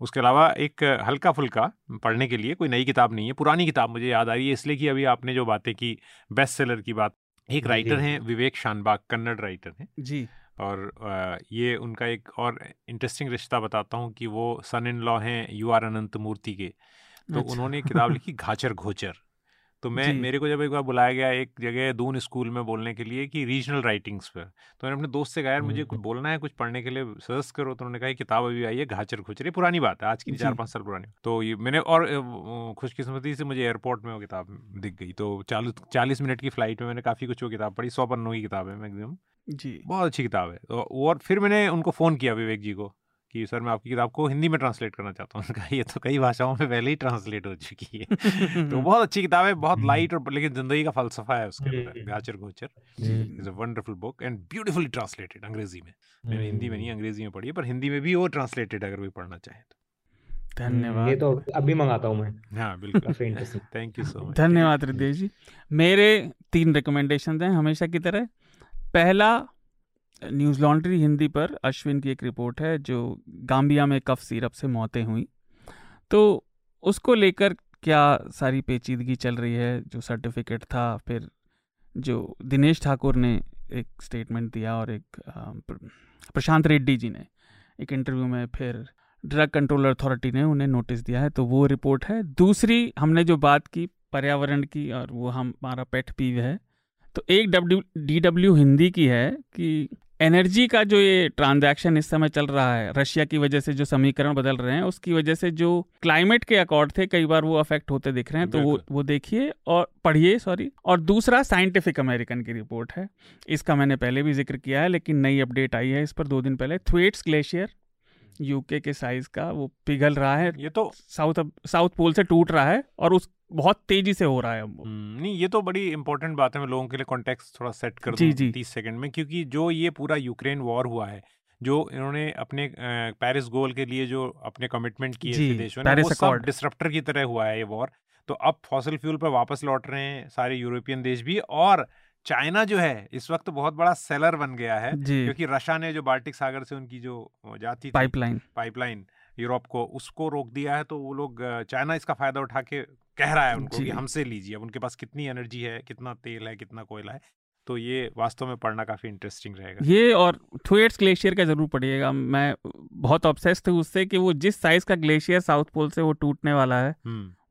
उसके अलावा एक हल्का फुल्का पढ़ने के लिए कोई नई किताब नहीं है पुरानी किताब मुझे याद आ रही है इसलिए कि अभी आपने जो बातें की बेस्ट सेलर की बात एक राइटर हैं विवेक शानबाग कन्नड़ राइटर हैं। जी। और ये उनका एक और इंटरेस्टिंग रिश्ता बताता हूँ कि वो सन इन लॉ हैं यू आर अनंत मूर्ति के। तो अच्छा। उन्होंने किताब लिखी घाचर घोचर। तो मैं मेरे को जब एक बार बुलाया गया एक जगह दून स्कूल में बोलने के लिए कि रीजनल राइटिंग्स पर तो मैंने अपने दोस्त से कहा यार मुझे कुछ बोलना है कुछ पढ़ने के लिए सजेस्ट करो। तो उन्होंने कहा किताब अभी आई है घाचर खुचर पुरानी बात है आज की चार पाँच साल पुरानी। तो ये मैंने और खुशकिस्मती से मुझे एयरपोर्ट में वो किताब दिख गई। तो चालीस चालीस मिनट की फ़्लाइट में मैंने काफ़ी कुछ वो किताब पढ़ी सौ पन्नों की किताब है मैक्सिमम। जी। बहुत अच्छी किताब है। तो और फिर मैंने उनको फ़ोन किया विवेक जी को। कि सर मैं आपकी किताब को हिंदी में ट्रांसलेट करना चाहता हूँ। कहा ये तो कई भाषाओं में पहले ही ट्रांसलेट हो चुकी है। तो बहुत अच्छी किताब है बहुत लाइट और लेकिन ज़िंदगी का फलसफा है उसके अंदर Ghachar. Ghochar is a wonderful book and beautifully translated अंग्रेज़ी में। मैंने हिंदी में नहीं अंग्रेज़ी में पढ़ी है पर हिंदी में भी वो ट्रांसलेटेड अगर कोई पढ़ना चाहे तो। धन्यवाद ये तो अभी मंगाता हूँ मैं। हाँ बिल्कुल। थैंक यू सो मच धन्यवाद हृदय जी। मेरे तीन रिकमेंडेशन हैं हमेशा की तरह। पहला न्यूज़ लॉन्ड्री हिंदी पर अश्विन की एक रिपोर्ट है, जो गांबिया में कफ सिरप से मौतें हुई। तो उसको लेकर क्या सारी पेचीदगी चल रही है? जो सर्टिफिकेट था, फिर जो दिनेश ठाकुर ने एक स्टेटमेंट दिया और एक प्रशांत रेड्डी जी ने एक इंटरव्यू में फिर ड्रग कंट्रोल अथॉरिटी ने उन्हें नोटिस दिया है तो वो रिपोर्ट है। दूसरी, हमने जो बात की पर्यावरण की और वो हम, हमारा पेट पीव है तो एक डब्ल्यू, डी डब्ल्यू हिंदी की है कि एनर्जी का जो ये ट्रांजैक्शन इस समय चल रहा है रशिया की वजह से जो समीकरण बदल रहे हैं उसकी वजह से जो क्लाइमेट के अकॉर्ड थे कई बार वो अफेक्ट होते दिख रहे हैं तो वो वो देखिए और पढ़िए सॉरी और दूसरा साइंटिफिक अमेरिकन की रिपोर्ट है। इसका मैंने पहले भी ज़िक्र किया है लेकिन नई अपडेट आई है इस पर दो दिन पहले। थ्वेट्स ग्लेशियर यूके के साइज़ का वो पिघल रहा है। ये तो साउथ साउथ पोल से टूट रहा है और उस बहुत तेज़ी से हो रहा है वो। हम्म, नहीं ये तो बड़ी इंपॉर्टेंट बात है मैं लोगों के लिए कॉन्टेक्स्ट थोड़ा सेट कर दूँ तीस सेकंड में क्योंकि जो ये पूरा यूक्रेन वॉर हुआ है जो इन्होंने अपने पेरिस गोल के लिए जो अपने कमिटमेंट किए थे देशों ने वो सब डिसरप्टर की तरह हुआ है ये वॉर तो अब फॉसिल फ्यूल पर वापस लौट रहे हैं सारे यूरोपियन देश भी और चाइना जो है इस वक्त बहुत बड़ा सेलर बन गया है क्योंकि रशिया ने जो बाल्टिक सागर से उनकी जो जाती पाइपलाइन पाइपलाइन यूरोप को उसको रोक दिया है तो वो लोग चाइना इसका फ़ायदा उठा के कह रहा है उनको कि हमसे लीजिए अब उनके पास कितनी एनर्जी है कितना तेल है कितना कोयला है तो ये वास्तव में पढ़ना काफ़ी इंटरेस्टिंग रहेगा। ये और थ्वेट्स ग्लेशियर का ज़रूर पढ़िएगा मैं बहुत ऑब्सेस्ड हूँ उससे कि वो जिस साइज़ का ग्लेशियर साउथ पोल से वो टूटने वाला है।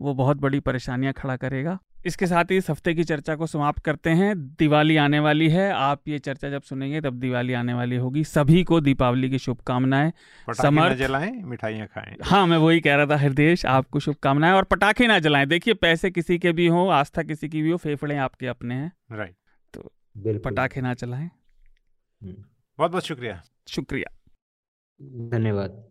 वो बहुत बड़ी परेशानियाँ खड़ा करेगा। इसके साथ ही इस हफ़्ते की चर्चा को समाप्त करते हैं। दिवाली आने वाली है। आप ये चर्चा जब सुनेंगे तब दिवाली आने वाली होगी। सभी को दीपावली की शुभकामनाएँ। पटाखे न समर्थ- जलाएँ मिठाइयाँ खाएँ। हाँ मैं वही कह रहा था हृदय आपको शुभकामनाएँ। और पटाखे ना जलाएँ। देखिए पैसे किसी के भी हो आस्था किसी की भी हो फेफड़े आपके अपने हैं। राइट तो पटाखे ना चलाएँ हम्म, बहुत बहुत शुक्रिया। शुक्रिया। धन्यवाद।